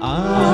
Ah.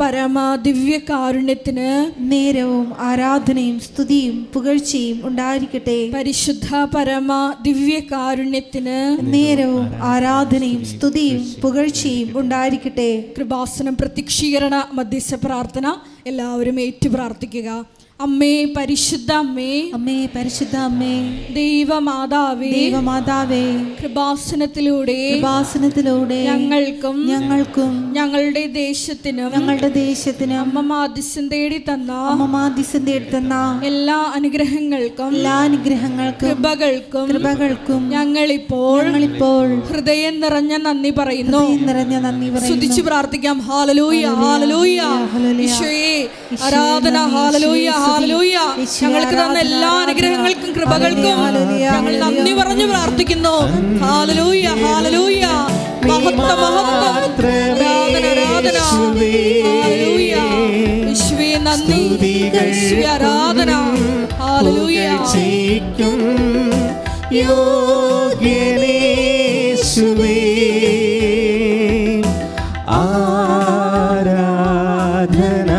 പരിശുദ്ധ പരമ ദിവ്യകാരുണ്യത്തിന് നേരവും ആരാധനയും സ്തുതിയും പുകഴ്ചയും ഉണ്ടായിരിക്കട്ടെ. പരിശുദ്ധ പരമ ദിവ്യകാരുണ്യത്തിന് നേരവും ആരാധനയും സ്തുതിയും പുകഴ്ചയും ഉണ്ടായിരിക്കട്ടെ. കൃപാസനം പ്രത്യക്ഷീകരണ മധ്യസ്ഥ പ്രാർത്ഥന എല്ലാവരും ഏറ്റു പ്രാർത്ഥിക്കുക. അമ്മേ പരിശുദ്ധ അമ്മേ. അമ്മേ പരിശുദ്ധ അമ്മേ. ദൈവമാതാവേ. ദൈവമാതാവേ. കൃപാസനത്തിലൂടെ കൃപാസനത്തിലൂടെ ഞങ്ങൾക്കും ഞങ്ങൾക്കും ഞങ്ങളുടെ ദേശത്തിനും ഞങ്ങളുടെ ദേശത്തിനും അമ്മ മാധ്യസ്ഥം തേടി തന്ന അമ്മമാദിസ്യം തേടി തന്ന എല്ലാ അനുഗ്രഹങ്ങൾക്കും എല്ലാ അനുഗ്രഹങ്ങൾക്കും കൃപകൾക്കും കൃപകൾക്കും ഞങ്ങളിപ്പോൾ ഞങ്ങളിപ്പോൾ ഹൃദയം നിറഞ്ഞ നന്ദി പറയുന്നു. നിറഞ്ഞ നന്ദി സ്തുതിച്ചു പ്രാർത്ഥിക്കാം. ഹാലലൂയ ഹാലലൂയ. ഈശോയെ ആരാധന ഹാലലൂയ ഹാലലൂയ ഞങ്ങൾക്ക് തന്ന എല്ലാ അനുഗ്രഹങ്ങൾക്കും കൃപകൾക്കും ഞങ്ങൾ നന്ദി പറഞ്ഞു പ്രാർത്ഥിക്കുന്നു. ഹാലലൂയ ഹാലലൂയ മഹത്വ മഹത്വം. ആരാധന ആരാധന. ഈശോയെ നന്ദി. ആരാധന. ഹല്ലേലൂയ. പുകഴ്ചയ്ക്കും യോഗ്യനേശുവേ ആരാധന.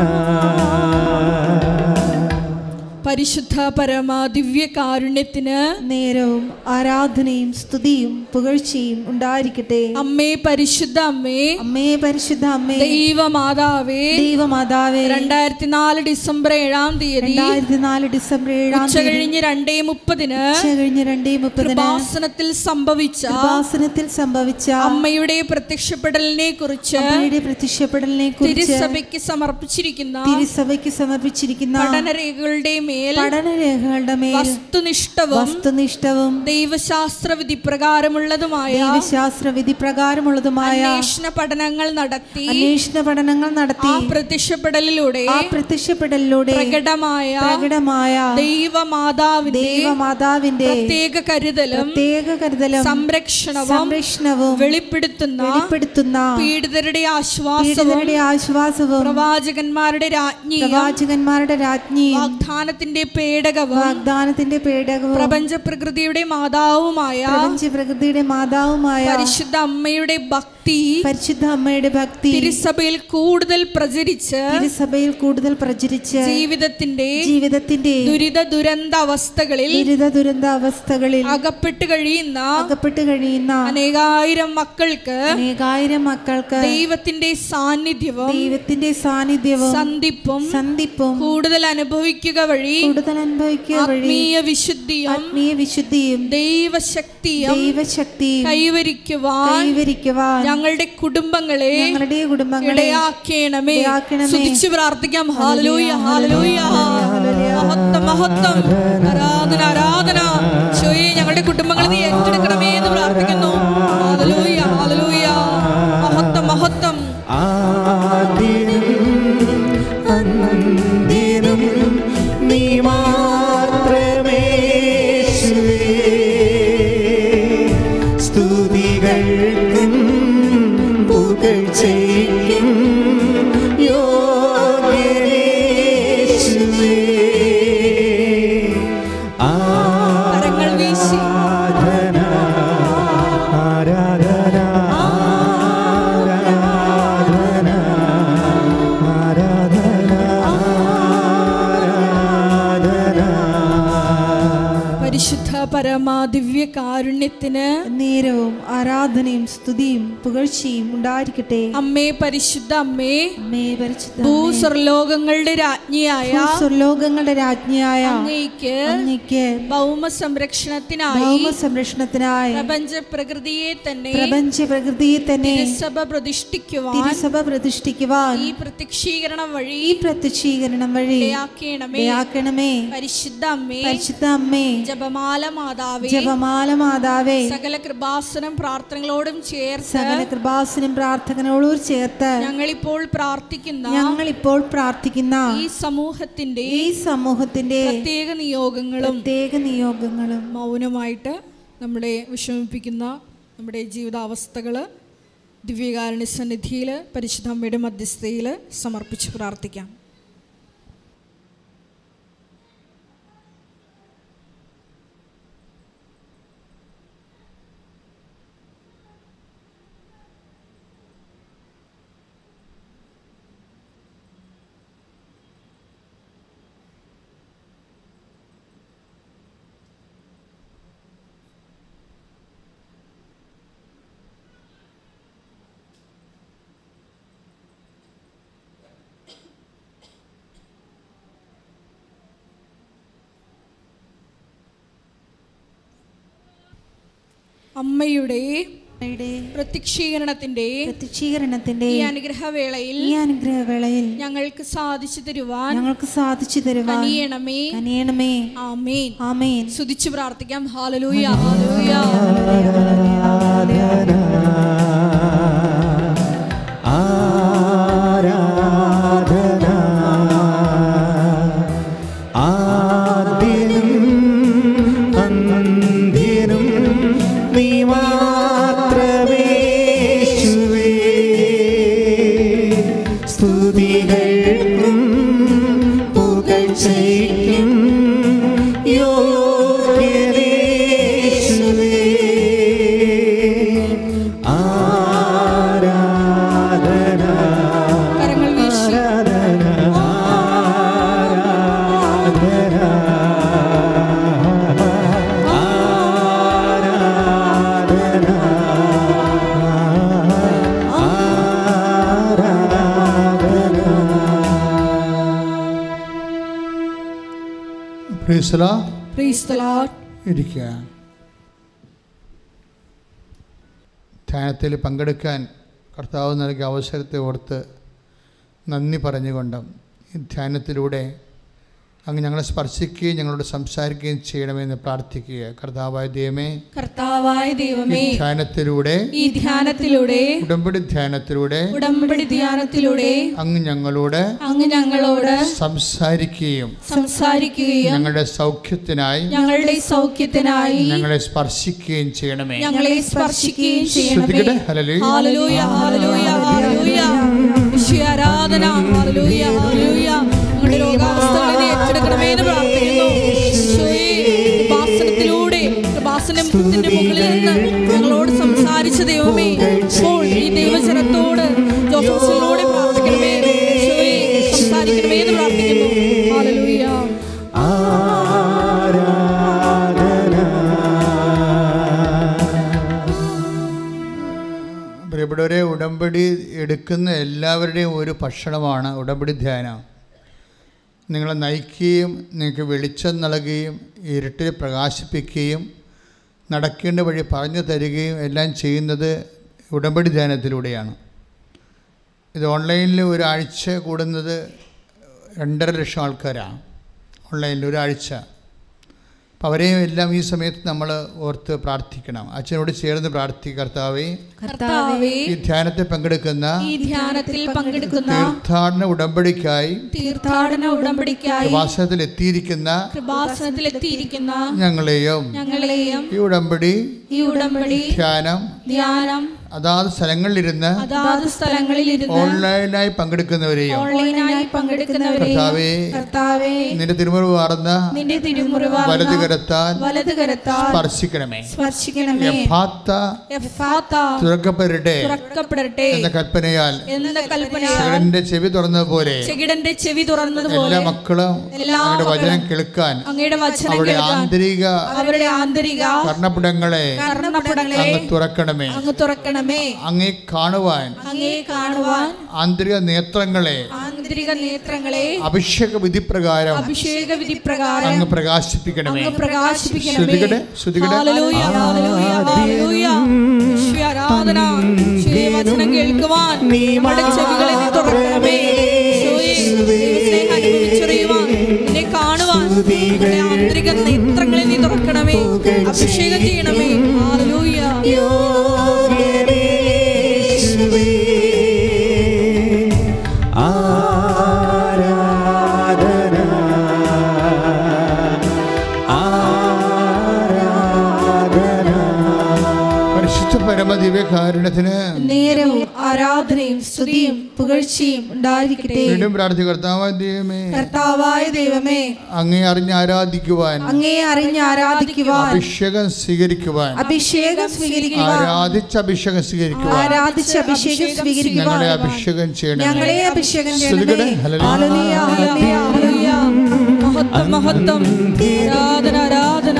പരിശുദ്ധ പരമ ദിവ്യകാരുണ്യത്തിന് നേരവും ആരാധനയും സ്തുതിയും പുകഴ്ചയും ഉണ്ടായിരിക്കട്ടെ. അമ്മേ പരിശുദ്ധ അമ്മേ. അമ്മേ പരിശുദ്ധ അമ്മേ. ദൈവമാതാവേ. ദൈവമാതാവേ. രണ്ടായിരത്തി നാല് ഡിസംബർ ഏഴാം തീയതി. രണ്ടായിരത്തി നാല് ഡിസംബർ ഏഴാം ഉച്ച കഴിഞ്ഞ് രണ്ടേ മുപ്പതിന് കഴിഞ്ഞ് രണ്ടേ മുപ്പതിന് കൃപാസനത്തിൽ സംഭവിച്ച ആസനത്തിൽ സംഭവിച്ച അമ്മയുടെ പ്രത്യക്ഷപ്പെടലിനെ കുറിച്ച് അമ്മയുടെ പ്രത്യക്ഷപ്പെടലിനെ കുറിച്ച് തിരുസഭയ്ക്ക് സമർപ്പിച്ചിരിക്കുന്ന തിരുസഭയ്ക്ക് സമർപ്പിച്ചിരിക്കുന്ന പഠനരേഖകളുടെ മേൽ പഠനരേഖകളുടെ മേൽ വസ്തുനിഷ്ഠവും വസ്തുനിഷ്ഠവും ദൈവശാസ്ത്ര വിധി പ്രകാരമുള്ളതുമായ ദൈവശാസ്ത്ര വിധി പ്രകാരമുള്ളതുമായ അന്വേഷണ പഠനങ്ങൾ നടത്തി അന്വേഷണ പഠനങ്ങൾ നടത്തി ആ പ്രത്യക്ഷപ്പെടലിലൂടെ ആ പ്രത്യക്ഷപ്പെടലിലൂടെ പ്രകടമായ പ്രകടമായ ദൈവമാതാവിന്റെ ദൈവമാതാവിന്റെ പ്രത്യേക കരുതലും പ്രത്യേക കരുതലും സംരക്ഷണവും സംരക്ഷണവും വെളിപ്പെടുത്തുന്ന വെളിപ്പെടുത്തുന്ന പീഡിതരുടെ ആശ്വാസവും ആശ്വാസവും പ്രവാചകന്മാരുടെ രാജ്ഞി പ്രവാചകന്മാരുടെ രാജ്ഞി വാഗ്ദാനത്തിന്റെ പേടകവും വാഗ്ദാനത്തിന്റെ പേടകവും പ്രപഞ്ച പ്രകൃതിയുടെ മാതാവുമായ പ്രപഞ്ച പ്രകൃതിയുടെ മാതാവുമായ പരിശുദ്ധ അമ്മയുടെ ഭക്തി പരിശുദ്ധ അമ്മയുടെ ഭക്തി തിരുസഭയിൽ കൂടുതൽ പ്രചരിച്ച് തിരുസഭയിൽ കൂടുതൽ പ്രചരിച്ച് ജീവിതത്തിന്റെ ജീവിതത്തിന്റെ ദുരിത ദുരന്ത അവസ്ഥകളിൽ ദുരിത ദുരന്ത അവസ്ഥകളിൽ അകപ്പെട്ട് കഴിയുന്ന അകപ്പെട്ട് കഴിയുന്ന അനേകായിരം മക്കൾക്ക് അനേകായിരം മക്കൾക്ക് ദൈവത്തിന്റെ സാന്നിധ്യവും ദൈവത്തിന്റെ സാന്നിധ്യവും സന്ധിപ്പും സന്ധിപ്പും കൂടുതൽ അനുഭവിക്കുക വഴി കൂടുതൽ അനുഭവിക്കുക വഴി ആത്മീയ വിശുദ്ധിയും ആത്മീയ വിശുദ്ധിയും ദൈവശക്തിയും ദൈവശക്തിയും കൈവരിക്കുവാൻ കൈവരിക്കുവാൻ ഞങ്ങളുടെ കുടുംബങ്ങളെ ഞങ്ങളുടെ കുടുംബങ്ങളെ ഇടയാക്കണമേ. സ്തുതിച്ചു പ്രാർത്ഥിക്കാം. ഹാലലൂയ ഹാലലൂയ മഹത്വം മഹത്വം. ആരാധന ആരാധന. ശോയെ ഞങ്ങളുടെ കുടുംബങ്ങളെ നീ ഏറ്റെടുക്കണമേ എന്ന് പ്രാർത്ഥിക്കുന്നു. ഹാലലൂയ ഹാലലൂയ മഹത്വം മഹത്വം. ആദ്യനും കാരുണ്യത്തിന് നേരവും ആരാധനയും സ്തുതിയും പുകഴ്ചയും ഉണ്ടായിരിക്കട്ടെ. അമ്മേ പരിശുദ്ധ അമ്മേ അമ്മേ പരിശുദ്ധ ഭൂസ്വർലോകങ്ങളുടെ രാജ്ഞിയായ സ്വർലോകങ്ങളുടെ രാജ്ഞിയായ അങ്ങേക്ക് അങ്ങയ്ക്ക് ഭൗമ സംരക്ഷണത്തിനായി ഭൗമ സംരക്ഷണത്തിനായി പ്രപഞ്ച പ്രകൃതിയെ തന്നെ പ്രപഞ്ച പ്രകൃതിയെ തന്നെ സഭ പ്രതിഷ്ഠിക്കുവാൻ തിരുസഭ പ്രതിഷ്ഠിക്കുവാൻ ഈ പ്രത്യക്ഷീകരണം വഴി ഈ പ്രത്യക്ഷീകരണം വഴി ഇടയാക്കണമേ ദയാക്കണമേ. പരിശുദ്ധ അമ്മേ പരിശുദ്ധ അമ്മേ. ജപമാല മാതാവേ ജപമാല മാതാവേ. സകല കൃപാസനം പ്രാർത്ഥനകളോടും ചേർത്ത് സകല കൃപാസനും പ്രാർത്ഥനകളോടും ചേർത്ത് ഞങ്ങളിപ്പോൾ പ്രാർത്ഥിക്കുന്ന ഞങ്ങൾ ഇപ്പോൾ പ്രാർത്ഥിക്കുന്ന ഈ സമൂഹത്തിന്റെ ഈ സമൂഹത്തിന്റെ പ്രത്യേക നിയോഗങ്ങളും പ്രത്യേക നിയോഗങ്ങളും മൗനമായിട്ട് നമ്മുടെ വിഷമിപ്പിക്കുന്ന നമ്മുടെ ജീവിതാവസ്ഥകൾ ദിവ്യകാരുണ്യ സന്നിധിയിൽ പരിശുദ്ധമ്മയുടെ മധ്യസ്ഥയിൽ സമർപ്പിച്ച് പ്രാർത്ഥിക്കാം. അമ്മയുടെ അമ്മയുടെ പ്രത്യക്ഷീകരണത്തിന്റെ പ്രത്യക്ഷീകരണത്തിന്റെ ഈ അനുഗ്രഹവേളയിൽ ഈ അനുഗ്രഹവേളയിൽ ഞങ്ങൾക്ക് സാധിച്ചു തരുവാൻ ഞങ്ങൾക്ക് സാധിച്ചു തരുവാൻ കനിയണമേ. കനിയണമേ. ആമേൻ. ആമേൻ. സ്തുതിച്ചു പ്രാർത്ഥിക്കാം. ഹാലലൂയ ഹാലലൂയ. പുകഴ്ചയ്ക്കും ഇരിക്കുക. ധ്യാനത്തിൽ പങ്കെടുക്കാൻ കർത്താവ് നൽകിയ അവസരത്തെ ഓർത്ത് നന്ദി പറഞ്ഞുകൊണ്ട് ഈ ധ്യാനത്തിലൂടെ അങ്ങ് ഞങ്ങളെ സ്പർശിക്കുകയും ഞങ്ങളോട് സംസാരിക്കുകയും ചെയ്യണമെന്ന് പ്രാർത്ഥിക്കുക. കർത്താവായ ദൈവമേ കർത്താവായ ദൈവമേ ധ്യാനത്തിലൂടെ ഈ ധ്യാനത്തിലൂടെ ഉടമ്പടി ധ്യാനത്തിലൂടെ ഉടമ്പടി ധ്യാനത്തിലൂടെ അങ്ങ് ഞങ്ങളോട് അങ്ങ് ഞങ്ങളോട് സംസാരിക്കുകയും സംസാരിക്കുകയും ഞങ്ങളുടെ സൗഖ്യത്തിനായി ഞങ്ങളുടെ സൗഖ്യത്തിനായി ഞങ്ങളെ സ്പർശിക്കുകയും ചെയ്യണമേ. ഞങ്ങളെ സ്പർശിക്കുകയും ചെയ്യണമേ. ഹല്ലേലൂയ. ആരാധന സിംഹാസനത്തിന്റെ മുകളിൽ നിന്ന് ഞങ്ങളോട് സംസാരിച്ച ദൈവമേ ഇപ്പോൾ ഈ ദൈവജനത്തോട് ജോഫോസിനോട് പ്രാർത്ഥിക്കണമേ സംസാരിക്കണമേ എന്ന് പ്രാർത്ഥിക്കുന്നു. ഹാലലൂയ്യ പ്രിയപ്പെട്ടവരെ ഉടമ്പടി എടുക്കുന്ന എല്ലാവരുടെയും ഒരു ഭക്ഷണമാണ് ഉടമ്പടി ധ്യാനം. നിങ്ങളെ നയിക്കുകയും നിങ്ങൾക്ക് വെളിച്ചം നൽകുകയും ഇരുട്ടിൽ പ്രകാശിപ്പിക്കുകയും നടക്കേണ്ട വഴി പറഞ്ഞു തരികയും എല്ലാം ചെയ്യുന്നത് ഉടമ്പടി ധ്യാനത്തിലൂടെയാണ് ഇത് ഓൺലൈനിൽ ഒരാഴ്ച കൂടുന്നത് രണ്ടര ലക്ഷം ആൾക്കാരാണ്. ഓൺലൈനിൽ ഒരാഴ്ച അപ്പം അവരെയും എല്ലാം ഈ സമയത്ത് നമ്മൾ ഓർത്ത് പ്രാർത്ഥിക്കണം. അച്ഛനോട് ചേർന്ന് പ്രാർത്ഥി കർത്താവേ. ഈ ധ്യാനത്തിൽ പങ്കെടുക്കുന്ന ധ്യാനത്തിൽ പങ്കെടുക്കുന്ന തീർത്ഥാടന ഉടമ്പടിക്കായി തീർത്ഥാടന ഉടമ്പടിക്കായി വാസനത്തിൽ എത്തിയിരിക്കുന്ന കൃപാസനത്തിൽ എത്തിയിരിക്കുന്ന ഞങ്ങളെയും ഞങ്ങളെയും ഈ ഉടമ്പടി ഈ ഉടമ്പടി ധ്യാനം ധ്യാനം അതാത് സ്ഥലങ്ങളിലിരുന്ന് അതാത് സ്ഥലങ്ങളിൽ ഇരുന്ന് ഓൺലൈനായി പങ്കെടുക്കുന്നവരെയും ഓൺലൈനായി പങ്കെടുക്കുന്നവരെയും കർത്താവേ കർത്താവേ നിന്റെ തിരുമുറിവ് വാർന്ന നിന്റെ തിരുമുറിവ് വലതു കരത്താൽ വലതു കരത്താൽ സ്പർശിക്കണമേ. സ്പർശിക്കണമേ. യഥാർത്ഥ എഫാത്ത തുറക്കപ്പെടട്ടെ തുറക്കപ്പെടട്ടെ എന്ന കൽപ്പനയാൽ എന്ന കൽപ്പനയാൽ ശിവന്റെ ചെവി തുറന്നതുപോലെ ചെകിടന്റെ ചെവി തുറന്നതുപോലെ എല്ലാ മക്കളും അങ്ങയുടെ വചനം കേൾക്കാൻ അങ്ങയുടെ വചനം അവരുടെ ആന്തരിക അവരുടെ ആന്തരിക കർണപുടങ്ങളെ കർണപടങ്ങളെ അങ്ങ് തുറക്കണമേ. അങ്ങ് തുറക്കണമേ അങ്ങേ കാണുവാൻ അങ്ങേ കാണുവാൻ ആന്തരിക നേത്രങ്ങളെ ആന്തരിക നേത്രങ്ങളെ അഭിഷേക വിധി പ്രകാരം അഭിഷേക വിധി പ്രകാരം അങ്ങ് പ്രകാശിപ്പിക്കണമേ. അങ്ങ് പ്രകാശിപ്പിക്കണമേ. ശ്രുതികടെ ശ്രുതികടെ ഹല്ലേലൂയ, ഹല്ലേലൂയ, ഹല്ലേലൂയ. ആരാധന ദൈവവചനം കേൾക്കുവാൻ നീ ചെവികളെ നീ തുറക്കണമേ. യേശുവേ, അനുഭവിച്ചറിയുവാൻ നിന്നെ കാണുവാൻ നമ്മുടെ ആന്തരിക നേത്രങ്ങളെ നീ തുറക്കണമേ. അഭിഷേകം ചെയ്യണമേ. ഹല്ലേലൂയ. പരമദിവ്യകാരുണ്യത്തിന് നേരവും ആരാധനയും സ്തുതിയും പുകഴ്ചയും ഉണ്ടായിരിക്കട്ടെ. വീണ്ടും പ്രാർത്ഥി കർത്താവായ ദൈവമേ കർത്താവായ ദൈവമേ അങ്ങേ അറിഞ്ഞ് ആരാധിക്കുവാൻ അങ്ങേ അറിഞ്ഞ് ആരാധിക്കുവാൻ അഭിഷേകം സ്വീകരിക്കുവാൻ അഭിഷേകം സ്വീകരിക്കുവാൻ ആരാധിച്ച അഭിഷേകം സ്വീകരിക്കുവാൻ ആരാധിച്ച അഭിഷേകം സ്വീകരിക്കുവാൻ. ഞങ്ങളെ അഭിഷേകം ചെയ്യണമേ. ഞങ്ങളെ അഭിഷേകം ചെയ്യണമേ. ഹല്ലേലൂയ. ഹല്ലേലൂയ, ഹല്ലേലൂയ, ഹല്ലേലൂയ. മഹത്വം മഹത്വം. ആരാധന ആരാധന.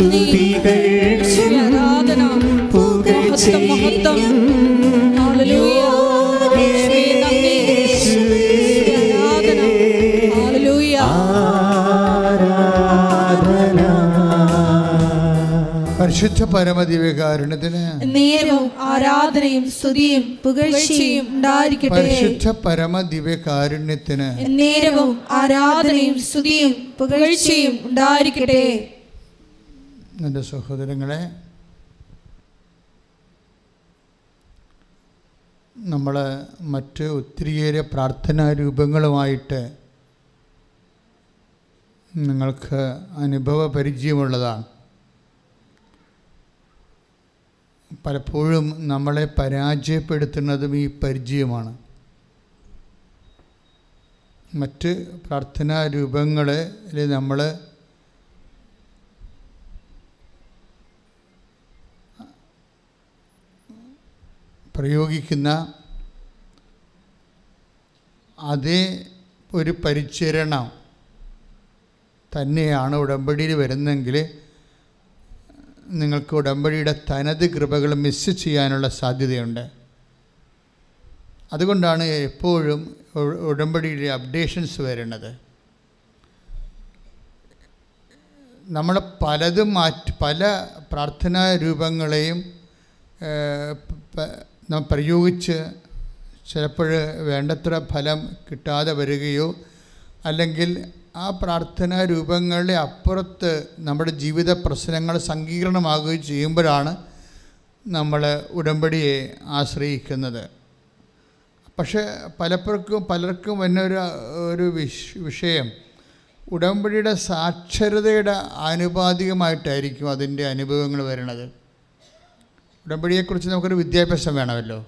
നന്ദി ആരാധന മഹത്വം. മഹത്വം ഹല്ലേലൂയ. യേശുവേ നന്ദി. യേശുവേ. ആരാധന. ഹല്ലേലൂയ. പരിശുദ്ധ പരമദിവ്യകാരുണ്യത്തിന് നേരവും ആരാധനയും സ്തുതിയും പുകഴ്ചയും ഉണ്ടായിരിക്കട്ടെ. പരിശുദ്ധ പരമദിവ്യകാരുണ്യത്തിന് നേരവും ആരാധനയും സ്തുതിയും പുകഴ്ചയും ഉണ്ടായിരിക്കട്ടെ. എന്റെ സഹോദരങ്ങളെ നമ്മൾ മറ്റ് ഒത്തിരിയേറെ പ്രാർത്ഥനാ രൂപങ്ങളുമായിട്ട് നിങ്ങൾക്ക് അനുഭവ പരിചയമുള്ളതാണ്. പലപ്പോഴും നമ്മളെ പരാജയപ്പെടുത്തുന്നതും ഈ പരിചയമാണ്. മറ്റ് പ്രാർത്ഥനാ രൂപങ്ങളിൽ നമ്മൾ പ്രയോഗിക്കുന്ന അതേ ഒരു പരിചരണം തന്നെയാണ് ഉടമ്പടിയിൽ വരുന്നെങ്കിൽ നിങ്ങൾക്ക് ഉടമ്പടിയുടെ തനത് കൃപകൾ മിസ് ചെയ്യാനുള്ള സാധ്യതയുണ്ട്. അതുകൊണ്ടാണ് എപ്പോഴും ഉടമ്പടിയിലെ അപ്ഡേഷൻസ് വരുന്നത് നമ്മൾ പലതും മാറ്റി പല പ്രാർത്ഥനാ രൂപങ്ങളെയും നാം പ്രയോഗിച്ച് ചിലപ്പോൾ വേണ്ടത്ര ഫലം കിട്ടാതെ വരികയോ അല്ലെങ്കിൽ ആ പ്രാർത്ഥനാ രൂപങ്ങളുടെ അപ്പുറത്ത് നമ്മുടെ ജീവിത പ്രശ്നങ്ങൾ സങ്കീർണമാകുകയും ചെയ്യുമ്പോഴാണ് നമ്മൾ ഉടമ്പടിയെ ആശ്രയിക്കുന്നത്. പക്ഷേ പലപ്പോഴും പലർക്കും വന്ന ഒരു ഒരു വിഷ് വിഷയം ഉടമ്പടിയുടെ സാക്ഷരതയുടെ ആനുപാതികമായിട്ടായിരിക്കും അതിന്റെ അനുഭവങ്ങൾ വരുന്നത്. ഉടമ്പടിയെക്കുറിച്ച് നമുക്കൊരു വിദ്യാഭ്യാസം വേണമല്ലോ.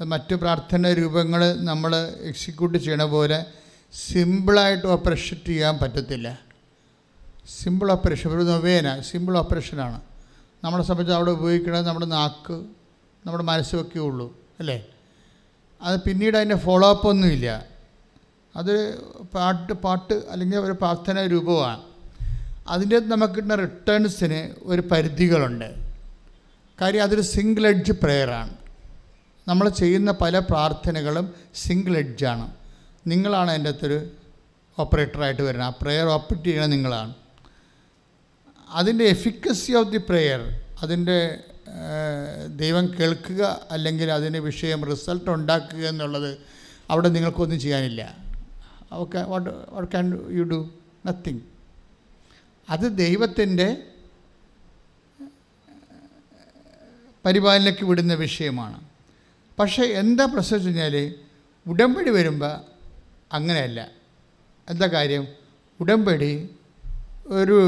അത് മറ്റു പ്രാർത്ഥന രൂപങ്ങൾ നമ്മൾ എക്സിക്യൂട്ട് ചെയ്യണ പോലെ സിമ്പിളായിട്ട് ഓപ്പറേഷൻ ചെയ്യാൻ പറ്റത്തില്ല. സിമ്പിൾ ഓപ്പറേഷൻ ഒരു നൊവേന സിമ്പിൾ ഓപ്പറേഷനാണ് നമ്മളെ സംബന്ധിച്ച് അവിടെ ഉപയോഗിക്കുന്നത് നമ്മുടെ നാക്ക് നമ്മുടെ മനസ്സൊക്കെ ഉള്ളൂ അല്ലേ? അത് പിന്നീട് അതിന്റെ ഫോളോ അപ്പ് ഒന്നുമില്ല. അത് പാട്ട് പാട്ട് അല്ലെങ്കിൽ ഒരു പ്രാർത്ഥന രൂപമാണ്. അതിന്റെ നമുക്ക് കിട്ടുന്ന റിട്ടേൺസിന് ഒരു പരിധികളുണ്ട്. കാര്യം അതൊരു സിംഗിൾ എഡ്ജ് പ്രെയറാണ് നമ്മൾ ചെയ്യുന്ന പല പ്രാർത്ഥനകളും സിംഗിൾ എഡ്ജാണ് നിങ്ങളാണ് അതിന്റെ അകത്തൊരു ഓപ്പറേറ്ററായിട്ട് വരുന്നത്. ആ പ്രെയർ ഓപ്പറേറ്റ് ചെയ്യണത് നിങ്ങളാണ്. അതിന്റെ എഫിക്കസി ഓഫ് ദി പ്രെയർ അതിന്റെ ദൈവം കേൾക്കുക അല്ലെങ്കിൽ അതിന്റെ വിഷയം റിസൾട്ട് ഉണ്ടാക്കുക എന്നുള്ളത് അവിടെ നിങ്ങൾക്കൊന്നും ചെയ്യാനില്ല. Okay what what can you do nothing അത് ദൈവത്തിന്റെ പരിപാലനയ്ക്ക് വിടുന്ന വിഷയമാണ്. പക്ഷേ എന്താ പ്രശ്നം വെച്ച് കഴിഞ്ഞാൽ ഉടമ്പടി വരുമ്പോൾ അങ്ങനെയല്ല. എന്താ കാര്യം? ഉടമ്പടി ഒരു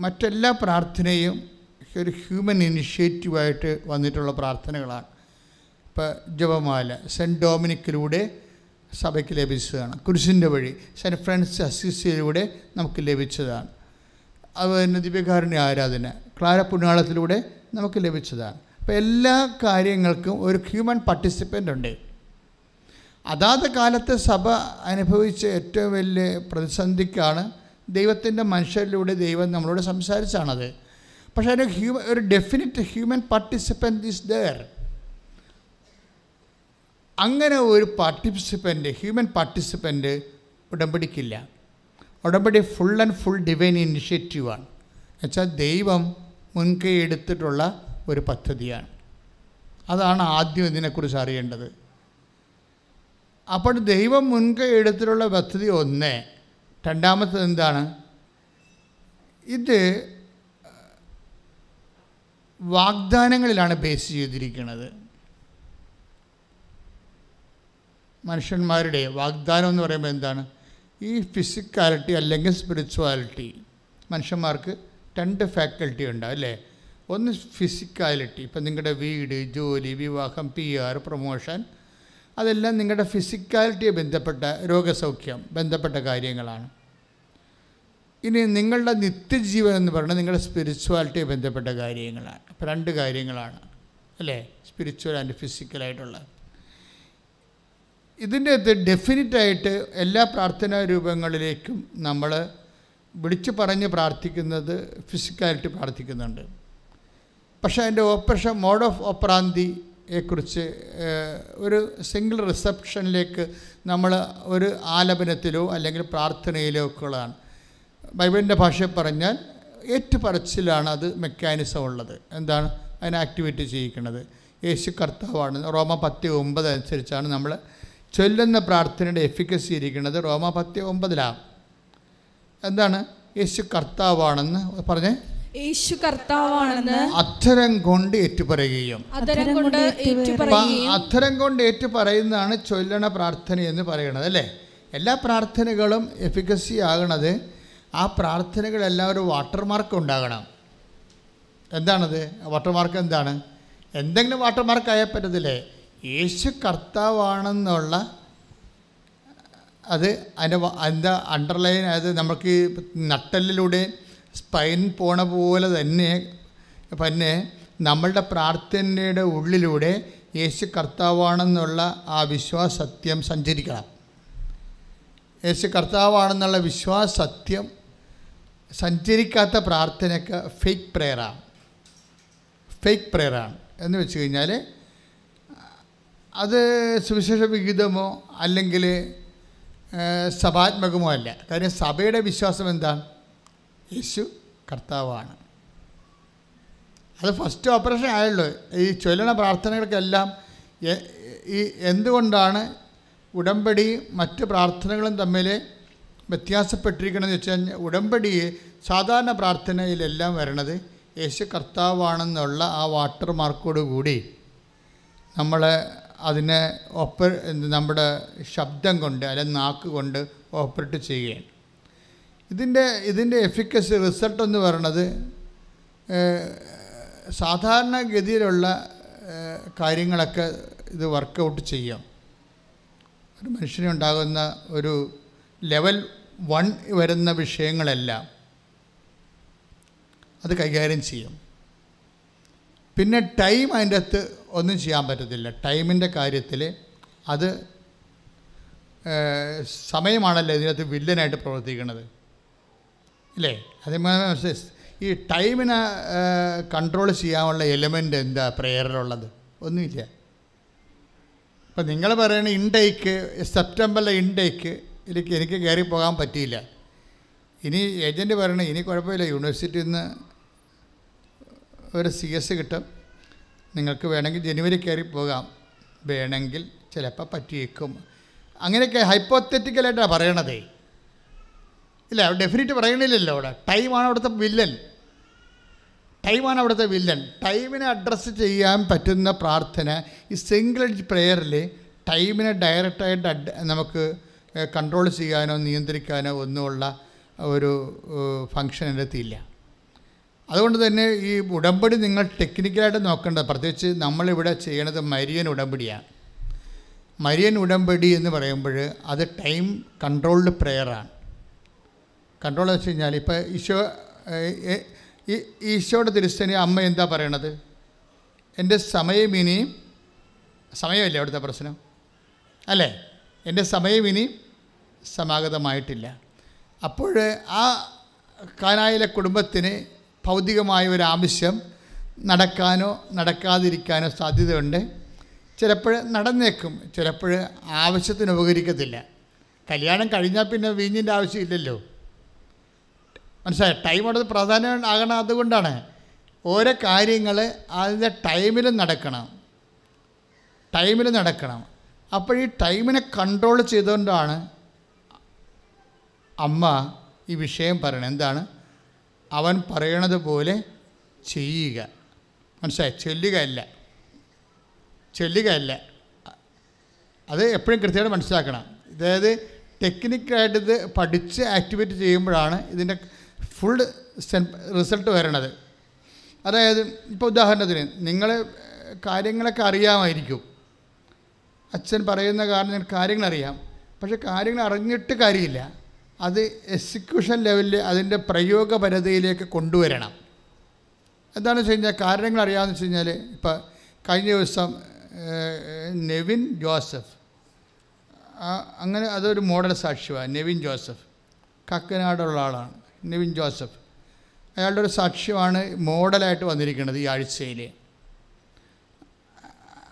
മറ്റെല്ലാ പ്രാർത്ഥനയും ഒരു ഹ്യൂമൻ ഇനിഷ്യേറ്റീവായിട്ട് വന്നിട്ടുള്ള പ്രാർത്ഥനകളാണ്. ഇപ്പോൾ ജപമാല സെന്റ് ഡോമിനിക്കിലൂടെ സഭയ്ക്ക് ലഭിച്ചതാണ്. കുരിശിന്റെ വഴി സെന്റ് ഫ്രാൻസിസ് അസിസിയിലൂടെ നമുക്ക് ലഭിച്ചതാണ്. അതുപോലെ തന്നെ ദിവ്യകാരുണ്യ ആരാധന ക്ലാര പുണ്യാളത്തിലൂടെ നമുക്ക് ലഭിച്ചതാണ്. അപ്പോൾ എല്ലാ കാര്യങ്ങൾക്കും ഒരു ഹ്യൂമൻ പാർട്ടിസിപ്പന്റ് ഉണ്ട്. അതാത് കാലത്തെ സഭ അനുഭവിച്ച ഏറ്റവും വലിയ പ്രതിസന്ധിക്കാണ് ദൈവത്തിന്റെ മനുഷ്യരിലൂടെ ദൈവം നമ്മളോട് സംസാരിച്ചാണത്. പക്ഷേ ഒരു ഹ്യൂമൻ ഒരു definite human participant is there അങ്ങനെ ഒരു പാർട്ടിസിപ്പന്റ് ഹ്യൂമൻ പാർട്ടിസിപ്പന്റ് ഉടമ്പടിക്കില്ല. ഉടമ്പടി ഫുൾ ആൻഡ് ഫുൾ ഡിവൈൻ ഇനിഷ്യേറ്റീവാണ് എന്നുവെച്ചാൽ ദൈവം മുൻകൈ എടുത്തിട്ടുള്ള ഒരു പദ്ധതിയാണ്. അതാണ് ആദ്യം ഇതിനെക്കുറിച്ച് അറിയേണ്ടത്. അപ്പോൾ ദൈവം മുൻകൈ എടുത്തിട്ടുള്ള പദ്ധതി ഒന്ന്. രണ്ടാമത്തത് എന്താണ്? ഇത് വാഗ്ദാനങ്ങളിലാണ് ബേസ് ചെയ്തിരിക്കുന്നത്. മനുഷ്യന്മാരുടെ വാഗ്ദാനം എന്ന് പറയുമ്പോൾ എന്താണ്? ഈ ഫിസിക്കാലിറ്റി അല്ലെങ്കിൽ സ്പിരിച്വാലിറ്റി മനുഷ്യന്മാർക്ക് രണ്ട് ഫാക്കൽറ്റി ഉണ്ടാവും അല്ലേ? ഒന്ന് ഫിസിക്കാലിറ്റി ഇപ്പം നിങ്ങളുടെ വീട് ജോലി വിവാഹം പി ആർ പ്രൊമോഷൻ അതെല്ലാം നിങ്ങളുടെ ഫിസിക്കാലിറ്റിയെ ബന്ധപ്പെട്ട രോഗസൗഖ്യം ബന്ധപ്പെട്ട കാര്യങ്ങളാണ്. ഇനി നിങ്ങളുടെ നിത്യജീവൻ എന്ന് പറഞ്ഞാൽ നിങ്ങളുടെ സ്പിരിച്വാലിറ്റിയെ ബന്ധപ്പെട്ട കാര്യങ്ങളാണ്. അപ്പം രണ്ട് കാര്യങ്ങളാണ് അല്ലേ? സ്പിരിച്വൽ ആൻഡ് ഫിസിക്കലായിട്ടുള്ള ഇതിന്റെ അകത്ത് ഡെഫിനറ്റായിട്ട് എല്ലാ പ്രാർത്ഥനാ രൂപങ്ങളിലേക്കും നമ്മൾ വിളിച്ചു പറഞ്ഞ് പ്രാർത്ഥിക്കുന്നത് ഫിസിക്കാലിറ്റി പ്രാർത്ഥിക്കുന്നുണ്ട്. പക്ഷേ അതിന്റെ ഓപ്പറേഷൻ മോഡ് ഓഫ് ഓപ്പറാന്തിയെക്കുറിച്ച് ഒരു സിംഗിൾ റിസപ്ഷനിലേക്ക് നമ്മൾ ഒരു ആലപനത്തിലോ അല്ലെങ്കിൽ പ്രാർത്ഥനയിലോ ഒക്കെ ഉള്ളതാണ് ബൈബിളിന്റെ ഭാഷയിൽ പറഞ്ഞാൽ ഏറ്റുപറച്ചിലാണ് അത് മെക്കാനിസം ഉള്ളത് എന്താണ്? അതിനെ ആക്ടിവേറ്റ് ചെയ്യിക്കുന്നത്. യേശു കർത്താവാണ്. റോമ പത്തി ഒമ്പത് അനുസരിച്ചാണ് നമ്മൾ ചൊല്ലുന്ന പ്രാർത്ഥനയുടെ എഫിക്കസി ഇരിക്കുന്നത്. റോമ പത്തി ഒമ്പതിലാണ്. എന്താണ്? യേശു കർത്താവാണെന്ന് പറഞ്ഞേ. യേശു കർത്താവാണെന്ന് അധരം കൊണ്ട് ഏറ്റുപറയുകയും. അധരം കൊണ്ട് ഏറ്റുപറയുകയും. അധരം കൊണ്ട് ഏറ്റുപറയുന്നതാണ് ചൊല്ലണ പ്രാർത്ഥന എന്ന് പറയുന്നത് അല്ലേ? എല്ലാ പ്രാർത്ഥനകളും എഫിക്കസി ആകണത് ആ പ്രാർത്ഥനകളെല്ലാം ഒരു വാട്ടർമാർക്ക് ഉണ്ടാകണം. എന്താണത്? വാട്ടർമാർക്ക് എന്താണ്? എന്തെങ്കിലും വാട്ടർമാർക്ക് ആയാൽ പറ്റത്തില്ലേ? യേശു കർത്താവാണെന്നുള്ള അത് അതിന്റെ എന്താ അണ്ടർലൈൻ അതായത് നമുക്ക് ഈ നട്ടലിലൂടെ സ്പൈൻ പോണ പോലെ തന്നെ പിന്നെ നമ്മളുടെ പ്രാർത്ഥനയുടെ ഉള്ളിലൂടെ യേശു കർത്താവാണെന്നുള്ള ആ വിശ്വാസത്യം സഞ്ചരിക്കണം. യേശു കർത്താവാണെന്നുള്ള വിശ്വാസത്യം സഞ്ചരിക്കാത്ത പ്രാർത്ഥനയ്ക്ക് ഫേക്ക് പ്രെയറാണ് ഫേക്ക് പ്രെയറാണ് എന്ന് വെച്ച് കഴിഞ്ഞാൽ അത് സുവിശേഷ വിഹിതമോ അല്ലെങ്കിൽ സഭാത്മകമോ അല്ല. കാര്യം സഭയുടെ വിശ്വാസം എന്താണ് യേശു കർത്താവാണ്. അത് ഫസ്റ്റ് ഓപ്പറേഷൻ ആയുള്ളൂ. ഈ ചൊല്ലണ പ്രാർത്ഥനകൾക്കെല്ലാം ഈ എന്തുകൊണ്ടാണ് ഉടമ്പടി മറ്റ് പ്രാർത്ഥനകളും തമ്മിൽ വ്യത്യാസപ്പെട്ടിരിക്കണമെന്ന് വെച്ച് കഴിഞ്ഞാൽ ഉടമ്പടി സാധാരണ പ്രാർത്ഥനയിലെല്ലാം വരണത് യേശു കർത്താവാണെന്നുള്ള ആ വാട്ടർ മാർക്കോട് കൂടി നമ്മൾ അതിനെ ഓപ്പ നമ്മുടെ ശബ്ദം കൊണ്ട് അല്ലെങ്കിൽ നാക്ക് കൊണ്ട് ഓപ്പറേറ്റ് ചെയ്യുകയാണ്. ഇതിന്റെ ഇതിന്റെ എഫിക്കസി റിസൾട്ട് എന്ന് ഏഹ്, സാധാരണഗതിയിലുള്ള കാര്യങ്ങളൊക്കെ ഇത് വർക്കൗട്ട് ചെയ്യാം. ഒരു മനുഷ്യനുണ്ടാകുന്ന ഒരു ലെവൽ വൺ വരുന്ന വിഷയങ്ങളെല്ലാം അത് കൈകാര്യം ചെയ്യും. പിന്നെ ടൈം അതിന്റെ അകത്ത് ഒന്നും ചെയ്യാൻ പറ്റത്തില്ല. ടൈമിന്റെ കാര്യത്തിൽ അത് സമയമാണല്ലോ ഇതിനകത്ത് വില്ലനായിട്ട് പ്രവർത്തിക്കുന്നത്. അല്ലേ അതേമാതിരി ഈ ടൈമിനെ കൺട്രോൾ ചെയ്യാനുള്ള എലമെന്റ് എന്താ പ്രെയറിലുള്ളത്? ഒന്നുമില്ല. ഇപ്പം നിങ്ങൾ പറയണ ഇൻടേക്ക് സെപ്റ്റംബറിലെ ഇൻടേക്ക് എനിക്ക് എനിക്ക് കയറി പോകാൻ പറ്റിയില്ല. ഇനി ഏജന്റ് പറയണ ഇനി കുഴപ്പമില്ല യൂണിവേഴ്സിറ്റിയിൽ നിന്ന് ഒരു സി എസ് കിട്ടും. നിങ്ങൾക്ക് വേണമെങ്കിൽ ജനുവരി കയറി പോകാം. വേണമെങ്കിൽ ചിലപ്പോൾ പറ്റിയേക്കും. അങ്ങനെയൊക്കെ ഹൈപ്പോത്തറ്റിക്കലായിട്ടാണ് പറയണതേ. ഇല്ല ഡെഫിനറ്റ് പറയണില്ലല്ലോ അവിടെ. ടൈമാണ് അവിടുത്തെ വില്ലൻ. ടൈമാണ് അവിടുത്തെ വില്ലൻ. ടൈമിനെ അഡ്രസ്സ് ചെയ്യാൻ പറ്റുന്ന പ്രാർത്ഥന ഈ സിംഗിൾ പ്രെയറിൽ ടൈമിനെ ഡയറക്റ്റായിട്ട് അഡ് നമുക്ക് കൺട്രോൾ ചെയ്യാനോ നിയന്ത്രിക്കാനോ ഒന്നുമുള്ള ഒരു ഫങ്ഷൻ അടുത്തില്ല അതുകൊണ്ട് തന്നെ ഈ ഉടമ്പടി നിങ്ങൾ ടെക്നിക്കലായിട്ട് നോക്കേണ്ടത്. പ്രത്യേകിച്ച് നമ്മളിവിടെ ചെയ്യണത് മരിയൻ ഉടമ്പടിയാണ്. മരിയൻ ഉടമ്പടി എന്ന് പറയുമ്പോൾ അത് ടൈം കൺട്രോൾഡ് പ്രെയറാണ് കൺട്രോൾ എന്ന് വെച്ച് കഴിഞ്ഞാൽ ഇപ്പോൾ ഈശോ ഈശോയുടെ തിരുസ്ഥനി അമ്മ എന്താ പറയണത്? എന്റെ സമയം ഇനിയും സമയമല്ലേ അവിടുത്തെ പ്രശ്നം? അല്ലേ? എന്റെ സമയം ഇനി സമാഗതമായിട്ടില്ല. അപ്പോൾ ആ കാനായിലെ കുടുംബത്തിന് ഭൗതികമായ ഒരു ആവശ്യം നടക്കാനോ നടക്കാതിരിക്കാനോ സാധ്യതയുണ്ട്. ചിലപ്പോൾ നടന്നേക്കും ചിലപ്പോൾ ആവശ്യത്തിന് ഉപകരിക്കത്തില്ല. കല്യാണം കഴിഞ്ഞാൽ പിന്നെ വീഞ്ഞിന്റെ ആവശ്യമില്ലല്ലോ. മനസ്സിലായി? ടൈം അവിടെ പ്രാധാന്യം ആകണം അതുകൊണ്ടാണ്. ഓരോ കാര്യങ്ങൾ അതിന്റെ ടൈമിൽ നടക്കണം. ടൈമിൽ നടക്കണം. അപ്പോൾ ഈ ടൈമിനെ കൺട്രോൾ ചെയ്തുകൊണ്ടാണ് അമ്മ ഈ വിഷയം പറയണത്. എന്താണ്? അവൻ പറയണത് പോലെ ചെയ്യുക. മനസ്സിലായി? ചൊല്ലുകയല്ല. ചൊല്ലുകയല്ല. അത് എപ്പോഴും കൃത്യമായിട്ട് മനസ്സിലാക്കണം. അതായത് ടെക്നിക്കായിട്ട് ഇത് പഠിച്ച് ആക്ടിവേറ്റ് ചെയ്യുമ്പോഴാണ് ഇതിന്റെ ഫുൾ റിസൾട്ട് വരണത്. അതായത് ഇപ്പോൾ ഉദാഹരണത്തിന് നിങ്ങൾ കാര്യങ്ങളൊക്കെ അറിയാമായിരിക്കും. അച്ഛൻ പറയുന്ന കാരണം കാര്യങ്ങൾ അറിയാം പക്ഷെ കാര്യങ്ങൾ അറിഞ്ഞിട്ട് കാര്യമില്ല. അത് എക്സിക്യൂഷൻ ലെവലിൽ അതിന്റെ പ്രയോഗപരതയിലേക്ക് കൊണ്ടുവരണം. എന്താണെന്ന് വെച്ച് കഴിഞ്ഞാൽ കാരണങ്ങൾ അറിയാമെന്ന് വെച്ച് കഴിഞ്ഞാൽ ഇപ്പം കഴിഞ്ഞ ദിവസം നെവിൻ ജോസഫ്. അങ്ങനെ അതൊരു മോഡൽ സാക്ഷ്യമാണ് നെവിൻ ജോസഫ്. കക്കനാടുള്ള ആളാണ്. നെവിൻ ജോസഫ്. അയാളുടെ ഒരു സാക്ഷ്യമാണ് മോഡലായിട്ട് വന്നിരിക്കുന്നത് ഈ ആഴ്ചയിൽ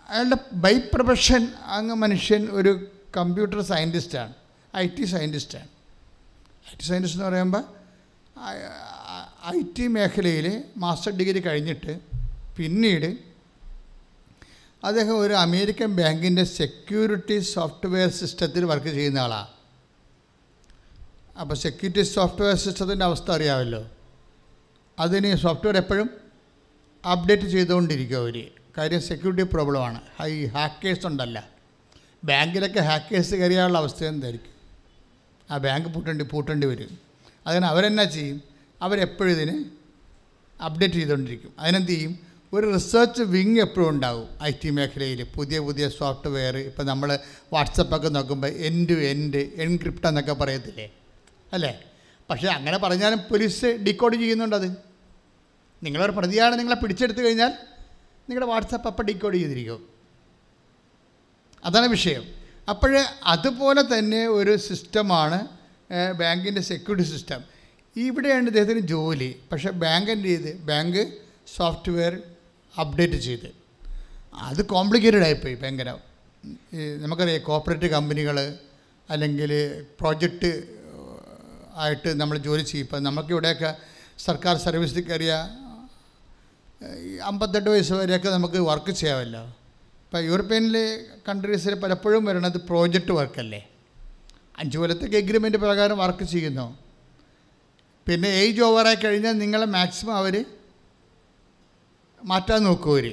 അയാളുടെ ബൈ പ്രൊഫഷൻ അങ്ങ് മനുഷ്യൻ ഒരു കമ്പ്യൂട്ടർ സയന്റിസ്റ്റാണ് ഐ ടി സയന്റിസ്റ്റാണ് ഐ ടി സയന്റിസ്റ്റ് എന്ന് പറയുമ്പോൾ ഐ ടി മേഖലയിൽ മാസ്റ്റർ ഡിഗ്രി കഴിഞ്ഞിട്ട് പിന്നീട് അദ്ദേഹം ഒരു അമേരിക്കൻ ബാങ്കിന്റെ സെക്യൂരിറ്റി സോഫ്റ്റ്വെയർ സിസ്റ്റത്തിൽ വർക്ക് ചെയ്യുന്ന ആളാണ് അപ്പോൾ സെക്യൂരിറ്റി സോഫ്റ്റ്വെയർ സിസ്റ്റത്തിന്റെ അവസ്ഥ അറിയാമല്ലോ. അതിന് സോഫ്റ്റ്വെയർ എപ്പോഴും അപ്ഡേറ്റ് ചെയ്തുകൊണ്ടിരിക്കും അവർ കാര്യം സെക്യൂരിറ്റി പ്രോബ്ലമാണ് ഹൈ ഹാക്കേഴ്സ് ഉണ്ടല്ല. ബാങ്കിലൊക്കെ ഹാക്കേഴ്സ് കയറിയാനുള്ള അവസ്ഥ എന്തായിരിക്കും? ആ ബാങ്ക് പൂട്ടേണ്ടി പൂട്ടേണ്ടി വരും. അതിന് അവരെന്നാ ചെയ്യും? അവരെപ്പോഴും ഇതിന് അപ്ഡേറ്റ് ചെയ്തുകൊണ്ടിരിക്കും. അതിനെന്ത് ചെയ്യും? ഒരു റിസർച്ച് വിങ് എപ്പോഴും ഉണ്ടാകും ഐ ടി മേഖലയിൽ പുതിയ പുതിയ സോഫ്റ്റ്വെയർ ഇപ്പോൾ നമ്മൾ വാട്സപ്പൊക്കെ നോക്കുമ്പോൾ എൻ ടു എൻഡ് എൻക്രിപ്റ്റ് എന്നൊക്കെ പറയത്തില്ലേ? അല്ലേ? പക്ഷേ അങ്ങനെ പറഞ്ഞാലും പോലീസ് ഡീകോഡ് ചെയ്യുന്നുണ്ടത്. നിങ്ങളൊരു പ്രതിയാണ് നിങ്ങളെ പിടിച്ചെടുത്തു കഴിഞ്ഞാൽ നിങ്ങളുടെ വാട്സപ്പ് അപ്പം ഡീകോഡ് ചെയ്തിരിക്കും. അതാണ് വിഷയം. അപ്പോൾ അതുപോലെ തന്നെ ഒരു സിസ്റ്റമാണ് ബാങ്കിന്റെ സെക്യൂരിറ്റി സിസ്റ്റം. ഇവിടെയാണ് ഇദ്ദേഹത്തിന് ജോലി. പക്ഷേ ബാങ്ക് എന്ത് ചെയ്ത്? ബാങ്ക് സോഫ്റ്റ്വെയർ അപ്ഡേറ്റ് ചെയ്ത്. അത് കോംപ്ലിക്കേറ്റഡ് ആയിപ്പോയി ഭയങ്കര. നമുക്കറിയാം കോപ്പറേറ്റീവ് കമ്പനികൾ അല്ലെങ്കിൽ പ്രോജക്റ്റ് ആയിട്ട് നമ്മൾ ജോലി ചെയ്യും. ഇപ്പം നമുക്കിവിടെയൊക്കെ സർക്കാർ സർവീസിൽ കയറിയ അമ്പത്തെട്ട് വയസ്സ് വരെയൊക്കെ നമുക്ക് വർക്ക് ചെയ്യാമല്ലോ. ഇപ്പോൾ യൂറോപ്യനിലെ കൺട്രീസിൽ പലപ്പോഴും വരണത് പ്രോജക്റ്റ് വർക്കല്ലേ? അഞ്ച് കൊല്ലത്തേക്ക് എഗ്രിമെന്റ് പ്രകാരം വർക്ക് ചെയ്യുന്നു. പിന്നെ ഏജ് ഓവറായി കഴിഞ്ഞാൽ നിങ്ങളെ മാക്സിമം അവർ മാറ്റാൻ നോക്കും അവർ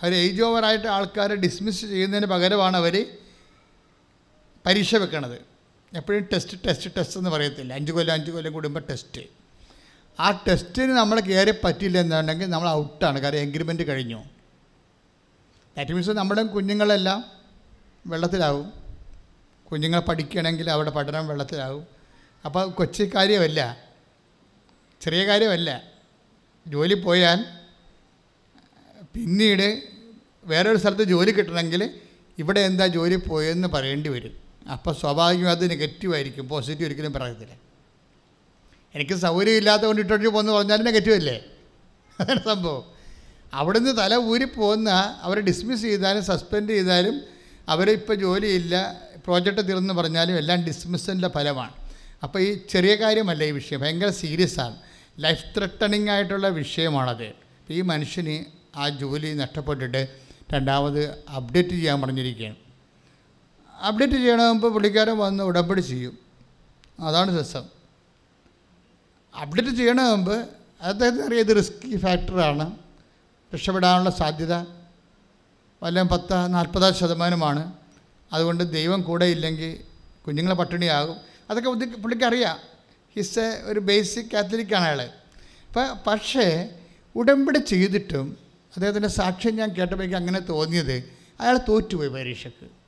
അവർ ഏജ് ഓവറായിട്ട് ആൾക്കാരെ ഡിസ്മിസ് ചെയ്യുന്നതിന് പകരമാണ് അവർ പരീക്ഷ വെക്കണത്. എപ്പോഴും ടെസ്റ്റ് ടെസ്റ്റ് ടെസ്റ്റ് എന്ന് പറയത്തില്ല. അഞ്ച് കൊല്ലം അഞ്ച് കൊല്ലം കൂടുമ്പോൾ ടെസ്റ്റ് ആ ടെസ്റ്റിന് നമ്മൾ കയറി പറ്റില്ല എന്നുണ്ടെങ്കിൽ നമ്മൾ ഔട്ടാണ് കാരണം എഗ്രിമെന്റ് കഴിഞ്ഞു. ദാറ്റ് മീൻസ് നമ്മുടെ കുഞ്ഞുങ്ങളെല്ലാം വെള്ളത്തിലാവും. കുഞ്ഞുങ്ങൾ പഠിക്കണമെങ്കിൽ അവിടെ പഠനം വെള്ളത്തിലാവും. അപ്പോൾ കൊച്ചു കാര്യമല്ല. ചെറിയ കാര്യമല്ല. ജോലി പോയാൽ പിന്നീട് വേറൊരു സ്ഥലത്ത് ജോലി കിട്ടണമെങ്കിൽ ഇവിടെ എന്താ ജോലി പോയെന്ന് പറയേണ്ടി വരും. അപ്പോൾ സ്വാഭാവികം അത് നെഗറ്റീവായിരിക്കും പോസിറ്റീവ് ഒരിക്കലും പറയത്തില്ല. എനിക്ക് സൗകര്യമില്ലാത്ത കൊണ്ട് ഇട്ടോട്ട് പോകുന്നു പറഞ്ഞാൽ നെഗറ്റീവ് അല്ലേ? അതാണ് സംഭവം. നിന്ന് തല ഊരി പോകുന്ന അവരെ ഡിസ്മിസ് ചെയ്താലും സസ്പെൻഡ് ചെയ്താലും അവരെ ഇപ്പോൾ ജോലിയില്ല പ്രോജക്റ്റ് തീർന്നു പറഞ്ഞാലും എല്ലാം ഡിസ്മിസിന്റെ ഫലമാണ്. അപ്പോൾ ഈ ചെറിയ കാര്യമല്ല ഈ വിഷയം ഭയങ്കര സീരിയസ് ആണ്. ലൈഫ് ത്രട്ടണിങ് ആയിട്ടുള്ള വിഷയമാണത്. ഈ മനുഷ്യന് ആ ജോലി നഷ്ടപ്പെട്ടിട്ട് രണ്ടാമത് അപ്ഡേറ്റ് ചെയ്യാൻ പറഞ്ഞിരിക്കുകയാണ്. അപ്ഡേറ്റ് ചെയ്യണമെങ്കിൽ പുള്ളിക്കാരൻ വന്ന് ഉടമ്പടി ചെയ്യും. അതാണ് രസം. അപ്ഡേറ്റ് ചെയ്യണമെങ്കിൽ അദ്ദേഹത്തിന് അറിയാം ഇത് റിസ്കി ഫാക്ടറാണ് രക്ഷപ്പെടാനുള്ള സാധ്യത വല്ല പത്ത് നാൽപ്പത് ശതമാനമാണ്. അതുകൊണ്ട് ദൈവം കൂടെ ഇല്ലെങ്കിൽ കുഞ്ഞുങ്ങളെ പട്ടിണിയാകും. അതൊക്കെ ബുദ്ധി പുള്ളിക്കറിയാം ഹിസ് എ ഒരു ബേസിക് കാത്തലിക്കാണ് അയാൾ അപ്പം പക്ഷേ ഉടമ്പടി ചെയ്തിട്ടും അദ്ദേഹത്തിന്റെ സാക്ഷ്യം ഞാൻ കേട്ടപ്പോഴേക്കും അങ്ങനെ തോന്നിയത്. അയാൾ തോറ്റുപോയി പരീക്ഷയ്ക്ക്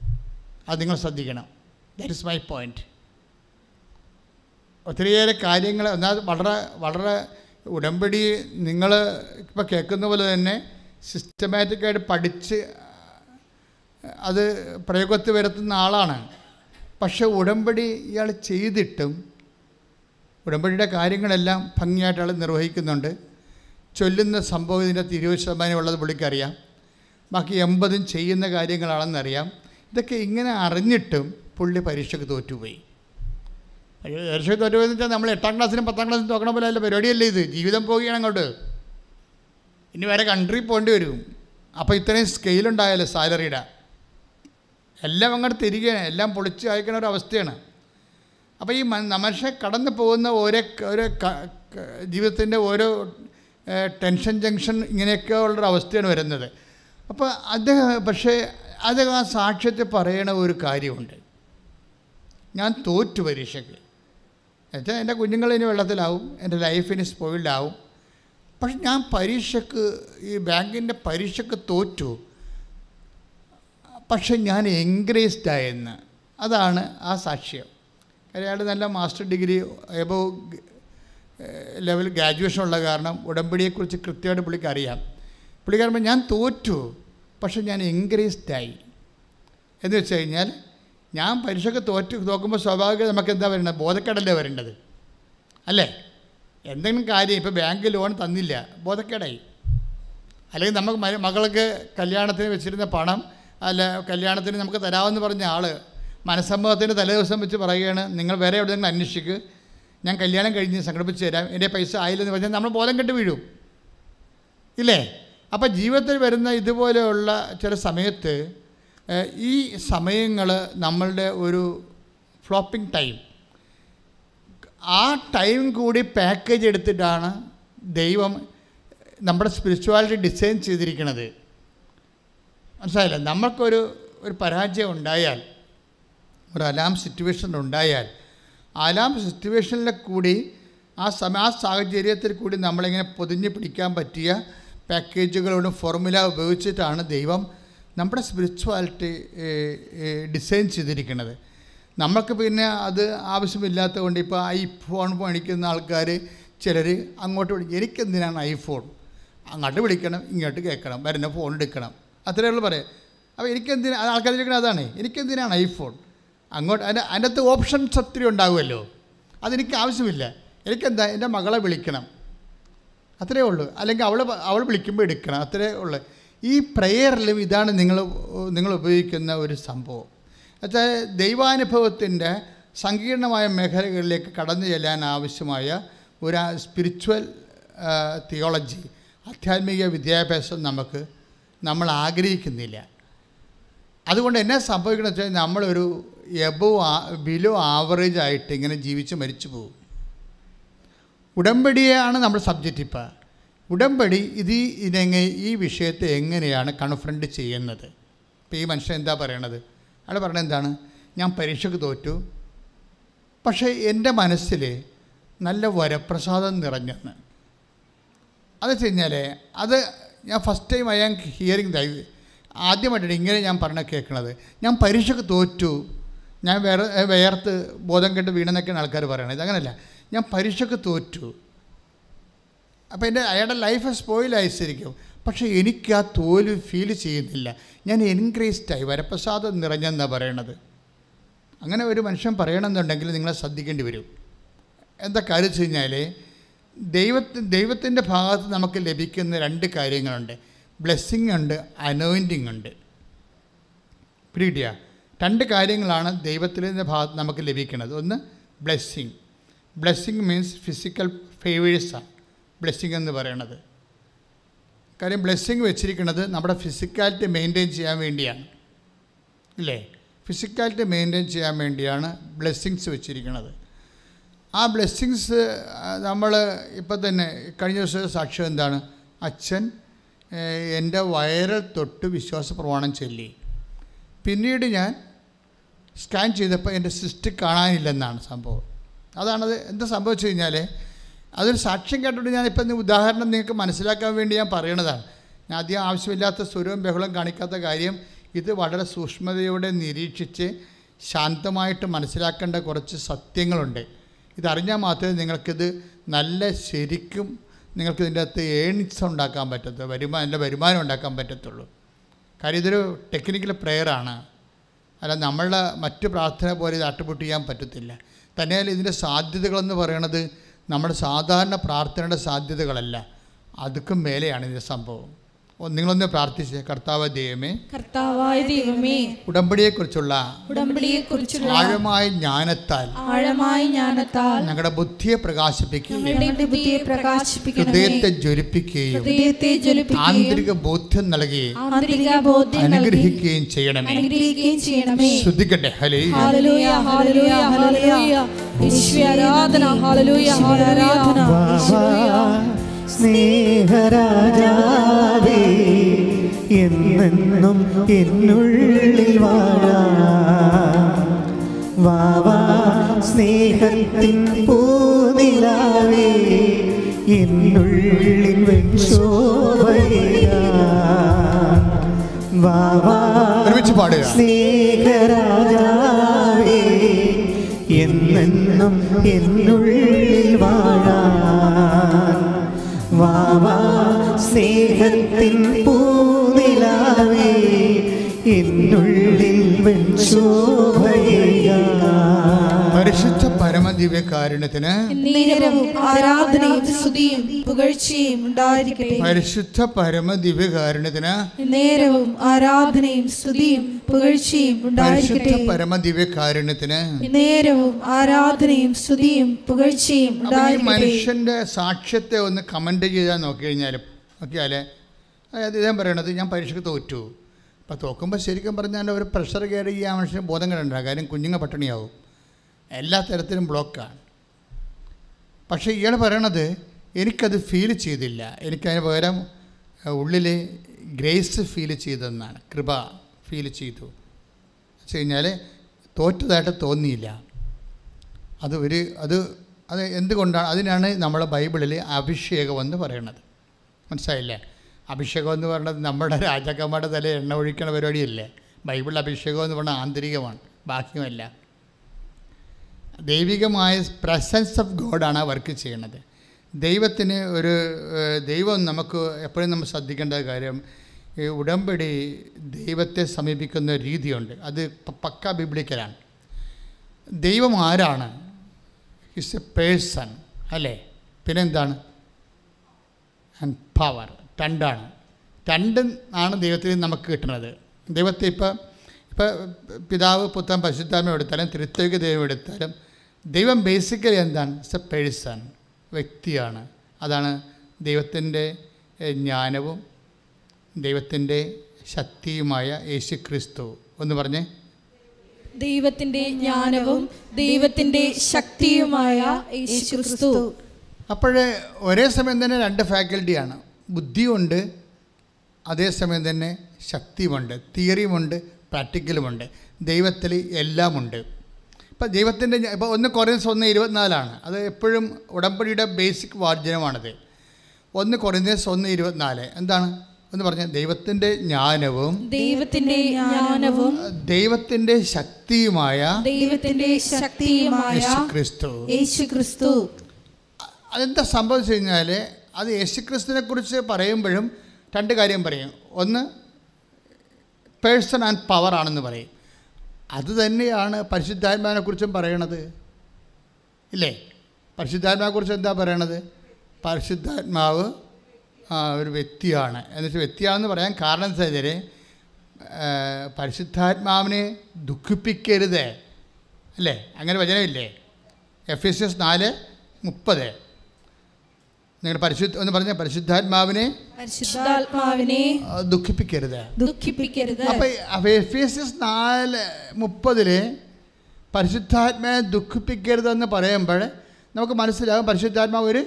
അത് നിങ്ങൾ ശ്രദ്ധിക്കണം. ദാറ്റ് ഇസ് മൈ പോയിന്റ് ഒത്തിരിയേറെ കാര്യങ്ങൾ എന്നാൽ വളരെ വളരെ ഉടമ്പടി നിങ്ങൾ ഇപ്പോൾ കേൾക്കുന്ന പോലെ തന്നെ സിസ്റ്റമാറ്റിക്കായിട്ട് പഠിച്ച് അത് പ്രയോഗത്തിൽ വരുത്തുന്ന ആളാണ്. പക്ഷെ ഉടമ്പടി ഇയാൾ ചെയ്തിട്ടും ഉടമ്പടിയുടെ കാര്യങ്ങളെല്ലാം ഭംഗിയായിട്ട് ആൾ നിർവഹിക്കുന്നുണ്ട്. ചൊല്ലുന്ന സംഭവം ഇതിന്റെ ഇരുപത് ശതമാനം ഉള്ളത് പുള്ളിക്കറിയാം ബാക്കി എൺപതും ചെയ്യുന്ന കാര്യങ്ങളാണെന്നറിയാം ഇതൊക്കെ ഇങ്ങനെ അറിഞ്ഞിട്ടും പുള്ളി പരീക്ഷയ്ക്ക് തോറ്റുപോയി. പരീക്ഷയ്ക്ക് തോറ്റുപോയെന്ന് വെച്ചാൽ നമ്മൾ എട്ടാം ക്ലാസ്സിനും പത്താം ക്ലാസ്സിനും തോക്കണ പോലെ അല്ല പരിപാടിയല്ലേ ഇത്? ജീവിതം പോവുകയാണ് അങ്ങോട്ട്. ഇനി വേറെ കൺട്രി പോകേണ്ടി വരും. അപ്പോൾ ഇത്രയും സ്കെയിലുണ്ടായാലോ സാലറിയുടെ? എല്ലാം അങ്ങോട്ട് തിരികെയാണ്. എല്ലാം പൊളിച്ച് അയക്കണ ഒരു അവസ്ഥയാണ്. അപ്പോൾ ഈ മനുഷ്യ കടന്നു പോകുന്ന ഓരോ ഓരോ ജീവിതത്തിന്റെ ഓരോ ടെൻഷൻ ജംഗ്ഷൻ ഇങ്ങനെയൊക്കെ ഉള്ളൊരു അവസ്ഥയാണ് വരുന്നത്. അപ്പോൾ അദ്ദേഹം പക്ഷേ അദ്ദേഹം ആ സാക്ഷ്യത്തിൽ പറയണ ഒരു കാര്യമുണ്ട്. ഞാൻ തോറ്റു പരീക്ഷയ്ക്ക്. എന്നുവെച്ചാൽ എന്റെ കുഞ്ഞുങ്ങൾ ഇനി വെള്ളത്തിലാവും എന്റെ ലൈഫിന് സ്പോയിൽഡാവും പക്ഷെ ഞാൻ പരീക്ഷയ്ക്ക് ഈ ബാങ്കിന്റെ പരീക്ഷയ്ക്ക് തോറ്റു. പക്ഷെ ഞാൻ എൻഗ്രേസ്ഡ് ആയെന്ന്. അതാണ് ആ സാക്ഷ്യം. കാര്യം അയാൾ നല്ല master degree above level graduation ഉള്ള കാരണം ഉടമ്പടിയെക്കുറിച്ച് കൃത്യമായിട്ട് പുള്ളിക്ക് അറിയാം. പുള്ളിക്കാരൻ ഞാൻ തോറ്റു. പക്ഷെ ഞാൻ എൻകറേജ്ഡായി എന്ന് വെച്ച് കഴിഞ്ഞാൽ ഞാൻ പരീക്ഷയ്ക്ക് തോറ്റ് തോക്കുമ്പോൾ സ്വാഭാവികം നമുക്ക് എന്താ വരേണ്ടത് ബോധക്കേടല്ലേ വരേണ്ടത്? അല്ലേ? എന്തെങ്കിലും കാര്യം ഇപ്പോൾ ബാങ്ക് ലോൺ തന്നില്ല ബോധക്കേടായി. അല്ലെങ്കിൽ നമുക്ക് മകൾക്ക് കല്യാണത്തിന് വെച്ചിരുന്ന പണം അല്ല കല്യാണത്തിന് നമുക്ക് തരാമെന്ന് പറഞ്ഞ ആൾ മനസ്സമ്മതത്തിന്റെ തലേദിവസം വെച്ച് പറയുകയാണ് നിങ്ങൾ വേറെ എവിടെയെങ്കിലും അന്വേഷിക്കുക ഞാൻ കല്യാണം കഴിഞ്ഞ് സംഘടിപ്പിച്ച് തരാം. എന്റെ പൈസ ആയില്ലെന്ന് പറഞ്ഞാൽ നമ്മൾ ബോധം കെട്ട് വീഴും. ഇല്ലേ? അപ്പം ജീവിതത്തിൽ വരുന്ന ഇതുപോലെയുള്ള ചില സമയത്ത് ഈ സമയങ്ങൾ നമ്മളുടെ ഒരു ഫ്ലോപ്പിംഗ് ടൈം ആ ടൈം കൂടി പാക്കേജ് എടുത്തിട്ടാണ് ദൈവം നമ്മുടെ സ്പിരിച്വാലിറ്റി ഡിസൈൻ ചെയ്തിരിക്കുന്നത്. മനസ്സിലായില്ല? നമ്മൾക്കൊരു ഒരു പരാജയം ഉണ്ടായാൽ ഒരു അലാം സിറ്റുവേഷൻ ഉണ്ടായാൽ അലാം സിറ്റുവേഷനിൽ കൂടി ആ സമയ ആ സാഹചര്യത്തിൽ കൂടി നമ്മളിങ്ങനെ പൊതിഞ്ഞ് പിടിക്കാൻ പറ്റിയ പാക്കേജുകളോടും ഫോർമുല ഉപയോഗിച്ചിട്ടാണ് ദൈവം നമ്മുടെ സ്പിരിച്വാലിറ്റി ഡിസൈൻ ചെയ്തിരിക്കുന്നത്. നമ്മൾക്ക് പിന്നെ അത് ആവശ്യമില്ലാത്തത് കൊണ്ട് ഇപ്പോൾ ഐഫോൺ മേടിക്കുന്ന ആൾക്കാർ ചിലർ അങ്ങോട്ട് വിളിക്കും എനിക്കെന്തിനാണ് ഐഫോൺ അങ്ങോട്ട് വിളിക്കണം ഇങ്ങോട്ട് കേൾക്കണം വരുന്ന ഫോൺ എടുക്കണം. അത്രയേ ഉള്ളൂ പറയാം. അപ്പോൾ എനിക്കെന്തിനാ അത് ആൾക്കാർ ചോദിക്കുന്നത് അതാണ് എനിക്കെന്തിനാണ് ഐഫോൺ അങ്ങോട്ട് അതിന്റെ അകത്ത് ഓപ്ഷൻസ് ഒത്തിരി ഉണ്ടാകുമല്ലോ അതെനിക്ക് ആവശ്യമില്ല. എനിക്കെന്താ എന്റെ മകളെ വിളിക്കണം. അത്രയേ ഉള്ളൂ. അല്ലെങ്കിൽ അവൾ അവൾ വിളിക്കുമ്പോൾ എടുക്കണം. അത്രേ ഉള്ളൂ. ഈ പ്രെയറിലും ഇതാണ് നിങ്ങൾ നിങ്ങൾ ഉപയോഗിക്കുന്ന ഒരു സംഭവം. എന്നുവെച്ചാൽ ദൈവാനുഭവത്തിന്റെ സങ്കീർണമായ മേഖലകളിലേക്ക് കടന്നു ചെല്ലാൻ ആവശ്യമായ ഒരു സ്പിരിച്വൽ തിയോളജി ആധ്യാത്മിക വിദ്യാഭ്യാസം നമുക്ക് നമ്മൾ ആഗ്രഹിക്കുന്നില്ല. അതുകൊണ്ട് എന്നാ സംഭവിക്കണമെന്ന് വെച്ചാൽ നമ്മളൊരു എബോ ബിലോ ആവറേജ് ആയിട്ട് ഇങ്ങനെ ജീവിച്ച് മരിച്ചു പോകും. ഉടമ്പടിയാണ് നമ്മൾ സബ്ജക്റ്റ് ഇപ്പം. ഉടമ്പടി ഇത് ഇതെങ്ങനെ ഈ വിഷയത്തെ എങ്ങനെയാണ് കൺഫ്രണ്ട് ചെയ്യുന്നത്? ഇപ്പോൾ ഈ മനുഷ്യൻ എന്താ പറയണത്? അയാൾ പറയണത് എന്താണ്? ഞാൻ പരീക്ഷയ്ക്ക് തോറ്റു. പക്ഷേ എന്റെ മനസ്സിൽ നല്ല വരപ്രസാദം നിറഞ്ഞെന്ന്. അത് കഴിഞ്ഞാൽ അത് ഞാൻ first time I am hearing ദൈ ആദ്യമായിട്ടാണ് ഇങ്ങനെ ഞാൻ പറഞ്ഞ കേൾക്കണത് ഞാൻ പരീക്ഷയ്ക്ക് തോറ്റു. ഞാൻ വേറെ വേർത്ത് ബോധം കെട്ട് വീണെന്നൊക്കെയാണ് ആൾക്കാർ പറയണത്. ഇതങ്ങനല്ല ഞാൻ പരീക്ഷയ്ക്ക് തോറ്റു. അപ്പോൾ എന്റെ അയാളുടെ ലൈഫ് സ്പോയിലായി ശരിക്കും പക്ഷേ എനിക്ക് ആ തോൽവി ഫീൽ ചെയ്യുന്നില്ല. ഞാൻ എൻക്രീസ്ഡായി വരപ്രസാദം നിറഞ്ഞെന്നാണ് പറയണത്. അങ്ങനെ ഒരു മനുഷ്യൻ പറയണമെന്നുണ്ടെങ്കിൽ നിങ്ങളെ ശ്രദ്ധിക്കേണ്ടി വരും. എന്താ കാര്യം വെച്ച് കഴിഞ്ഞാൽ ദൈവത്തി ദൈവത്തിന്റെ ഭാഗത്ത് നമുക്ക് ലഭിക്കുന്ന രണ്ട് കാര്യങ്ങളുണ്ട്. ബ്ലെസ്സിങ് ഉണ്ട് അനോയിന്റിങ് ഉണ്ട്. പിടികിട്ടിയ? രണ്ട് കാര്യങ്ങളാണ് ദൈവത്തിന്റെ ഭാഗത്ത് നമുക്ക് ലഭിക്കുന്നത്. ഒന്ന് ബ്ലെസ്സിങ് ബ്ലെസ്സിങ് മീൻസ് ഫിസിക്കൽ ഫേവേഴ്സാണ് ബ്ലെസ്സിങ് എന്ന് പറയണത്. കാര്യം ബ്ലെസ്സിങ് വെച്ചിരിക്കുന്നത് നമ്മുടെ ഫിസിക്കാലിറ്റി മെയിന്റെയിൻ ചെയ്യാൻ വേണ്ടിയാണ്. ഇല്ലേ? ഫിസിക്കാലിറ്റി മെയിന്റെയിൻ ചെയ്യാൻ വേണ്ടിയാണ് ബ്ലെസ്സിങ്സ് വെച്ചിരിക്കുന്നത്. ആ ബ്ലെസ്സിങ്സ് നമ്മൾ ഇപ്പം തന്നെ കഴിഞ്ഞ ദിവസം സാക്ഷ്യം എന്താണ്? അച്ഛൻ എന്റെ വയറിൽ തൊട്ട് വിശ്വാസ പ്രമാണം ചൊല്ലി. പിന്നീട് ഞാൻ സ്കാൻ ചെയ്തപ്പോൾ എന്റെ സിസ്റ്റ് കാണാനില്ലെന്നാണ് സംഭവം. അതാണത്. എന്താ സംഭവിച്ചു കഴിഞ്ഞാൽ അതൊരു സാക്ഷ്യം കേട്ടിട്ട് ഇപ്പം ഉദാഹരണം നിങ്ങൾക്ക് മനസ്സിലാക്കാൻ വേണ്ടി ഞാൻ പറയണതാണ്. ഞാൻ അധികം ആവശ്യമില്ലാത്ത സ്വരവും ബഹളവും കാണിക്കാത്ത കാര്യം ഇത് വളരെ സൂക്ഷ്മതയോടെ നിരീക്ഷിച്ച് ശാന്തമായിട്ട് മനസ്സിലാക്കേണ്ട കുറച്ച് സത്യങ്ങളുണ്ട്. ഇതറിഞ്ഞാൽ മാത്രമേ നിങ്ങൾക്കിത് നല്ല ശരിക്കും നിങ്ങൾക്ക് ഇതിന്റെ അകത്ത് ഏണിങ്സ് ഉണ്ടാക്കാൻ പറ്റത്തുള്ളൂ വരുമാനം എന്റെ വരുമാനം ഉണ്ടാക്കാൻ പറ്റത്തുള്ളൂ. കാര്യം ഇതൊരു ടെക്നിക്കൽ പ്രെയറാണ് അല്ല നമ്മളുടെ മറ്റു പ്രാർത്ഥന പോലെ ഇത് അട്ടുപൊട്ട് ചെയ്യാൻ പറ്റത്തില്ല. തന്നെയല്ല ഇതിന്റെ സാധ്യതകളെന്ന് പറയണത് നമ്മുടെ സാധാരണ പ്രാർത്ഥനയുടെ സാധ്യതകളല്ല. അതുക്കും മേലെയാണ് ഇതിന്റെ സംഭവം. നിങ്ങളൊന്ന് പ്രാർത്ഥിച്ച്. കർത്താവ് ദൈവമേ കർത്താവായ ദൈവമേ ഉടമ്പടിയെ കുറിച്ചുള്ള ഉടമ്പടിയെ കുറിച്ചുള്ള ആഴമായ ജ്ഞാനത്താൽ ആഴമായ ജ്ഞാനത്താൽ ഞങ്ങളുടെ ബുദ്ധിയെ പ്രകാശിപ്പിക്കുകയും ഞങ്ങളുടെ ബുദ്ധിയെ പ്രകാശിപ്പിക്കുകയും ഹൃദയത്തെ ജ്വലിപ്പിക്കുകയും ഹൃദയത്തെ ജ്വലിപ്പിക്കുകയും ആന്തരിക ബോധ്യം നൽകി ആന്തരിക ബോധ്യം നൽകി അനുഗ്രഹിക്കുകയും ചെയ്യണമേ. അനുഗ്രഹിക്കുകയും ചെയ്യണമേ. ശ്രദ്ധിക്കട്ടെ ഹലേ ഹല്ലേലൂയ ഹല്ലേലൂയ ഹല്ലേലൂയ. ഈശ്വര ആരാധന. ഹല്ലേലൂയ ആരാധന. വാവാ സ്നേഹരാജാവേ എന്നെന്നും എന്നുള്ളിൽ വാഴാ. വാവാ സ്നേഹത്തിൻ പൂനിലാവേ എന്നുള്ളിൽ വെൺശോഭയാ. വാവാ സ്നേഹരാജാവേ എന്നെന്നും എന്നുള്ളിൽ വാഴാൻ വാവാ സ്നേഹത്തിൻ പൂനിലാവേ എന്നുള്ളിൽ വെൺശോഭയാ പരിശുദ്ധ പരമദിവ്യകാരുണ്യത്തിന് പരിശുദ്ധ ആരാധനയും സ്തുതിയും പുകഴ്ചയും ഉണ്ടായിരിക്കട്ടെ. പരിശുദ്ധ പരമദിവ്യകാരുണ്യത്തിന് നേരവും ആരാധനയും സ്തുതിയും പുകഴ്ചയും പരിശുദ്ധ പരമ ദിവ്യകാരുണ്യത്തിന് നേരവും ആരാധനയും സ്തുതിയും പുകഴ്ചയും മനുഷ്യന്റെ സാക്ഷ്യത്തെ ഒന്ന് കമന്റ് ചെയ്താൽ നോക്കി കഴിഞ്ഞാൽ നോക്കിയാലേ അതായത് ഇദ്ദേഹം പറയണത് ഞാൻ പരീക്ഷയ്ക്ക് തോറ്റു. അപ്പോൾ തോക്കുമ്പോൾ ശരിക്കും പറഞ്ഞാൽ ഒരു പ്രഷർ കയറി ഈ ആ മനുഷ്യന് ബോധം കിടണ്ട കാര്യം കുഞ്ഞുങ്ങൾ പട്ടിണിയാവും. എല്ലാ തരത്തിലും ബ്ലോക്കാണ് പക്ഷേ ഇയാൾ പറയണത് എനിക്കത് ഫീൽ ചെയ്തില്ല. എനിക്കതിന് പകരം ഉള്ളിൽ ഗ്രേസ് ഫീൽ ചെയ്തെന്നാണ് കൃപ ഫീൽ ചെയ്തു. വെച്ച് കഴിഞ്ഞാൽ തോറ്റതായിട്ട് തോന്നിയില്ല. അത് ഒരു അത് അത് എന്തുകൊണ്ടാണ് അതിനാണ് നമ്മളെ ബൈബിളിൽ അഭിഷേകം എന്ന് പറയണത്. മനസ്സിലായില്ലേ? അഭിഷേകം എന്ന് പറയുന്നത് നമ്മുടെ രാജാക്കന്മാരുടെ തല എണ്ണ ഒഴിക്കണ പരിപാടിയല്ലേ? ബൈബിളിൽ അഭിഷേകം എന്ന് പറഞ്ഞാൽ ആന്തരികമാണ്. ബാഹ്യമല്ല. ദൈവികമായ പ്രസൻസ് ഓഫ് ഗോഡാണ് വർക്ക് ചെയ്യുന്നത്. ദൈവത്തിന് ഒരു ദൈവം നമുക്ക് എപ്പോഴും നമ്മൾ ശ്രദ്ധിക്കേണ്ട കാര്യം ഈ ഉടമ്പടി ദൈവത്തെ സമീപിക്കുന്ന രീതിയുണ്ട്. അത് പക്ക ബിബ്ലിക്കലാണ് ദൈവം ആരാണ്? ഇസ് എ പേഴ്സൺ അല്ലേ? പിന്നെന്താണ്? ആൻഡ് പവർ രണ്ടാണ് രണ്ട് ആണ് ദൈവത്തിൽ നമുക്ക് കിട്ടുന്നത്. ദൈവത്തെ ഇപ്പോൾ ഇപ്പോൾ പിതാവ് പുത്രൻ പശുദ്ധാമം എടുത്താലും തിരുത്തൈക ദൈവം എടുത്താലും ദൈവം ബേസിക്കലി എന്താണ്? ഇറ്റ്സ് എ പേഴ്സൺ വ്യക്തിയാണ്. അതാണ് ദൈവത്തിന്റെ ജ്ഞാനവും ദൈവത്തിന്റെ ശക്തിയുമായ യേശു ക്രിസ്തു എന്ന് പറഞ്ഞേ. ദൈവത്തിന്റെ ജ്ഞാനവും ദൈവത്തിന്റെ ശക്തിയുമായ യേശു ക്രിസ്തു അപ്പോഴേ ഒരേ സമയം തന്നെ രണ്ട് ഫാക്കൽറ്റിയാണ് ബുദ്ധിയുണ്ട് അതേസമയം തന്നെ ശക്തിയുമുണ്ട് തിയറിയുമുണ്ട് പ്രാക്ടിക്കലുമുണ്ട് ദൈവത്തിൽ എല്ലാമുണ്ട്. ഇപ്പം ദൈവത്തിന്റെ ഇപ്പോൾ ഒന്ന് കൊറിയൻസ് ഒന്ന് ഇരുപത്തിനാലാണ്. അത് എപ്പോഴും ഉടമ്പടിയുടെ ബേസിക് വാർജനമാണത്. ഒന്ന് കൊറിയൻസ് ഒന്ന് ഇരുപത്തിനാല്. എന്താണ്? എന്ന് പറഞ്ഞാൽ ദൈവത്തിന്റെ ജ്ഞാനവും ദൈവത്തിന്റെ ജ്ഞാനവും ദൈവത്തിന്റെ ശക്തിയുമായ ദൈവത്തിന്റെ ശക്തിയുമായ യേശുക്രിസ്തു. ക്രിസ്തു യേശു ക്രിസ്തു അതെന്താ സംഭവിച്ചു കഴിഞ്ഞാൽ അത് യേശുക്രിസ്തുവിനെ കുറിച്ച് പറയുമ്പോഴും രണ്ട് കാര്യം പറയും. ഒന്ന് പേഴ്സൺ ആൻഡ് പവർ ആണെന്ന് പറയും. അത് തന്നെയാണ് പരിശുദ്ധാത്മാവിനെ കുറിച്ചും പറയണത്. ഇല്ലേ? പരിശുദ്ധാത്മാവിനെക്കുറിച്ച് എന്താ പറയണത്? പരിശുദ്ധാത്മാവ് ഒരു വ്യക്തിയാണ്. എന്നുവെച്ചാൽ വ്യക്തിയാണെന്ന് പറയാൻ കാരണം വെച്ചാൽ പരിശുദ്ധാത്മാവിനെ ദുഃഖിപ്പിക്കരുത്. അല്ലേ? അങ്ങനെ വചനമില്ലേ? എഫ് എസ് എസ് നാല് മുപ്പത്. നിങ്ങളുടെ പരിശുദ്ധ എന്ന് പറഞ്ഞ പരിശുദ്ധാത്മാവിനെ പരിശുദ്ധാത്മാവിനെ ദുഃഖിപ്പിക്കരുത്. എസ് നാല് മുപ്പതിൽ പരിശുദ്ധാത്മാവിനെ ദുഃഖിപ്പിക്കരുതെന്ന് പറയുമ്പോൾ നമുക്ക് മനസ്സിലാകും പരിശുദ്ധാത്മാവ് ഒരു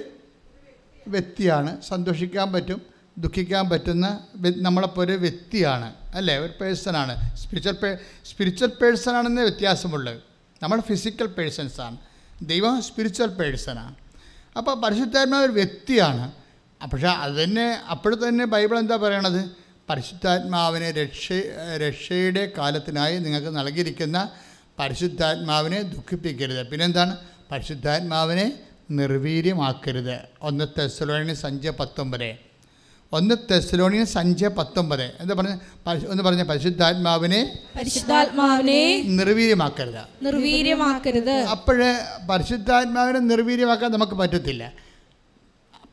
വ്യക്തിയാണ്. സന്തോഷിക്കാൻ പറ്റും ദുഃഖിക്കാൻ പറ്റുന്ന നമ്മളപ്പോൾ ഒരു വ്യക്തിയാണ് അല്ലേ? ഒരു പേഴ്സണാണ്. സ്പിരിച്വൽ പേ സ്പിരിച്വൽ പേഴ്സൺ ആണെന്ന് വ്യത്യാസമുള്ളത് നമ്മൾ ഫിസിക്കൽ പേഴ്സൺസാണ്. ദൈവം സ്പിരിച്വൽ പേഴ്സണാണ്. അപ്പോൾ പരിശുദ്ധാത്മാവ് ഒരു വ്യക്തിയാണ്. പക്ഷേ അത് തന്നെ അപ്പോൾ തന്നെ ബൈബിൾ എന്താ പറയണത്? പരിശുദ്ധാത്മാവിനെ രക്ഷ രക്ഷയുടെ കാലത്തിനായി നിങ്ങൾക്ക് നൽകിയിരിക്കുന്ന പരിശുദ്ധാത്മാവിനെ ദുഃഖിപ്പിക്കരുത്. പിന്നെന്താണ്? പരിശുദ്ധാത്മാവിനെ നിർവീര്യമാക്കരുത്. ഒന്ന് തെസ്സലോണിന് സഞ്ചയ പത്തൊമ്പത്. ഒന്ന് തെസ്ലോണിയൻ സഞ്ച പത്തൊമ്പത്. എന്താ പറഞ്ഞ? ഒന്ന് പറഞ്ഞ പരിശുദ്ധാത്മാവിനെ പരിശുദ്ധാത്മാവിനെ നിർവീര്യമാക്കരുത്. നിർവീര്യമാക്കരുത്. അപ്പോഴേ പരിശുദ്ധാത്മാവിനെ നിർവീര്യമാക്കാൻ നമുക്ക് പറ്റത്തില്ല.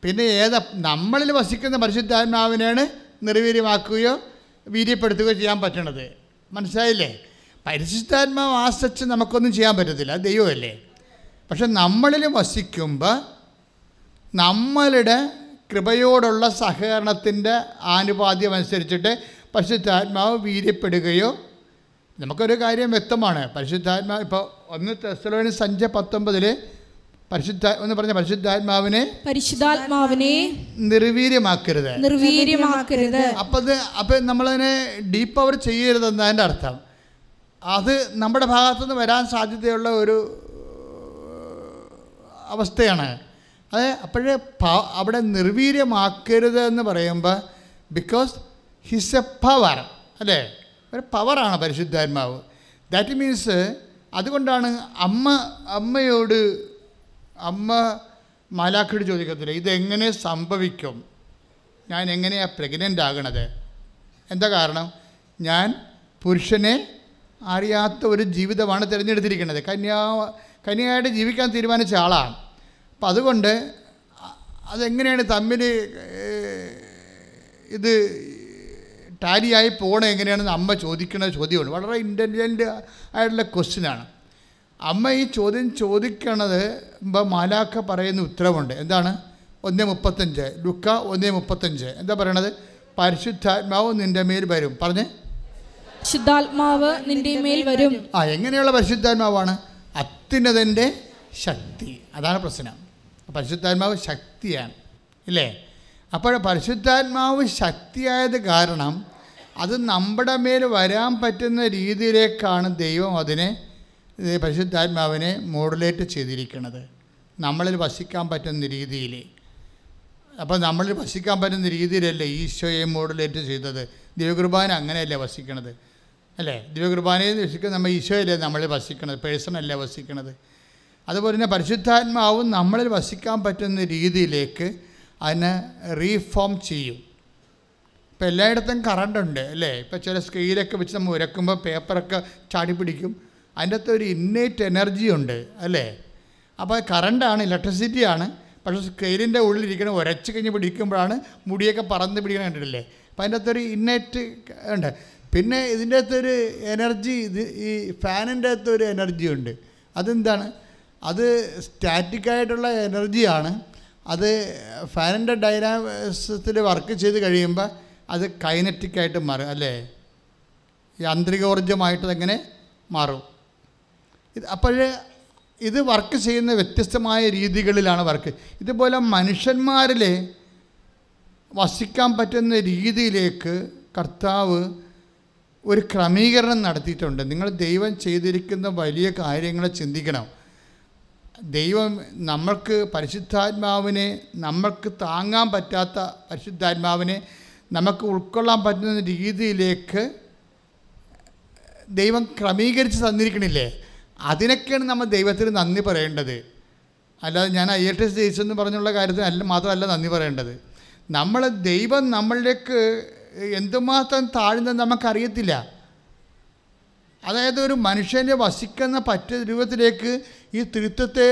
പിന്നെ ഏതാ നമ്മളിൽ വസിക്കുന്ന പരിശുദ്ധാത്മാവിനെയാണ് നിർവീര്യമാക്കുകയോ വീര്യപ്പെടുത്തുകയോ ചെയ്യാൻ പറ്റണത്. മനസ്സിലായില്ലേ? പരിശുദ്ധാത്മാവ് ആശ്രയിച്ച് നമുക്കൊന്നും ചെയ്യാൻ പറ്റത്തില്ല. അത് ദൈവമല്ലേ? പക്ഷെ നമ്മളിൽ വസിക്കുമ്പോൾ നമ്മളുടെ കൃപയോടുള്ള സഹകരണത്തിന്റെ ആനുപാദ്യം അനുസരിച്ചിട്ട് പരിശുദ്ധാത്മാവ് വീര്യപ്പെടുകയോ നമുക്കൊരു കാര്യം വ്യക്തമാണ്. പരിശുദ്ധാത്മാവ് ഇപ്പോൾ ഒന്ന് തെസ്സലോനി സഞ്ച പത്തൊമ്പതിൽ പരിശുദ്ധ എന്ന് പറഞ്ഞ പരിശുദ്ധാത്മാവിനെ പരിശുദ്ധാത്മാവിനെ നിർവീര്യമാക്കരുത്. നിർവീര്യമാക്കരുത്. അപ്പൊ അത് അപ്പൊ നമ്മളതിനെ ഡീപ്പ് അവർ ചെയ്യരുതെന്നതിന്റെ അർത്ഥം. അത് നമ്മുടെ ഭാഗത്തുനിന്ന് വരാൻ സാധ്യതയുള്ള ഒരു അവസ്ഥയാണ്. അത് അപ്പോഴേ പ- അവിടെ നിർവീര്യമാക്കരുത് എന്ന് പറയുമ്പോൾ ബിക്കോസ് ഹിസ് എ പവർ അല്ലേ? ഒരു പവറാണ് പരിശുദ്ധാത്മാവ്. ദാറ്റ് മീൻസ് അതുകൊണ്ടാണ് അമ്മ അമ്മയോട് അമ്മ മാലാഖയോട് ചോദിക്കത്തില്ല ഇതെങ്ങനെ സംഭവിക്കും? ഞാൻ എങ്ങനെയാണ് പ്രഗ്നന്റ് ആകണത്? എന്താ കാരണം? ഞാൻ പുരുഷനെ അറിയാത്ത ഒരു ജീവിതമാണ് തിരഞ്ഞെടുത്തിരിക്കുന്നത്. കന്യാ കന്യായിട്ട് ജീവിക്കാൻ തീരുമാനിച്ച ആളാണ്. അപ്പം അതുകൊണ്ട് അതെങ്ങനെയാണ് തമ്മിൽ ഇത് ടാലിയായി പോകണം എങ്ങനെയാണെന്ന് അമ്മ ചോദിക്കുന്ന ചോദ്യമാണ്. വളരെ ഇന്റലിജന്റ് ആയിട്ടുള്ള ക്വസ്റ്റ്യനാണ് അമ്മ ഈ ചോദ്യം ചോദിക്കണത് ഇപ്പം മാലാക്ക പറയുന്ന ഉത്തരവുണ്ട്. എന്താണ്? ഒന്നേ മുപ്പത്തഞ്ച്. ലുക്ക ഒന്നേ മുപ്പത്തഞ്ച്. എന്താ പറയണത്? പരിശുദ്ധാത്മാവ് നിന്റെ മേൽ വരും. പറഞ്ഞേ. ശുദ്ധാത്മാവ് നിന്റെ മേൽ വരും. ആ എങ്ങനെയുള്ള പരിശുദ്ധാത്മാവാണ്? അത്യുന്നതന്റെ ശക്തി. അതാണ് പ്രശ്നം. പരിശുദ്ധാത്മാവ് ശക്തിയാണ് ഇല്ലേ? അപ്പോൾ പരിശുദ്ധാത്മാവ് ശക്തിയായത് കാരണം അത് നമ്മുടെ മേൽ വരാൻ പറ്റുന്ന രീതിയിലേക്കാണ് ദൈവം അതിനെ പരിശുദ്ധാത്മാവിനെ മോഡുലേറ്റ് ചെയ്തിരിക്കുന്നത്. നമ്മളിൽ വസിക്കാൻ പറ്റുന്ന രീതിയിൽ. അപ്പോൾ നമ്മളിൽ വസിക്കാൻ പറ്റുന്ന രീതിയിലല്ലേ ഈശോയെ മോഡുലേറ്റ് ചെയ്തത്? ദിവ്യകുർബാന അങ്ങനെയല്ലേ വസിക്കണത്? അല്ലേ? ദിവ്യകുർബാനയിൽ വസിക്കുന്നത് നമ്മൾ ഈശോയല്ലേ നമ്മളിൽ വസിക്കണത്? പേഴ്സണല്ലേ വസിക്കണത്? അതുപോലെ തന്നെ പരിശുദ്ധാത്മാവും നമ്മളിൽ വസിക്കാൻ പറ്റുന്ന രീതിയിലേക്ക് അതിനെ റീഫോം ചെയ്യും. ഇപ്പം എല്ലായിടത്തും കറണ്ടുണ്ട് അല്ലേ? ഇപ്പോൾ ചില സ്കെയിലൊക്കെ വെച്ച് നമ്മൾ ഉരക്കുമ്പോൾ പേപ്പറൊക്കെ ചാടി പിടിക്കും. അതിന്റെ അകത്ത് ഒരു ഇന്നേറ്റ് എനർജി ഉണ്ട് അല്ലേ? അപ്പോൾ കറണ്ടാണ് ഇലക്ട്രിസിറ്റിയാണ് പക്ഷേ സ്കെയിലിന്റെ ഉള്ളിലിരിക്കണ ഉരച്ച് കഴിഞ്ഞ് പിടിക്കുമ്പോഴാണ് മുടിയൊക്കെ പറന്ന് പിടിക്കണം കണ്ടിട്ടില്ലേ? അപ്പോൾ അതിന്റെ അകത്തൊരു ഇന്നേറ്റ് ഉണ്ട്. പിന്നെ ഇതിന്റെ അകത്തൊരു എനർജി ഇത് ഈ ഫാനിന്റെ അകത്തൊരു എനർജി ഉണ്ട്. അതെന്താണ്? അത് സ്റ്റാറ്റിക്കായിട്ടുള്ള എനർജിയാണ് അത് ഫാനിന്റെ ഡൈനാമസിൽ വർക്ക് ചെയ്ത് കഴിയുമ്പോൾ അത് കൈനറ്റിക്കായിട്ട് മാറും അല്ലേ? യാന്ത്രിക ഊർജമായിട്ടതെങ്ങനെ മാറും. ഇത് അപ്പോൾ ഇത് വർക്ക് ചെയ്യുന്ന വ്യത്യസ്തമായ രീതികളിലാണ് വർക്ക് ഇതുപോലെ മനുഷ്യന്മാരിൽ വസിക്കാൻ പറ്റുന്ന രീതിയിലേക്ക് കർത്താവ് ഒരു ക്രമീകരണം നടത്തിയിട്ടുണ്ട്. നിങ്ങൾ ദൈവം ചെയ്തിരിക്കുന്ന വലിയ കാര്യങ്ങളെ ചിന്തിക്കണം. ദൈവം നമ്മൾക്ക് പരിശുദ്ധാത്മാവിനെ നമ്മൾക്ക് താങ്ങാൻ പറ്റാത്ത പരിശുദ്ധാത്മാവിനെ നമുക്ക് ഉൾക്കൊള്ളാൻ പറ്റുന്ന രീതിയിലേക്ക് ദൈവം ക്രമീകരിച്ച് തന്നിരിക്കണില്ലേ? അതിനൊക്കെയാണ് നമ്മൾ ദൈവത്തിന് നന്ദി പറയേണ്ടത്. അല്ലാതെ ഞാൻ ഐ എൽ ടി എസ് ജയിച്ചെന്ന് പറഞ്ഞുള്ള കാര്യത്തിന് അല്ല മാത്രമല്ല നന്ദി പറയേണ്ടത്. നമ്മൾ ദൈവം നമ്മളിലേക്ക് എന്തുമാത്രം താഴ്ന്നത് നമുക്കറിയത്തില്ല. അതായത് ഒരു മനുഷ്യനെ വസിക്കുന്ന പറ്റ രൂപത്തിലേക്ക് ഈ തൃത്വത്തെ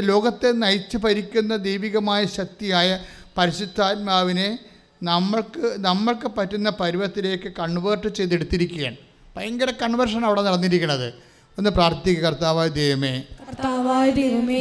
ലോകത്തെ നയിച്ച് ഭരിക്കുന്ന ദൈവികമായ ശക്തിയായ പരിശുദ്ധാത്മാവിനെ നമ്മൾക്ക് നമ്മൾക്ക് പറ്റുന്ന പരുവത്തിലേക്ക് കൺവേർട്ട് ചെയ്തെടുത്തിരിക്കുകയാണ്. ഭയങ്കര കൺവേർഷൻ അവിടെ നടന്നിരിക്കുന്നത്. ഒന്ന് പ്രാർത്ഥിക്കുക കർത്താവായ ദൈവമേ.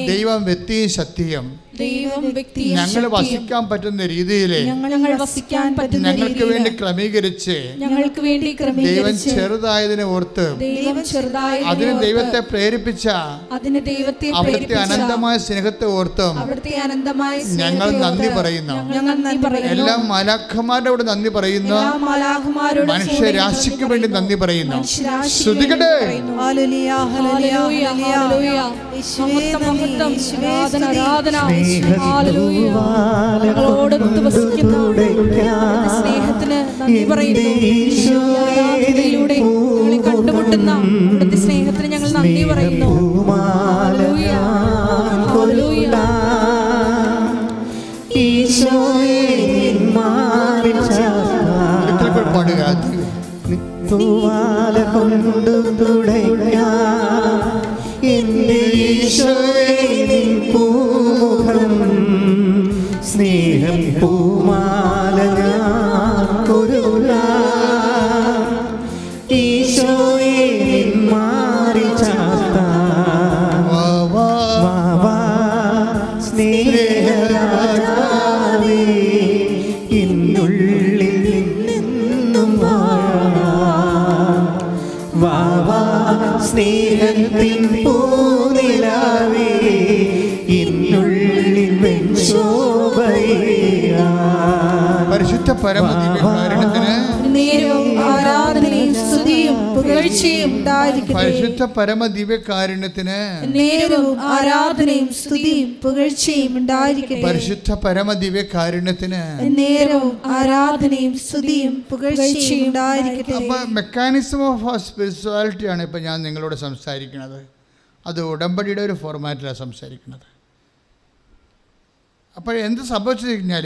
ദൈവം വ്യക്തിയും ശക്തിയും ദൈവം വ്യക്തി ഞങ്ങൾ വസിക്കാൻ പറ്റുന്ന രീതിയിൽ ഞങ്ങൾ വസിക്കാൻ പറ്റുന്ന ഞങ്ങൾക്ക് വേണ്ടി ക്രമീകരിച്ച് ഞങ്ങൾക്ക് വേണ്ടി ദൈവം ചെറുതായതിനെ ഓർത്ത് ദൈവം ചെറുതായ അതിന് ദൈവത്തെ പ്രേരിപ്പിച്ച അതിന് ദൈവത്തെ അവിടുത്തെ അനന്തമായ സ്നേഹത്തെ ഓർത്തും അവിടുത്തെ അനന്തമായ ഞങ്ങൾ നന്ദി പറയുന്നു. ഞങ്ങൾ നന്ദി പറയുന്നു. എല്ലാ മാലാഖമാരുടെ കൂടെ നന്ദി പറയുന്നു. മനുഷ്യരാശിക്ക് വേണ്ടി നന്ദി പറയുന്നു. ശ്രുതികട്ടെ? ഹല്ലേലൂയ, ഹല്ലേലൂയ, ഹല്ലേലൂയ. യേശുവേ നന്ദി, ആരാധന, ആരാധന. സ്നേഹത്തൂവാല ഹല്ലേലൂയ. ഞങ്ങളോടൊത്ത് വസിക്കുന്ന അവിടുത്തെ സ്നേഹത്തിന് നന്ദി പറയുന്നു ഈ ആരാധനയിലൂടെ ഞങ്ങളെ കണ്ടുമുട്ടുന്ന അവിടുത്തെ സ്നേഹത്തിന് ഞങ്ങൾ നന്ദി പറയുന്നു ഹല്ലേലൂയ. ഹല്ലേലൂയ. ഈശോയെ നിൻ മാറിൽ ചാർത്താൻ പാടുക തൂവാല കൊണ്ടു തുടയ്ക്കാം എന്റെ ഈശോയെ സ്നേഹം പരിശുദ്ധ പരമ ദിവ്യകാരുണ്യത്തിന് ആരാധനയും സ്തുതിയും പുകഴ്ചയും ഉണ്ടായിരിക്കട്ടെ. പരിശുദ്ധ പരമ ദിവ്യകാരുണ്യത്തിന് ആരാധനയും സ്തുതിയും നേരവും ആരാധനയും പുകഴ്ചയും ഉണ്ടായിരിക്കട്ടെ. മെക്കാനിസം ഓഫ് സ്പിരിച്വാലിറ്റി ആണ് ഇപ്പൊ ഞാൻ നിങ്ങളോട് സംസാരിക്കുന്നത്. അത് ഉടമ്പടിയുടെ ഒരു ഫോർമാറ്റിലാണ് സംസാരിക്കുന്നത്. അപ്പോൾ എന്ത് സംഭവിച്ചു കഴിഞ്ഞാൽ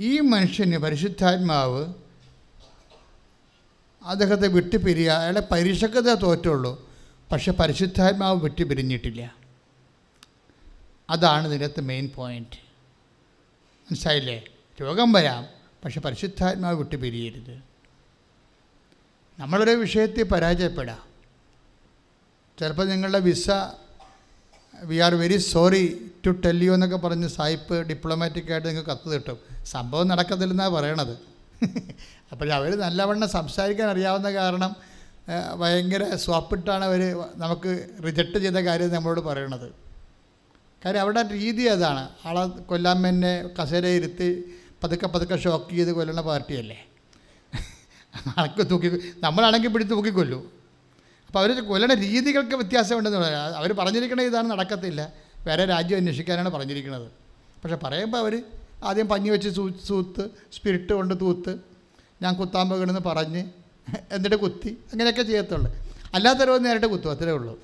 ഈ മനുഷ്യന് പരിശുദ്ധാത്മാവ് അദ്ദേഹത്തെ വിട്ടുപിരിയ അയാളെ പരീക്ഷക്കത തോറ്റുള്ളൂ. പക്ഷെ പരിശുദ്ധാത്മാവ് വിട്ടുപിരിഞ്ഞിട്ടില്ല. അതാണ് ഇതിനകത്ത് മെയിൻ പോയിന്റ് മനസ്സിലായില്ലേ? രോഗം വരാം പക്ഷെ പരിശുദ്ധാത്മാവ് വിട്ടുപിരിയരുത്. നമ്മളൊരു വിഷയത്തിൽ പരാജയപ്പെടാം. ചിലപ്പോൾ നിങ്ങളുടെ visa we are very sorry to tell you എന്നൊക്കെ പറഞ്ഞ് സായിപ്പ് ഡിപ്ലോമാറ്റിക്കായിട്ട് നിങ്ങൾക്ക് കത്ത് കിട്ടും. സംഭവം നടക്കത്തില്ലെന്നാണ് പറയണത്. അപ്പോൾ അവർ നല്ലവണ്ണം സംസാരിക്കാൻ അറിയാവുന്ന കാരണം ഭയങ്കര സ്വാപ്പിട്ടാണ് അവർ നമുക്ക് റിജക്റ്റ് ചെയ്ത കാര്യം നമ്മളോട് പറയണത്. കാര്യം അവരുടെ രീതി അതാണ്. ആളെ കൊല്ലാൻ കസേര ഇരുത്തി പതുക്കെ പതുക്കെ ഷോക്ക് ചെയ്ത് കൊല്ലണ പാർട്ടിയല്ലേ. ആൾക്ക് തൂക്കി നമ്മളാണെങ്കിൽ പിടിച്ച് തൂക്കിക്കൊല്ലു. അപ്പോൾ അവർ കൊല്ലണ രീതികൾക്ക് വ്യത്യാസമുണ്ടെന്ന് പറയാം അവർ പറഞ്ഞിരിക്കണ ഇതാണ് നടക്കത്തില്ല. വേറെ രാജ്യം അന്വേഷിക്കാനാണ് പറഞ്ഞിരിക്കുന്നത് പക്ഷേ പറയുമ്പോൾ അവർ ആദ്യം പഞ്ഞി വെച്ച് സൂ സൂത്ത് സ്പിരിറ്റ് കൊണ്ട് തൂത്ത് ഞാൻ കുത്താൻ പോകണമെന്ന് പറഞ്ഞ് എന്നിട്ട് കുത്തി അങ്ങനെയൊക്കെ ചെയ്യത്തുള്ളൂ. അല്ലാത്തവരോ നേരിട്ട് കുത്തും അത്രേ ഉള്ളൂ.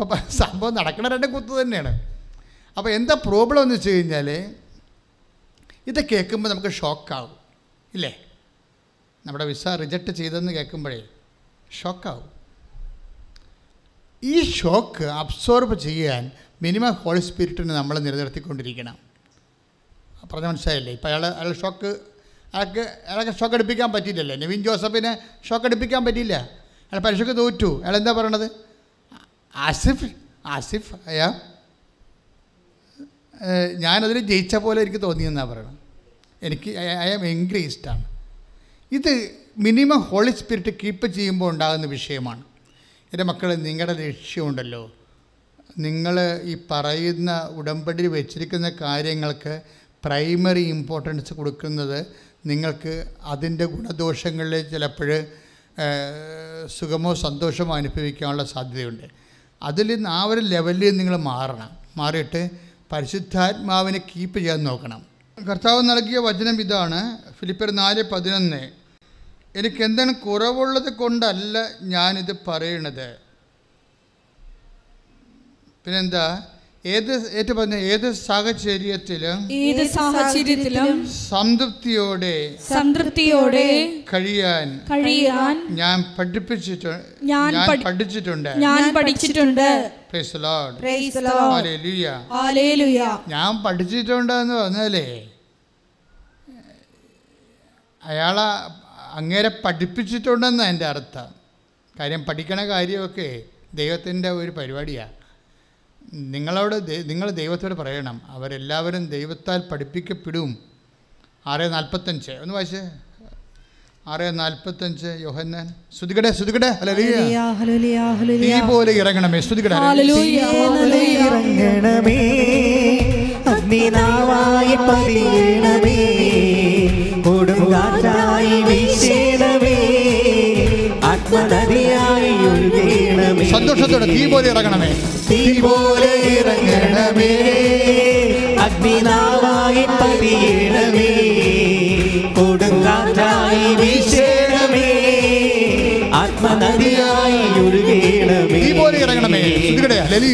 അപ്പോൾ സംഭവം നടക്കണ രണ്ട് കുത്തു തന്നെയാണ്. അപ്പോൾ എന്താ പ്രോബ്ലം എന്ന് വെച്ച് കഴിഞ്ഞാൽ ഇത് കേൾക്കുമ്പോൾ നമുക്ക് ഷോക്കാവും ഇല്ലേ? നമ്മുടെ വിസ റിജക്റ്റ് ചെയ്തെന്ന് കേൾക്കുമ്പോഴേ ഷോക്കാവും ഈ ഷോക്ക് അബ്സോർബ് ചെയ്യാൻ മിനിമം ഹോളി സ്പിരിറ്റിനെ നമ്മൾ നിലനിർത്തിക്കൊണ്ടിരിക്കണം. പറഞ്ഞ മനസ്സിലായില്ലേ? ഇപ്പം അയാൾ അയാൾ ഷോക്ക് അയാൾക്ക് അയാൾക്ക് ഷോക്ക് അടുപ്പിക്കാൻ പറ്റിയില്ലല്ലേ? നവീൻ ജോസഫിനെ ഷോക്ക് അടുപ്പിക്കാൻ പറ്റിയില്ല. അയാൾ പരീക്ഷയ്ക്ക് തോറ്റു. അയാൾ എന്താ പറയണത്? ആസിഫ് ആസിഫ് അയാ ഞാനതിൽ ജയിച്ച പോലെ എനിക്ക് തോന്നിയെന്നാണ് പറയണം എനിക്ക് ഐ ആം എൻഗ്രേസ്ഡാണ് ഇത് മിനിമം ഹോളി സ്പിരിറ്റ് കീപ്പ് ചെയ്യുമ്പോൾ ഉണ്ടാകുന്ന വിഷയമാണ്. എന്റെ മക്കൾ നിങ്ങളുടെ ലക്ഷ്യമുണ്ടല്ലോ. നിങ്ങൾ ഈ പറയുന്ന ഉടമ്പടി വെച്ചിരിക്കുന്ന കാര്യങ്ങൾക്ക് പ്രൈമറി ഇമ്പോർട്ടൻസ് കൊടുക്കുന്നത് നിങ്ങൾക്ക് അതിന്റെ ഗുണദോഷങ്ങളിൽ ചിലപ്പോൾ സുഖമോ സന്തോഷമോ അനുഭവിക്കാനുള്ള സാധ്യതയുണ്ട്. അതിൽ നിന്ന് ആ ഒരു ലെവലിൽ നിങ്ങൾ മാറണം. മാറിയിട്ട് പരിശുദ്ധാത്മാവിനെ കീപ്പ് ചെയ്യാൻ നോക്കണം. കർത്താവ് നൽകിയ വചനം ഇതാണ്. ഫിലിപ്പർ നാല് പതിനൊന്ന്. എനിക്ക് എന്താണ് കുറവുള്ളത് കൊണ്ടല്ല ഞാനിത് പറയണത്. പിന്നെന്താ? ഏത് ഏറ്റു പറഞ്ഞ ഏത് സാഹചര്യത്തിലും ഏത് സാഹചര്യത്തിലും സംതൃപ്തിയോടെ സംതൃപ്തിയോടെ കഴിയാൻ കഴിയാൻ ഞാൻ പഠിപ്പിച്ചിട്ടുണ്ട് ഞാൻ പഠിച്ചിട്ടുണ്ട്. ഞാൻ പഠിച്ചിട്ടുണ്ട്. ഞാൻ പഠിച്ചിട്ടുണ്ട് എന്ന് പറഞ്ഞാലേ അയാളെ അങ്ങേരെ പഠിപ്പിച്ചിട്ടുണ്ടെന്ന് എന്റെ അർത്ഥം. കാര്യം പഠിക്കണ കാര്യമൊക്കെ ദൈവത്തിന്റെ ഒരു പരിപാടിയാണ് നിങ്ങളോട് നിങ്ങൾ ദൈവത്തോട് പറയണം. അവരെല്ലാവരും ദൈവത്താൽ പഠിപ്പിക്കപ്പെടും. ആറ് നാൽപ്പത്തഞ്ച്. ഒന്ന് വായിച്ചേ. ആറ് നാൽപ്പത്തഞ്ച് യോഹന്നാൻ. ശ്രുതികടെ ശ്രുതികടെ തീ ഹല്ലേലൂയ. പോലെ ഇറങ്ങണമേ. ശ്രുതികടെ ഹല്ലേലൂയ. ഹല്ലേലൂയ ഇറങ്ങണമേ. അഗ്നിനാവായി പതിയണമേ. വീശണമേ. ആത്മനദിയായി ഒഴുകണമേ സന്തോഷത്തോടെ തീ പോലെ ഇറങ്ങണമേ. തീ പോലെ ഇറങ്ങണമേ. അഗ്നിനാവായി പതിയണമേ. കൊടുങ്കാറ്റായി വീശണമേ. ആത്മനദിയായി ഒഴുകേണമേ തീ പോലെ ഇറങ്ങണമേ.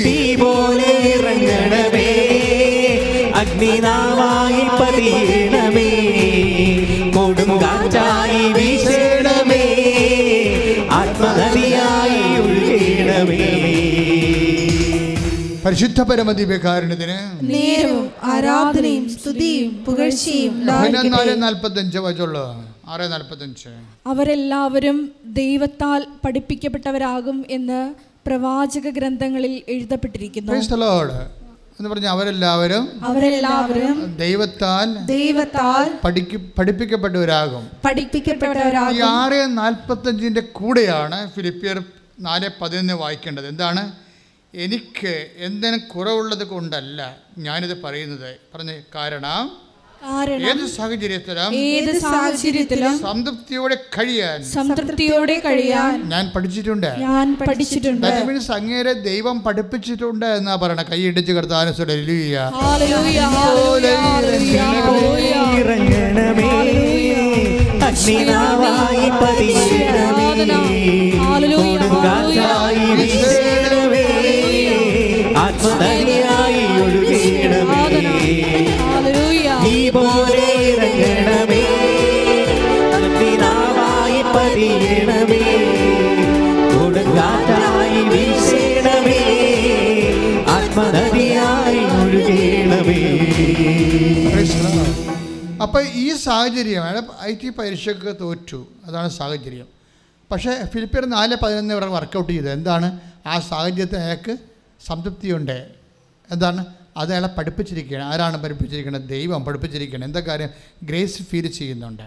തീ പോലെ ഇറങ്ങണമേ. അഗ്നിനാവായി പതിയണമേ. പരിശുദ്ധ പരമദിവ്യകാരുണ്യത്തിന് നേരവും ആരാധനയും സ്തുതിയും പുകഴ്ചയും അവരെല്ലാവരും ദൈവത്താൽ പഠിപ്പിക്കപ്പെട്ടവരാകും എന്ന് പ്രവാചക ഗ്രന്ഥങ്ങളിൽ എഴുതപ്പെട്ടിരിക്കുന്നു. എന്ന് പറഞ്ഞ അവരെല്ലാവരും അവരെല്ലാവരും ദൈവത്താൽ ദൈവത്താൽ പഠിക്ക് പഠിപ്പിക്കപ്പെട്ടവരാകും. ഈ പഠിപ്പിക്കപ്പെട്ടവരാകും ആറ് നാൽപ്പത്തഞ്ചിന്റെ കൂടെയാണ് ഫിലിപ്പിയർ നാല് പതിനൊന്ന് വായിക്കേണ്ടത്. എന്താണ്? എനിക്ക് എന്തിനും കുറവുള്ളത് കൊണ്ടല്ല ഞാനിത് പറയുന്നത്. പറഞ്ഞ കാരണം കാരണം ഏത് സാഹചര്യത്തിലും ഏത് സാഹചര്യത്തിലും സംതൃപ്തിയോടെ കഴിയാൻ സംതൃപ്തിയോടെ കഴിയാൻ ഞാൻ പഠിച്ചിട്ടുണ്ട്. ഞാൻ പഠിച്ചിട്ടുണ്ട്. അങ്ങേരെ ദൈവം പഠിപ്പിച്ചിട്ടുണ്ട് എന്നാ പറയണ. കൈയിടിച്ച് കർത്താനും അഗ്നിനാവായി കൊടുങ്കാറ്റായി വീശണമേ ഒഴുകണമേ ഹല്ലേലൂയ. നീ പോലെ ഇറങ്ങണമേ. അഗ്നിനാവായി പതിയണമേ. കൊടുങ്കാറ്റായി വീശണമേ. ആത്മനദിയായി ഒഴുകണമേ. അപ്പോൾ ഈ സാഹചര്യമാണ് ഐ ടി പരീക്ഷയ്ക്ക് തോറ്റു. അതാണ് സാഹചര്യം. പക്ഷേ ഫിലിപ്പിയർ നാല് പതിനൊന്ന് ഇവിടെ വർക്കൗട്ട് ചെയ്തത്. എന്താണ്? ആ സാഹചര്യത്തിൽ അയാൾക്ക് സംതൃപ്തിയുണ്ട്. എന്താണ്? അത് അയാളെ പഠിപ്പിച്ചിരിക്കുകയാണ്. ആരാണ് പഠിപ്പിച്ചിരിക്കുന്നത്? ദൈവം പഠിപ്പിച്ചിരിക്കുകയാണ്. എന്താ കാര്യം? ഗ്രേസ് ഫീൽ ചെയ്യുന്നുണ്ട്.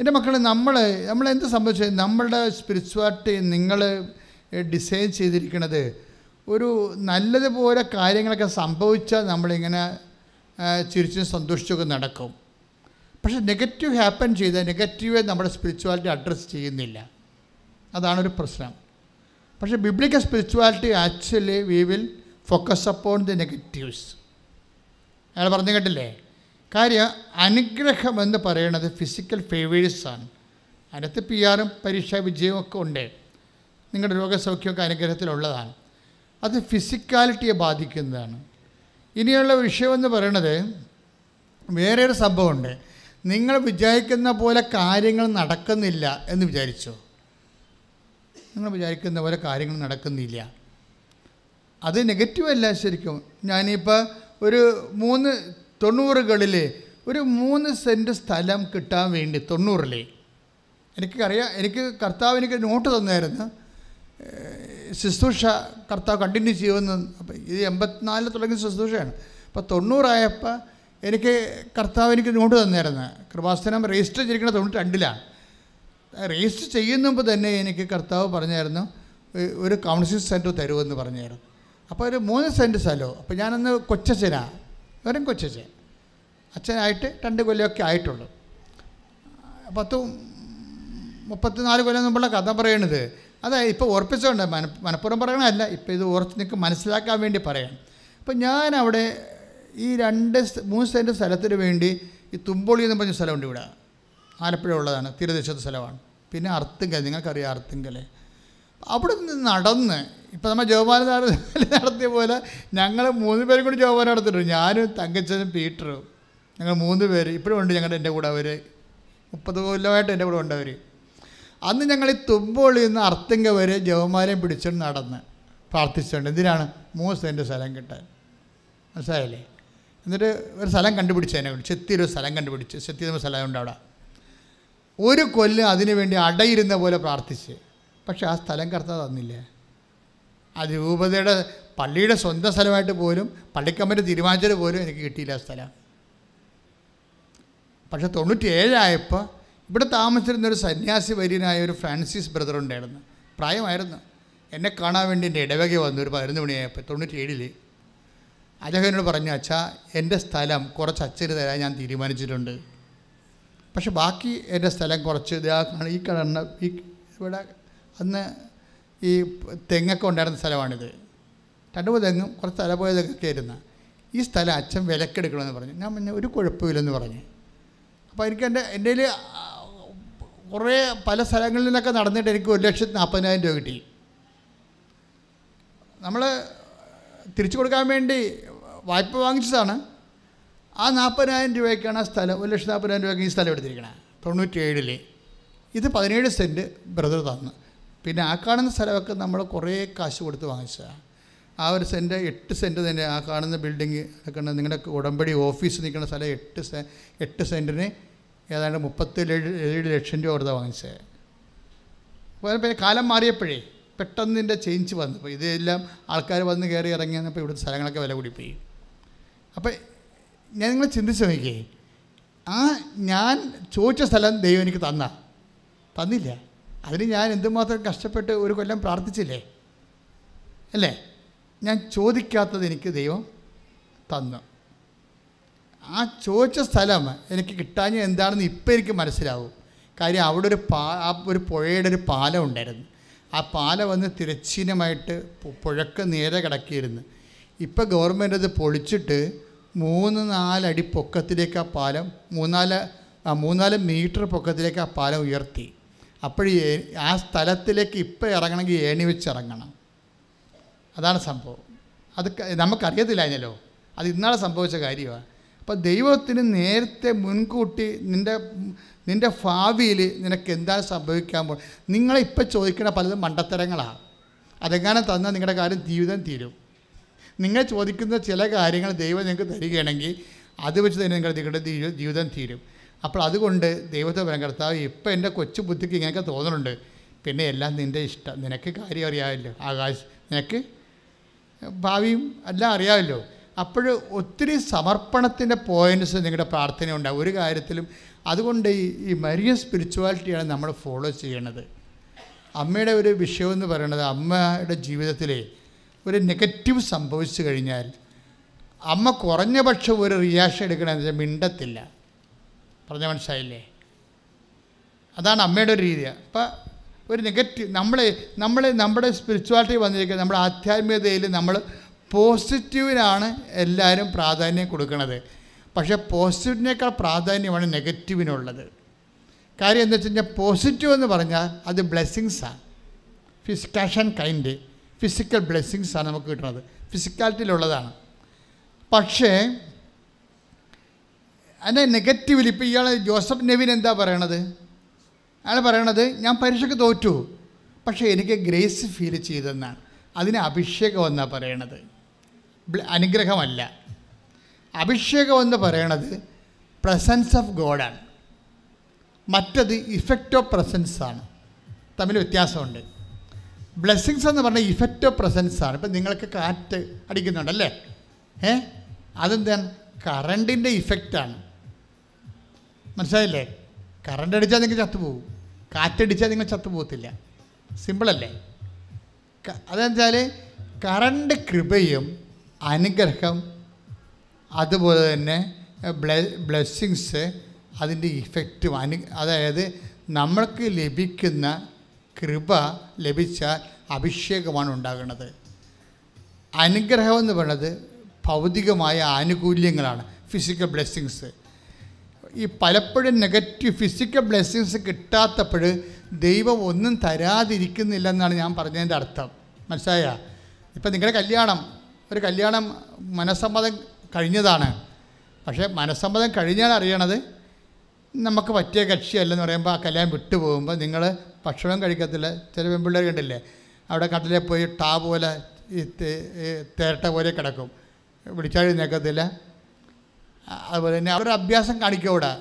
എന്റെ മക്കളെ നമ്മൾ നമ്മൾ എന്ത് സംഭവിച്ചത് നമ്മളുടെ സ്പിരിച്വാലിറ്റി നിങ്ങൾ ഡിസൈൻ ചെയ്തിരിക്കുന്നത് ഒരു നല്ലതുപോലെ കാര്യങ്ങളൊക്കെ സംഭവിച്ചാൽ നമ്മളിങ്ങനെ ചിരിച്ചും സന്തോഷിച്ചൊക്കെ നടക്കും. പക്ഷേ നെഗറ്റീവ് ഹാപ്പൻ ചെയ്താൽ നെഗറ്റീവ് നമ്മുടെ സ്പിരിച്വാലിറ്റി അഡ്രസ്സ് ചെയ്യുന്നില്ല. അതാണൊരു പ്രശ്നം. പക്ഷേ biblical spirituality actually we will focus upon the negatives അയാൾ പറഞ്ഞു കേട്ടില്ലേ? കാര്യം അനുഗ്രഹം എന്ന് പറയുന്നത് ഫിസിക്കൽ ഫേവേഴ്സാണ് അതിനകത്ത് പി ആറും പരീക്ഷാ വിജയവും ഒക്കെ ഉണ്ട്. നിങ്ങളുടെ രോഗസൗഖ്യമൊക്കെ അനുഗ്രഹത്തിലുള്ളതാണ്. അത് ഫിസിക്കാലിറ്റിയെ ബാധിക്കുന്നതാണ്. ഇനിയുള്ള വിഷയമെന്ന് പറയണത് വേറെ ഒരു സംഭവമുണ്ട്. നിങ്ങൾ വിചാരിക്കുന്ന പോലെ കാര്യങ്ങൾ നടക്കുന്നില്ല എന്ന് വിചാരിച്ചോ? നിങ്ങൾ വിചാരിക്കുന്ന പോലെ കാര്യങ്ങൾ നടക്കുന്നില്ല. അത് നെഗറ്റീവല്ല ശരിക്കും. ഞാനിപ്പോൾ ഒരു മൂന്ന് തൊണ്ണൂറുകളിൽ ഒരു മൂന്ന് സെന്റ് സ്ഥലം കിട്ടാൻ വേണ്ടി തൊണ്ണൂറിൽ എനിക്കറിയാം എനിക്ക് കർത്താവ് എനിക്ക് നോട്ട് തന്നായിരുന്നു. ശുശ്രൂഷ കർത്താവ് കണ്ടിന്യൂ ചെയ്യുമെന്ന്. അപ്പം ഇത് എൺപത്തിനാലിൽ തുടങ്ങിയ ശുശ്രൂഷയാണ്. അപ്പോൾ തൊണ്ണൂറായപ്പോൾ എനിക്ക് കർത്താവ് എനിക്ക് നോട്ട് തന്നായിരുന്നു. കൃപാസ്ഥനം രജിസ്റ്റർ ചെയ്തിരിക്കുന്നത് തൊണ്ണൂറ്റി രണ്ടിലാണ് രജിസ്റ്റർ ചെയ്യുന്നപ്പോൾ തന്നെ എനിക്ക് കർത്താവ് പറഞ്ഞായിരുന്നു "ഒ- ഒരു കൗൺസിൽ സെന്റർ തരുമെന്ന് പറഞ്ഞായിരുന്നു. അപ്പോൾ ഒരു മൂന്ന് സെന്റ് സ്ഥലവും അപ്പോൾ ഞാനന്ന് കൊച്ചച്ഛനാ വെറും കൊച്ചച്ഛൻ. അച്ഛനായിട്ട് രണ്ട് കൊല്ലമൊക്കെ ആയിട്ടുള്ളൂ. പത്ത് മുപ്പത്തിനാല് കൊല്ലം മുമ്പുള്ള കഥ പറയണത് അതായത് ഇപ്പോൾ ഓർപ്പിച്ചുകൊണ്ട് മന മനഃപ്പുറം പറയണമല്ല ഇപ്പോൾ ഇത് ഓർത്ത് നിങ്ങൾക്ക് മനസ്സിലാക്കാൻ വേണ്ടി പറയാം. അപ്പം ഞാൻ അവിടെ ഈ രണ്ട് മൂന്ന് സെന്റ് സ്ഥലത്തിന് വേണ്ടി ഈ തുമ്പോളി എന്ന് പറഞ്ഞ സ്ഥലമുണ്ട് ഇവിടെ. ആലപ്പുഴ ഉള്ളതാണ് തീരദേശത്തെ സ്ഥലമാണ്. പിന്നെ അർത്തിങ്കൽ നിങ്ങൾക്കറിയാം അർത്തുങ്കൽ അവിടെ നിന്ന് നടന്ന് ഇപ്പം നമ്മൾ ജോപാനം നടത്തിയ പോലെ ഞങ്ങൾ മൂന്ന് പേരും കൂടി ജോപാനം നടത്തിയിട്ടുണ്ട്. ഞാനും തങ്കച്ചനും പീറ്ററും. ഞങ്ങൾ മൂന്ന് പേര്. ഇപ്പോഴും ഉണ്ട് ഞങ്ങളുടെ എന്റെ കൂടെ അവർ മുപ്പത് കൊല്ലമായിട്ട് എന്റെ കൂടെ ഉണ്ട് അവർ അന്ന് ഞങ്ങൾ ഈ തുമ്പോളിൽ നിന്ന് അർത്തിങ്ക വരെ ജവമാലയും പിടിച്ചുകൊണ്ട് നടന്ന് പ്രാർത്ഥിച്ചിട്ടുണ്ട്. എന്തിനാണ്? മൂന്ന് സെന്റ് സ്ഥലം കിട്ടാൻ. മനസ്സിലായില്ലേ? എന്നിട്ട് ഒരു സ്ഥലം കണ്ടുപിടിച്ചതിനെ അതിനെ വേണ്ടി ചെത്തിയൊരു സ്ഥലം കണ്ടുപിടിച്ച്. ചെത്തി സ്ഥലമുണ്ട് അവിടെ. ഒരു കൊല്ലം അതിനുവേണ്ടി അടയിരുന്ന പോലെ പ്രാർത്ഥിച്ച്. പക്ഷെ ആ സ്ഥലം കർത്താവ് തന്നില്ല? ആ രൂപതയുടെ പള്ളിയുടെ സ്വന്തം സ്ഥലമായിട്ട് പോലും പള്ളിക്കമ്മന്റെ തീരുമാനിച്ചത് പോലും എനിക്ക് കിട്ടിയില്ല ആ സ്ഥലം. പക്ഷെ തൊണ്ണൂറ്റി ഏഴായപ്പോൾ ഇവിടെ താമസിച്ചിരുന്ന ഒരു സന്യാസി വര്യനായ ഒരു ഫ്രാൻസിസ് ബ്രദർ ഉണ്ടായിരുന്നു. പ്രായമായിരുന്നു. എന്നെ കാണാൻ വേണ്ടി എന്റെ ഇടവകെ വന്നു ഒരു പതിനൊന്ന് മണിയായപ്പോൾ തൊണ്ണൂറ്റി ഏഴിൽ അദ്ദേഹം എന്നോട് പറഞ്ഞു അച്ഛാ എന്റെ സ്ഥലം കുറച്ച് അച്ചര് തരാൻ ഞാൻ തീരുമാനിച്ചിട്ടുണ്ട്. പക്ഷെ ബാക്കി എന്റെ സ്ഥലം കുറച്ച്. ഇതാ ഈ കടന്ന ഈ ഇവിടെ അന്ന് ഈ തെങ്ങൊക്കെ ഉണ്ടായിരുന്ന സ്ഥലമാണിത്. രണ്ട് മൂന്ന് തെങ്ങും കുറച്ച് തലപോയ തെങ്ങൊക്കെ ആയിരുന്നു. ഈ സ്ഥലം അച്ഛൻ വിലക്കെടുക്കണമെന്ന് പറഞ്ഞു. ഞാൻ പിന്നെ ഒരു കുഴപ്പമില്ലെന്ന് പറഞ്ഞു. അപ്പോൾ എനിക്ക് എന്റെ എന്റെ കുറേ പല സ്ഥലങ്ങളിൽ നിന്നൊക്കെ നടന്നിട്ട് എനിക്ക് ഒരു ലക്ഷത്തി നാൽപ്പതിനായിരം രൂപ കിട്ടി. നമ്മൾ തിരിച്ചു കൊടുക്കാൻ വേണ്ടി വായ്പ വാങ്ങിച്ചതാണ്. ആ നാൽപ്പതിനായിരം രൂപയ്ക്കാണ് ആ സ്ഥലം ഒരു ലക്ഷത്തി നാൽപ്പതിനായിരം രൂപയ്ക്ക് ഈ സ്ഥലം എടുത്തിരിക്കണേ. തൊണ്ണൂറ്റി ഏഴിൽ ഇത് പതിനേഴ് സെന്റ് ബ്രദർ തന്നു. പിന്നെ ആ കാണുന്ന സ്ഥലമൊക്കെ നമ്മൾ കുറേ കാശ് കൊടുത്ത് വാങ്ങിച്ചതാണ് ആ ഒരു സെന്റ് എട്ട് സെന്റ് തന്നെ ആ കാണുന്ന ബിൽഡിങ് നിൽക്കുന്ന നിങ്ങളുടെ ഉടമ്പടി ഓഫീസ് നിൽക്കുന്ന സ്ഥലം എട്ട് സെ എട്ട് സെന്റിന് ഏതാണ്ട് മുപ്പത്തി ഏഴ് ലക്ഷം രൂപ കൊടുത്താണ് വാങ്ങിച്ചത് പിന്നെ കാലം മാറിയപ്പോഴേ പെട്ടെന്ന് ഇതിന്റെ ചേഞ്ച് വന്നു. അപ്പോൾ ഇതെല്ലാം ആൾക്കാർ വന്ന് കയറി ഇറങ്ങിയപ്പോൾ ഇവിടുത്തെ സ്ഥലങ്ങളൊക്കെ വില കൂടിപ്പോയി. അപ്പോൾ ഞാൻ നിങ്ങൾ ചിന്തിച്ച് നോക്കിയേ. ആ ഞാൻ ചോദിച്ച സ്ഥലം ദൈവം എനിക്ക് തന്ന. തന്നില്ല. അതിന് ഞാൻ എന്തുമാത്രം കഷ്ടപ്പെട്ട് ഒരു കൊല്ലം പ്രാർത്ഥിച്ചില്ലേ? അല്ലേ? ഞാൻ ചോദിക്കാത്തത് എനിക്ക് ദൈവം തന്നു. ആ ചോദിച്ച സ്ഥലം എനിക്ക് കിട്ടാഞ്ഞ എന്താണെന്ന് ഇപ്പം എനിക്ക് മനസ്സിലാവും. കാര്യം അവിടെ ഒരു പാ ആ ഒരു പുഴയുടെ ഒരു പാലം ഉണ്ടായിരുന്നു. ആ പാലം വന്ന് തിരച്ചീനമായിട്ട് പുഴക്ക് നേരെ കിടക്കിയിരുന്നു. ഇപ്പം ഗവൺമെന്റ് അത് പൊളിച്ചിട്ട് മൂന്ന് നാലടി പൊക്കത്തിലേക്ക് ആ പാലം മൂന്നാൽ മൂന്നാൽ മീറ്റർ പൊക്കത്തിലേക്ക് ആ പാലം ഉയർത്തി. അപ്പോൾ ആ സ്ഥലത്തിലേക്ക് ഇപ്പം ഇറങ്ങണമെങ്കിൽ ഏണി വെച്ചിറങ്ങണം അതാണ് സംഭവം. അത് നമുക്കറിയത്തില്ല അതിനല്ലോ അത് ഇന്നാളെ സംഭവിച്ച കാര്യമാണ് അപ്പം ദൈവത്തിന് നേരത്തെ മുൻകൂട്ടി നിന്റെ നിന്റെ ഭാവിയിൽ നിനക്ക് എന്താണ് സംഭവിക്കാൻ പോകും ഇപ്പം ചോദിക്കുന്ന പലതും മണ്ടത്തരങ്ങളാണ് അതെങ്ങനെ തന്നാൽ നിങ്ങളുടെ കാര്യം ജീവിതം തീരും. നിങ്ങൾ ചോദിക്കുന്ന ചില കാര്യങ്ങൾ ദൈവം നിങ്ങൾക്ക് തരികയാണെങ്കിൽ അത് വെച്ച് തന്നെ നിങ്ങൾ നിങ്ങളുടെ ജീവിതം തീരും. അപ്പോൾ അതുകൊണ്ട് ദൈവത്തെ പറയാൻ കർത്താവ് ഇപ്പം എന്റെ കൊച്ചു ബുദ്ധിക്ക് ഇങ്ങനെയൊക്കെ തോന്നുന്നുണ്ട് പിന്നെ എല്ലാം നിന്റെ ഇഷ്ടം. നിനക്ക് കാര്യം അറിയാമല്ലോ. ആകാശ് നിനക്ക് ഭാവിയും എല്ലാം അറിയാമല്ലോ. അപ്പോൾ ഒത്തിരി സമർപ്പണത്തിന്റെ പോയിന്റ്സ് നിങ്ങളുടെ പ്രാർത്ഥന ഉണ്ടാകും ഒരു കാര്യത്തിലും അതുകൊണ്ട് ഈ മരിയ സ്പിരിച്വാലിറ്റിയാണ് നമ്മൾ ഫോളോ ചെയ്യണത്. അമ്മയുടെ ഒരു വിഷയമെന്ന് പറയുന്നത് അമ്മയുടെ ജീവിതത്തിലെ ഒരു നെഗറ്റീവ് സംഭവിച്ചു കഴിഞ്ഞാൽ അമ്മ കുറഞ്ഞ പക്ഷം ഒരു റിയാക്ഷൻ എടുക്കണമെന്ന് വെച്ചാൽ മിണ്ടത്തില്ല. പറഞ്ഞ മനസ്സിലായില്ലേ? അതാണ് അമ്മയുടെ ഒരു രീതി അപ്പം ഒരു നെഗറ്റീവ് നമ്മളെ നമ്മളെ നമ്മുടെ സ്പിരിച്വാലിറ്റി വന്നിരിക്കുന്നത് നമ്മുടെ ആധ്യാത്മികതയിൽ നമ്മൾ പോസിറ്റീവിനാണ് എല്ലാവരും പ്രാധാന്യം കൊടുക്കുന്നത് പക്ഷേ പോസിറ്റീവിനേക്കാൾ പ്രാധാന്യമാണ് നെഗറ്റീവിനുള്ളത് കാര്യം എന്താ വെച്ച് കഴിഞ്ഞാൽ പോസിറ്റീവ് എന്ന് പറഞ്ഞാൽ അത് ബ്ലെസ്സിങ്സാണ് ഫിസ് ആൻഡ് കൈൻഡ് ഫിസിക്കൽ ബ്ലെസ്സിങ്സാണ് നമുക്ക് കിട്ടുന്നത്. ഫിസിക്കാലിറ്റിയിലുള്ളതാണ് പക്ഷേ അതിന്റെ നെഗറ്റീവിൽ ഇപ്പോൾ ഇയാൾ ജോസഫ് നെവിൻ എന്താ പറയണത്? അയാൾ പറയണത് ഞാൻ പരീക്ഷയ്ക്ക് തോറ്റു. പക്ഷേ എനിക്ക് ഗ്രേസ് ഫീൽ ചെയ്തെന്നാണ്. അതിന് അഭിഷേകം എന്നാണ് പറയണത്? അനുഗ്രഹമല്ല. അഭിഷേകം എന്ന് പറയണത് പ്രസൻസ് ഓഫ് ഗോഡാണ് മറ്റത് ഇഫക്റ്റ് ഓഫ് പ്രസൻസാണ് തമ്മിൽ വ്യത്യാസമുണ്ട്. ബ്ലെസ്സിങ്സ് എന്ന് പറഞ്ഞാൽ ഇഫക്റ്റ് ഓഫ് പ്രസൻസ് ആണ്. ഇപ്പം നിങ്ങൾക്ക് കാറ്റ് അടിക്കുന്നുണ്ടല്ലേ? ഏ? അതെന്താണ്? കറണ്ടിന്റെ ഇഫക്റ്റാണ് മനസ്സിലായില്ലേ? കറണ്ട് അടിച്ചാൽ നിങ്ങൾ ചത്തുപോകും. കാറ്റടിച്ചാൽ നിങ്ങൾ ചത്തുപോകത്തില്ല. സിമ്പിളല്ലേ അതെന്നുവെച്ചാൽ കറണ്ട് കൃപയും അനുഗ്രഹം അതുപോലെ തന്നെ ബ്ലെ ബ്ലെസ്സിങ്സ് അതിന്റെ ഇഫക്റ്റും അനു അതായത് നമ്മൾക്ക് ലഭിക്കുന്ന കൃപ ലഭിച്ചാൽ അഭിഷേകമാണ് ഉണ്ടാകുന്നത്. അനുഗ്രഹം എന്ന് പറയുന്നത് ഭൗതികമായ ആനുകൂല്യങ്ങളാണ് ഫിസിക്കൽ ബ്ലെസ്സിങ്സ് ഈ പലപ്പോഴും നെഗറ്റീവ് ഫിസിക്കൽ ബ്ലെസ്സിങ്സ് കിട്ടാത്തപ്പോൾ ദൈവം ഒന്നും തരാതിരിക്കുന്നില്ല എന്നാണ് ഞാൻ പറഞ്ഞതിന്റെ അർത്ഥം. മനസ്സിലായ? ഇപ്പം നിങ്ങളുടെ കല്യാണം ഒരു കല്യാണം മനസ്സമ്മതം കഴിഞ്ഞതാണ്. പക്ഷേ മനസ്സമ്മതം കഴിഞ്ഞാൽ അറിയണത് നമുക്ക് പറ്റിയ കക്ഷിയല്ലെന്ന് പറയുമ്പോൾ ആ കല്യാണം വിട്ടുപോകുമ്പോൾ നിങ്ങൾ ഭക്ഷണം കഴിക്കത്തില്ല. ചില പെൺപിള്ളേർ കണ്ടില്ലേ? അവിടെ കട്ടിലെ പോയി ടാ പോലെ ഈ തേരട്ട പോലെ കിടക്കും. വിളിച്ചാൽ നിൽക്കത്തില്ല അതുപോലെ തന്നെ അവരുടെ അഭ്യാസം കാണിക്കും അവിടെ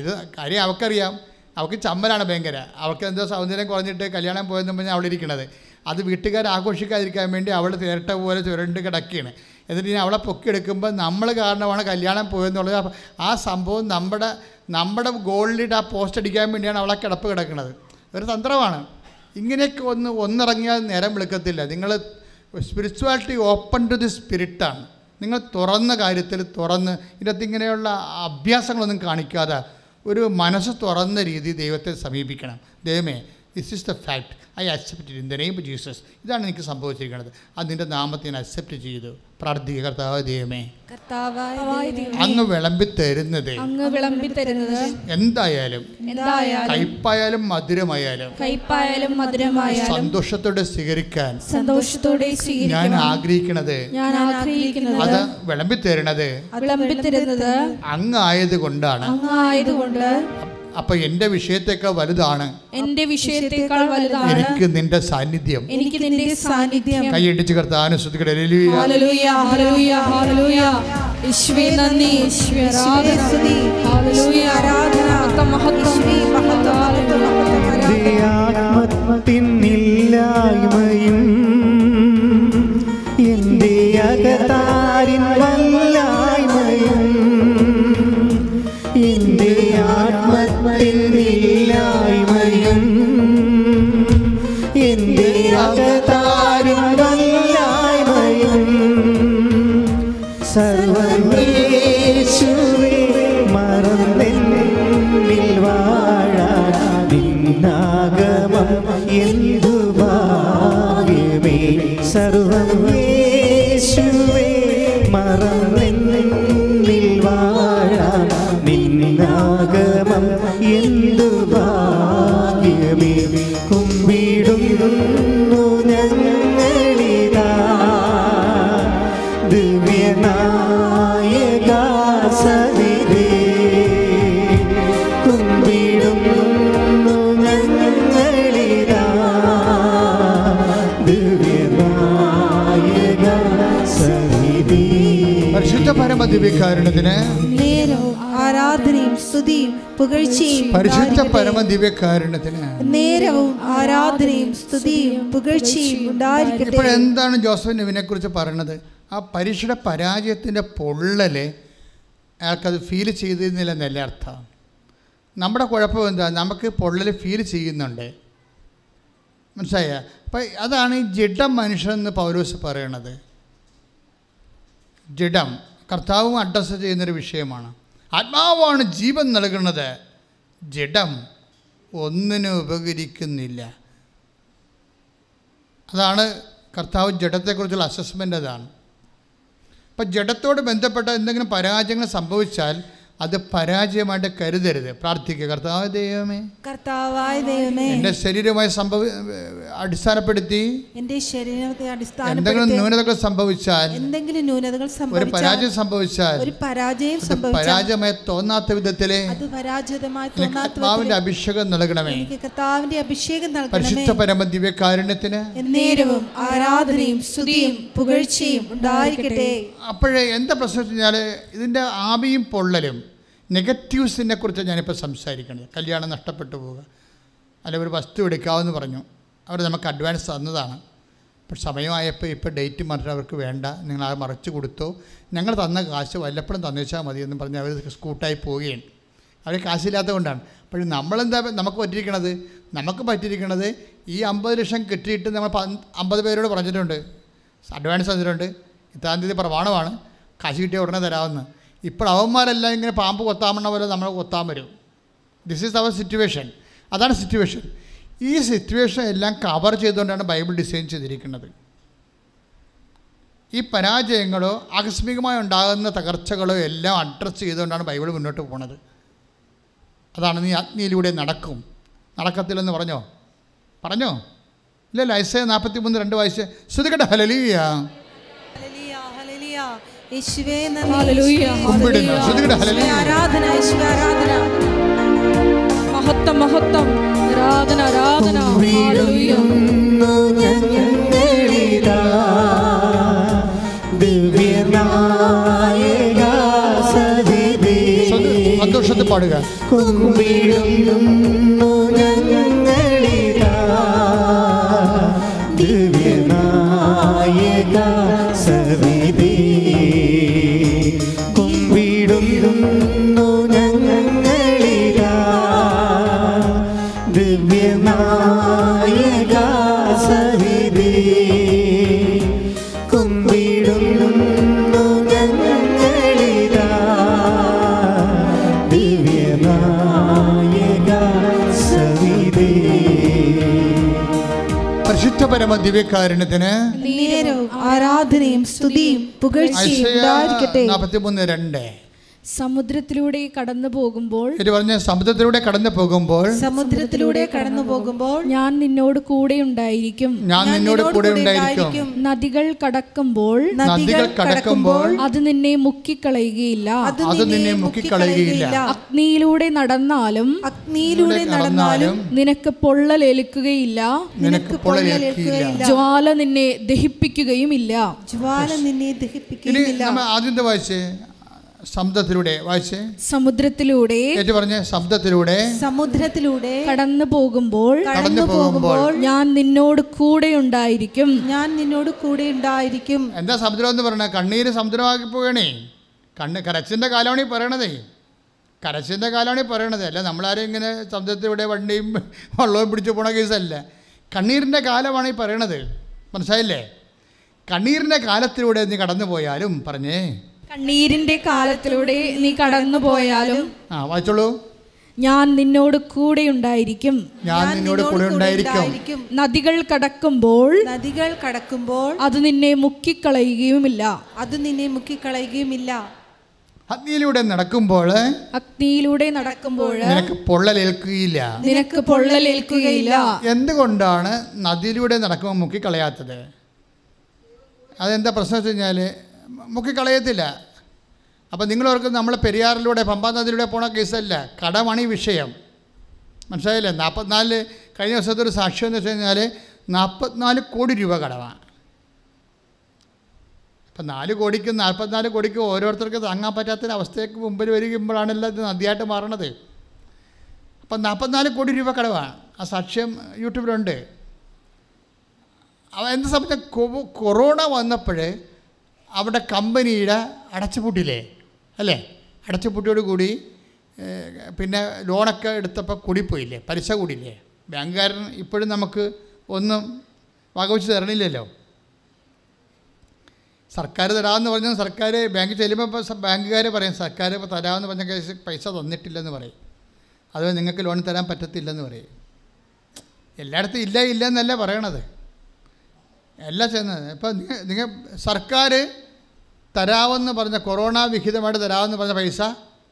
ഇത് കാര്യം അവൾക്കറിയാം അവൾക്ക് ചമ്മലാണ് ഭയങ്കര. അവൾക്ക് എന്തോ സൗന്ദര്യം കുറഞ്ഞിട്ട് കല്യാണം പോയെന്ന് പറഞ്ഞാൽ അവിടെ ഇരിക്കണത്. അത് വീട്ടുകാർ ആഘോഷിക്കാതിരിക്കാൻ വേണ്ടി അവൾ തേരട്ട പോലെ ചുരണ്ട് കിടക്കുകയാണ് എന്നിട്ട് ഇനി അവളെ പൊക്കിയെടുക്കുമ്പോൾ നമ്മൾ കാരണമാണ് കല്യാണം പോയെന്നുള്ളത്. ആ സംഭവം നമ്മുടെ നമ്മുടെ ഗോളിലിട്ട് ആ പോസ്റ്റ് അടിക്കാൻ വേണ്ടിയാണ് അവളെ കിടപ്പ് കിടക്കുന്നത് ഒരു തന്ത്രമാണ്. ഇങ്ങനെയൊക്കെ ഒന്ന് ഒന്നിറങ്ങിയാൽ നേരം വിളിക്കത്തില്ല. നിങ്ങൾ സ്പിരിച്വാലിറ്റി ഓപ്പൺ ടു ദി സ്പിരിറ്റാണ് നിങ്ങൾ തുറന്ന കാര്യത്തിൽ തുറന്ന് ഇതിനകത്ത് ഇങ്ങനെയുള്ള അഭ്യാസങ്ങളൊന്നും കാണിക്കാതെ ഒരു മനസ്സ് തുറന്ന രീതി ദൈവത്തെ സമീപിക്കണം. ദൈവമേ this is the fact I accept in the name Jesus ഇതാണ് എനിക്ക് സംഭവിച്ചിരിക്കുന്നത്. അത് നിന്റെ നാമത്തെ ഞാൻ അക്സെപ്റ്റ് ചെയ്തു. പ്രാർത്ഥിക്കുക കർത്താവ് ദൈവമേ. അങ്ങ് വിളമ്പി തരുന്നത്. എന്തായാലും എന്തായാലും കയ്പായാലും മധുരമായാലും കയ്പായാലും മധുരമായാലും സന്തോഷത്തോടെ സ്വീകരിക്കാൻ സന്തോഷത്തോടെ ഞാൻ ആഗ്രഹിക്കണത് അത് വിളമ്പി തരുന്നത് കൊണ്ടാണ് അങ്ങ് ആയതുകൊണ്ടാണ് അങ്ങായതുകൊണ്ട് അപ്പോൾ എന്റെ വിഷയത്തെക്കാൾ വലുതാണ്. എന്റെ വിഷയത്തെക്കാൾ വലുതാണ്. എനിക്ക് നിന്റെ സാന്നിധ്യം. എനിക്ക് നിന്റെ സാന്നിധ്യം. കൈയടിച്ച് കർത്താവിനെ ശ്രദ്ധിക്കട്ടെ ഹല്ലേലൂയ. Hallelujah hallelujah hallelujah. യേശുവേ നന്ദി ആരാധന. സ്തുതി, ഹല്ലേലൂയ. ആരാധന, മഹത്വം മഹത്വം ആത്മത്തിനില്ലായ്മയും എന്റെ അകതാരിൻ വല്ലായ്മയും നിന്നാഗമം എന്തു ഭാഗ്യമേ സർവമേശുവേ പരമദിവ്യകാരുണ്യത്തിന് നേരവും ആരാധനയും സ്തുതിയും പുകഴ്ചയും പരിശുദ്ധ. പരമദിവ്യകാരുണ്യത്തിന്. നേരവും ആരാധനയും സ്തുതിയും പുകഴ്ചയും ഉണ്ടായിരിക്കട്ടെ. ഇപ്പോൾ എന്താണ് ജോസഫ് ഇവനെക്കുറിച്ച് പറയണത്? ആ പരീക്ഷയുടെ പരാജയത്തിന്റെ പൊള്ളൽ അയാൾക്കത് ഫീൽ ചെയ്തിരുന്നില്ലെന്നല്ല അർത്ഥം? നമ്മുടെ കുഴപ്പം എന്താ? നമുക്ക് പൊള്ളൽ ഫീൽ ചെയ്യുന്നുണ്ട്. മനസ്സിലായ? അപ്പം അതാണ് ഈ ജഡം മനുഷ്യനെന്ന് പൗലോസ് പറയണത്. ജഡം. കർത്താവും അഡ്രസ്സ് ചെയ്യുന്നൊരു വിഷയമാണ്. ആത്മാവാണ് ജീവൻ നൽകുന്നത്. ജഡം ഒന്നിനും ഉപകരിക്കുന്നില്ല. അതാണ് കർത്താവ് ജഡത്തെക്കുറിച്ചുള്ള അസസ്മെന്റ് അതാണ്. അപ്പം ജഡത്തോട് ബന്ധപ്പെട്ട എന്തെങ്കിലും പരാജയങ്ങൾ സംഭവിച്ചാൽ അത് പരാജയമായിട്ട് കരുതരുത്. പ്രാർത്ഥിക്കുക. കർത്താവ് ദൈവമേ. കർത്താവായ ദൈവമേ. എന്റെ ശരീരമായി സംഭവ അടിസ്ഥാനപ്പെടുത്തി എന്റെ ശരീരത്തെ അടിസ്ഥാന എന്തെങ്കിലും ന്യൂനതകൾ സംഭവിച്ചാൽ എന്തെങ്കിലും ന്യൂനതകൾ ഒരു സംഭവിച്ചാൽ പരാജയം സംഭവിച്ചാൽ ഒരു പരാജയം സംഭവിച്ചാൽ പരാജയമായി തോന്നാത്ത വിധത്തിലെ അത് പരാജയമായി തോന്നാത്ത വിധത്തിൽ അഭിഷേകം നൽകണമേ. കർത്താവിന്റെ അഭിഷേകം നൽകണമേ. പരിശുദ്ധ പരമ ദിവ്യ കാരുണ്യത്തിന് എന്നേരവും ആരാധനയും സ്തുതിയും പുകഴ്ചയും ഉണ്ടായിരിക്കട്ടെ. അപ്പോഴേ എന്താ പ്രശ്നം വെച്ച് ഇതിന്റെ ആവിയും പൊള്ളലും നെഗറ്റീവ്സിനെ കുറിച്ച് ഞാനിപ്പോൾ സംസാരിക്കുന്നത് കല്യാണം നഷ്ടപ്പെട്ടു പോവുക. അല്ല ഒരു വസ്തു എടുക്കാമെന്ന് പറഞ്ഞു. അവർ നമുക്ക് അഡ്വാൻസ് തന്നതാണ്. ഇപ്പം സമയമായപ്പോൾ ഇപ്പോൾ ഡേറ്റ് മാറ്റി അവർക്ക് വേണ്ട. നിങ്ങൾ ആ മറച്ചു കൊടുത്തോ. ഞങ്ങൾ തന്ന കാശ് വല്ലപ്പോഴും തന്നേച്ചാൽ മതി എന്ന് പറഞ്ഞ് അവർ സ്കൂട്ടായി പോവുകയാണ്. അവർ കാശില്ലാത്ത കൊണ്ടാണ് പക്ഷേ നമ്മളെന്താ നമുക്ക് പറ്റിയിരിക്കണത്? നമുക്ക് പറ്റിയിരിക്കണത് ഈ അമ്പത് ലക്ഷം കിട്ടിയിട്ട് നമ്മൾ അമ്പത് പേരോട് പറഞ്ഞിട്ടുണ്ട്. അഡ്വാൻസ് തന്നിട്ടുണ്ട്. ഇത്താം തീയതി പ്രമാണമാണ്. കാശ് കിട്ടിയ ഉടനെ തരാമെന്ന്. ഇപ്പോൾ അവന്മാരെല്ലാം ഇങ്ങനെ പാമ്പ് കൊത്താമെന്ന പോലെ നമ്മൾ കൊത്താൻ വരും. ദിസ് ഈസ് അവർ സിറ്റുവേഷൻ അതാണ് സിറ്റുവേഷൻ ഈ സിറ്റുവേഷൻ എല്ലാം കവർ ചെയ്തുകൊണ്ടാണ് ബൈബിൾ ഡിസൈൻ ചെയ്തിരിക്കുന്നത്. ഈ പരാജയങ്ങളോ ആകസ്മികമായി ഉണ്ടാകുന്ന തകർച്ചകളോ എല്ലാം അഡ്രസ്സ് ചെയ്തുകൊണ്ടാണ് ബൈബിൾ മുന്നോട്ട് പോകുന്നത് അതാണ് നീ അഗ്നിയിലൂടെ നടക്കും. നടക്കത്തില്ലെന്ന് പറഞ്ഞോ? പറഞ്ഞോ? ഇല്ല ഐസയ നാൽപ്പത്തി മൂന്ന് രണ്ട് വയസ്സ് ശ്രുതികട ഹലലിയ ഹല്ലേലൂയ, ഹല്ലേലൂയ. യേശുവേ നന്ദി. Hallelujah, കുമ്പിടുന്നു hallelujah. ശ്രുതികട്ടെ ഹലലിയ യേശുവേ ആരാധന ആരാധന. മഹത്വം മഹത്വം. സന്തോഷത്തിൽ പാടുക. ദിവ്യനായക സവിധി പരമ ദിവ്യകാരുണ്യത്തിന് ആരാധനയും സ്തുതിയും പുകഴ്ചയും രണ്ട്. സമുദ്രത്തിലൂടെ കടന്നു പോകുമ്പോൾ പറഞ്ഞ സമുദ്രത്തിലൂടെ കടന്നു പോകുമ്പോൾ സമുദ്രത്തിലൂടെ കടന്നു പോകുമ്പോൾ ഞാൻ നിന്നോട് കൂടെ ഉണ്ടായിരിക്കും. ഞാൻ നിന്നോട് കൂടെ ഉണ്ടായിരിക്കും. നദികൾ കടക്കുമ്പോൾ നദികൾ കടക്കുമ്പോൾ അത് നിന്നെ മുക്കിക്കളയുകയില്ല. അത് നിന്നെ മുക്കിക്കളയുകയില്ല. അഗ്നിയിലൂടെ നടന്നാലും അഗ്നിയിലൂടെ നടന്നാലും നിനക്ക് പൊള്ളലേൽക്കുകയില്ല നിനക്ക് പൊള്ളലേൽക്കുകയില്ല ജ്വാല നിന്നെ ദഹിപ്പിക്കുകയും ഇല്ല ജ്വാല നിന്നെ ദഹിപ്പിക്കുകയില്ല ആദ്യത്തെ വായിച്ച്? ശബ്ദത്തിലൂടെ വായിച്ച്. സമുദ്രത്തിലൂടെ ഏറ്റു പറഞ്ഞ ശബ്ദത്തിലൂടെ സമുദ്രത്തിലൂടെ കടന്നു പോകുമ്പോൾ കടന്നു പോകുമ്പോൾ ഞാൻ നിന്നോട് കൂടെ ഉണ്ടായിരിക്കും. ഞാൻ നിന്നോട് കൂടെ ഉണ്ടായിരിക്കും. എന്താ സമുദ്രം എന്ന് പറയണത് കണ്ണീര് സമുദ്രമാക്കി പോകണേ. കണ്ണ് കരച്ചിന്റെ കാലമാണ് ഈ പറയണതേ. കരച്ചിന്റെ കാലമാണ് ഈ പറയണത്. അല്ല നമ്മളാരും ഇങ്ങനെ സമുദ്രത്തിലൂടെ വണ്ടിയും വള്ളവും പിടിച്ചു പോണ കേസല്ല. കണ്ണീരിന്റെ കാലമാണ് ഈ പറയണത്. മനസ്സിലായില്ലേ? കണ്ണീരിന്റെ കാലത്തിലൂടെ നീ കടന്നു പോയാലും പറഞ്ഞേ കണ്ണീരിന്റെ കാലത്തിലൂടെ നീ കടന്നു പോയാലും ആ വായിച്ചോളൂ. ഞാൻ നിന്നോട് കൂടെ ഉണ്ടായിരിക്കും. ഞാൻ നിന്നോട് കൂടെ ഉണ്ടായിരിക്കും. നദികൾ കടക്കുമ്പോൾ നദികൾ കടക്കുമ്പോൾ അത് നിന്നെ മുക്കിക്കളയുകയുമില്ല. അത് നിന്നെ മുക്കിക്കളയുകയുമില്ല. അഗ്നിയിലൂടെ നടക്കുമ്പോൾ അഗ്നിയിലൂടെ നടക്കുമ്പോൾ നിനക്ക് പൊള്ളലേൽക്കുകയില്ല നിനക്ക് പൊള്ളലേൽക്കുകയില്ല എന്തുകൊണ്ടാണ് നദിയിലൂടെ നടക്കുമ്പോൾ മുക്കിക്കളയാത്തത്? അതെന്താ പ്രശ്നം വെച്ച് കഴിഞ്ഞാൽ മുക്കിക്കളയത്തില്ല. അപ്പം നിങ്ങളവർക്ക് നമ്മൾ പെരിയാറിലൂടെ പമ്പാ നദിയിലൂടെ പോണ കേസല്ല കടമാണ് വിഷയം. മനസ്സിലായില്ലേ? നാൽപ്പത്തിനാല് കഴിഞ്ഞ ദിവസത്തെ ഒരു സാക്ഷ്യം എന്ന് വെച്ച് കഴിഞ്ഞാൽ നാൽപ്പത്തിനാല് കോടി രൂപ കടമാണ് ഇപ്പം നാല് കോടിക്കും നാൽപ്പത്തിനാല് കോടിക്കും ഓരോരുത്തർക്ക് താങ്ങാൻ പറ്റാത്തൊരവസ്ഥയ്ക്ക് മുമ്പിൽ വരികുമ്പോഴാണല്ലോ ഇത് നദിയായിട്ട് മാറണത്. അപ്പം നാൽപ്പത്തിനാല് കോടി രൂപ കടവാണ് ആ സാക്ഷ്യം യൂട്യൂബിലുണ്ട്. അവ എന്ത് സംബന്ധിച്ച കൊറോണ വന്നപ്പോൾ അവിടെ കമ്പനിയുടെ അടച്ചുപൂട്ടില്ലേ അല്ലേ? അടച്ചുപൂട്ടിയോട് കൂടി പിന്നെ ലോണൊക്കെ എടുത്തപ്പോൾ കൂടിപ്പോയില്ലേ? പലിശ കൂടിയില്ലേ? ബാങ്കുകാരൻ ഇപ്പോഴും നമുക്ക് ഒന്നും വകവച്ച് തരണില്ലല്ലോ. സർക്കാർ തരാമെന്ന് പറഞ്ഞാൽ സർക്കാർ ബാങ്കിൽ ചെല്ലുമ്പോൾ ഇപ്പോൾ ബാങ്കുകാർ പറയും സർക്കാർ ഇപ്പോൾ തരാമെന്ന് പറഞ്ഞ കേസ് പൈസ തന്നിട്ടില്ലെന്ന് പറയും. അത് നിങ്ങൾക്ക് ലോൺ തരാൻ പറ്റത്തില്ലെന്ന് പറയും. എല്ലായിടത്തും ഇല്ല ഇല്ല എന്നല്ല പറയണത്. എല്ലാം ചെയ്യുന്നത് ഇപ്പം നിങ്ങൾ സർക്കാർ തരാമെന്ന് പറഞ്ഞ കൊറോണ വിഹിതമായിട്ട് തരാമെന്ന് പറഞ്ഞ പൈസ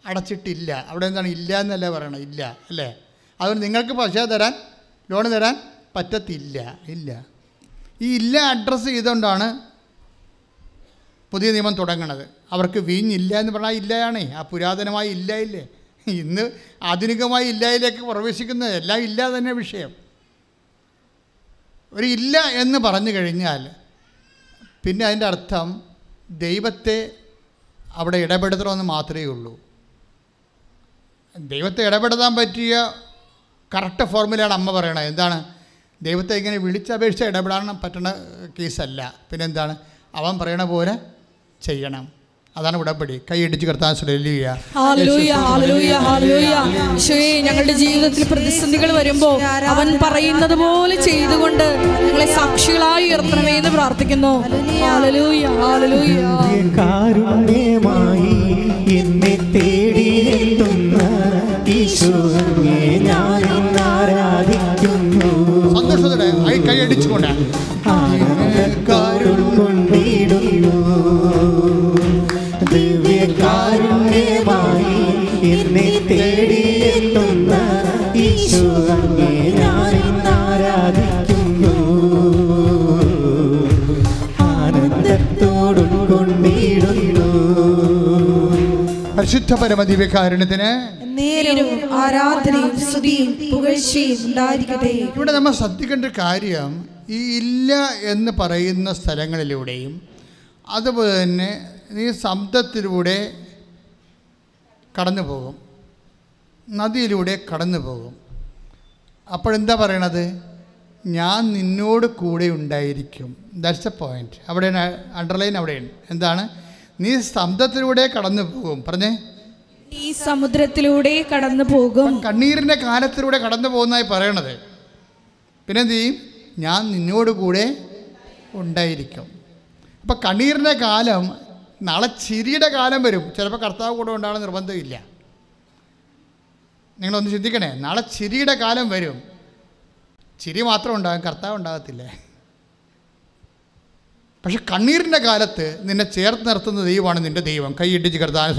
അടച്ചിട്ടില്ല. അവിടെ എന്താണ്? ഇല്ല എന്നല്ലേ പറയണത്? ഇല്ല അല്ലേ? അതുകൊണ്ട് നിങ്ങൾക്ക് പൈസ തരാൻ ലോൺ തരാൻ പറ്റത്തില്ല. ഇല്ല. ഈ ഇല്ല അഡ്രസ്സ് ചെയ്തുകൊണ്ടാണ് പുതിയ നിയമം തുടങ്ങണത്. അവർക്ക് വീഞ്ഞില്ല എന്ന് പറഞ്ഞാൽ ഇല്ലയാണേ. ആ പുരാതനമായി ഇല്ല ഇല്ലേ ഇന്ന് ആധുനികമായി ഇല്ലയിലേക്ക് പ്രവേശിക്കുന്നത് എല്ലാം ഇല്ല തന്നെ വിഷയം. ഒരു ഇല്ല എന്ന് പറഞ്ഞു കഴിഞ്ഞാൽ പിന്നെ അതിന്റെ അർത്ഥം ദൈവത്തെ അവിടെ ഇടപെടുത്തണമെന്ന് മാത്രമേ ഉള്ളൂ. ദൈവത്തെ ഇടപെടുത്താൻ പറ്റിയ കറക്റ്റ് ഫോർമുലയാണ് അമ്മ പറയണത്. എന്താണ്? ദൈവത്തെ ഇങ്ങനെ വിളിച്ചപേക്ഷിച്ച് ഇടപെടാൻ പറ്റുന്ന കേസല്ല. പിന്നെന്താണ്? അവൻ പറയണ പോലെ ചെയ്യണം. അതാണ് ഉടമ്പടി. കൈയടിച്ച് കർത്താൻ ഞങ്ങളുടെ ജീവിതത്തിൽ പ്രതിസന്ധികൾ വരുമ്പോൾ അവൻ പറയുന്നത് പോലെ ചെയ്തുകൊണ്ട് ഞങ്ങളെ സാക്ഷികളായി ഉയർത്തണമേ എന്ന് പ്രാർത്ഥിക്കുന്നു. ഹാലലൂയ ഹാലലൂയ. കാരുണ്യമായി എന്നെ തേടിയെത്തുന്ന ഈശോയെ ഞാൻ ആരാധിക്കുന്നു. സന്തോഷത്തോടെ കൈ കൈയടിച്ചുകൊണ്ട് കാരുണ്യം കൊണ്ടിടുന്നു. പരിശുദ്ധ പരമദിവ്യകാരുണ്യത്തിന് നേരവും ആരാധനയും സ്തുതിയും പുകഴ്ചയും ഉണ്ടായിരിക്കട്ടെ. ഇവിടെ നമ്മൾ ശ്രദ്ധിക്കേണ്ട കാര്യം ഈ ഇല്ല എന്ന് പറയുന്ന സ്ഥലങ്ങളിലൂടെയും അതുപോലെ തന്നെ ഈ ശബ്ദത്തിലൂടെ കടന്നു പോകും. നദിയിലൂടെ കടന്നു പോകും. അപ്പോഴെന്താ പറയണത്? ഞാൻ നിന്നോട് കൂടെ ഉണ്ടായിരിക്കും. ദാറ്റ്സ് എ പോയിന്റ് അവിടെയാണ് അണ്ടർലൈൻ അവിടെയാണ്. എന്താണ്? നീ സ്തംഭത്തിലൂടെ കടന്നു പോകും. പറഞ്ഞേ. ഈ സമുദ്രത്തിലൂടെ കടന്നു പോകും. കണ്ണീരിന്റെ കാലത്തിലൂടെ കടന്നു പോകുന്നതായി പറയണത്. പിന്നെ എന്ത് ചെയ്യും? ഞാൻ നിന്നോട് കൂടെ ഉണ്ടായിരിക്കും. അപ്പം കണ്ണീരിന്റെ കാലം നാളെ ചിരിയുടെ കാലം വരും. ചിലപ്പോൾ കർത്താവ് കൂടെ ഉണ്ടാകണം നിർബന്ധമില്ല. നിങ്ങളൊന്ന് ചിന്തിക്കണേ. നാളെ ചിരിയുടെ കാലം വരും. ചിരി മാത്രം ഉണ്ടാകും കർത്താവ് ഉണ്ടാകത്തില്ല. പക്ഷെ കണ്ണീരിന്റെ കാലത്ത് നിന്നെ ചേർത്ത് നിർത്തുന്ന ദൈവമാണ് നിന്റെ ദൈവം. കൈയിട്ടിച്ച് കർത്താന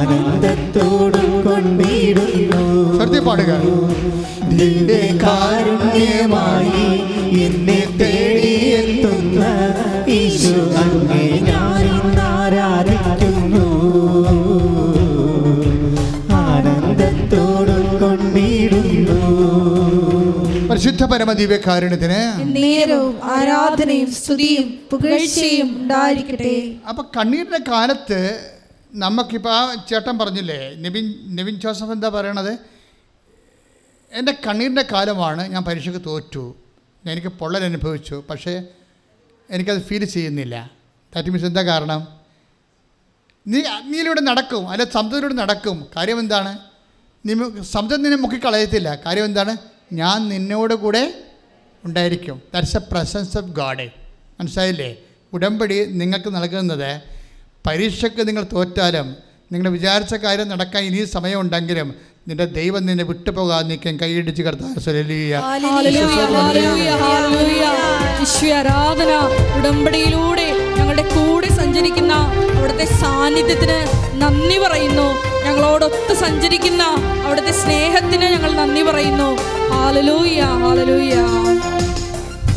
ആനന്ദത്തോടും കൊണ്ടിടുന്നു. ശ്രദ്ധ പാടുക നിന്റെ കാരുണ്യമായി എന്നെ പരിശുദ്ധ പരമദിവ്യകാരുണ്യത്തിന് നേരവും ആരാധനയും സ്തുതിയും പുകഴ്ചയും ഉണ്ടായിരിക്കട്ടെ. അപ്പോൾ കണ്ണീരിന്റെ കാലത്ത് നമുക്കിപ്പോൾ ആ ചേട്ടൻ പറഞ്ഞില്ലേ നിവിൻ നിവിൻ ജോസഫ് എന്താ പറയണത്? എന്റെ കണ്ണീരിന്റെ കാലമാണ് ഞാൻ പരീക്ഷയ്ക്ക് തോറ്റു. എനിക്ക് പൊള്ളൽ അനുഭവിച്ചു. പക്ഷേ എനിക്കത് ഫീൽ ചെയ്യുന്നില്ല. ദാറ്റ് മീൻസ് എന്താ കാരണം? നീ അഗ്നിയിലൂടെ നടക്കും അല്ലെ സമുദ്രത്തിലൂടെ നടക്കും. കാര്യം എന്താണ്? നീ സമുദ്രം നിന്നെ മുക്കിക്കളയത്തില്ല. കാര്യം എന്താണ്? ഞാൻ നിന്നോട് കൂടെ ഉണ്ടായിരിക്കും. That's a presence of God മനസ്സിലായില്ലേ? ഉടമ്പടി നിങ്ങൾക്ക് നൽകുന്നത്. പരീക്ഷയ്ക്ക് നിങ്ങൾ തോറ്റാലും നിങ്ങൾ വിചാരിച്ച കാര്യം നടക്കാൻ ഇനി സമയമുണ്ടെങ്കിലും നിന്റെ ദൈവം നിന്നെ വിട്ടുപോകാൻ നിൽക്കാൻ കൈയിടിച്ച് ആരാധന ഉടമ്പടിയിലൂടെ ഞങ്ങളുടെ കൂടെ സഞ്ചരിക്കുന്ന അവിടുത്തെ സാന്നിധ്യത്തിന് നന്ദി പറയുന്നു. ഞങ്ങളോടൊത്ത് സഞ്ചരിക്കുന്ന അവിടുത്തെ സ്നേഹത്തിന് ഞങ്ങൾ നന്ദി പറയുന്നു. ഹാലലൂയ ഹാലലൂയ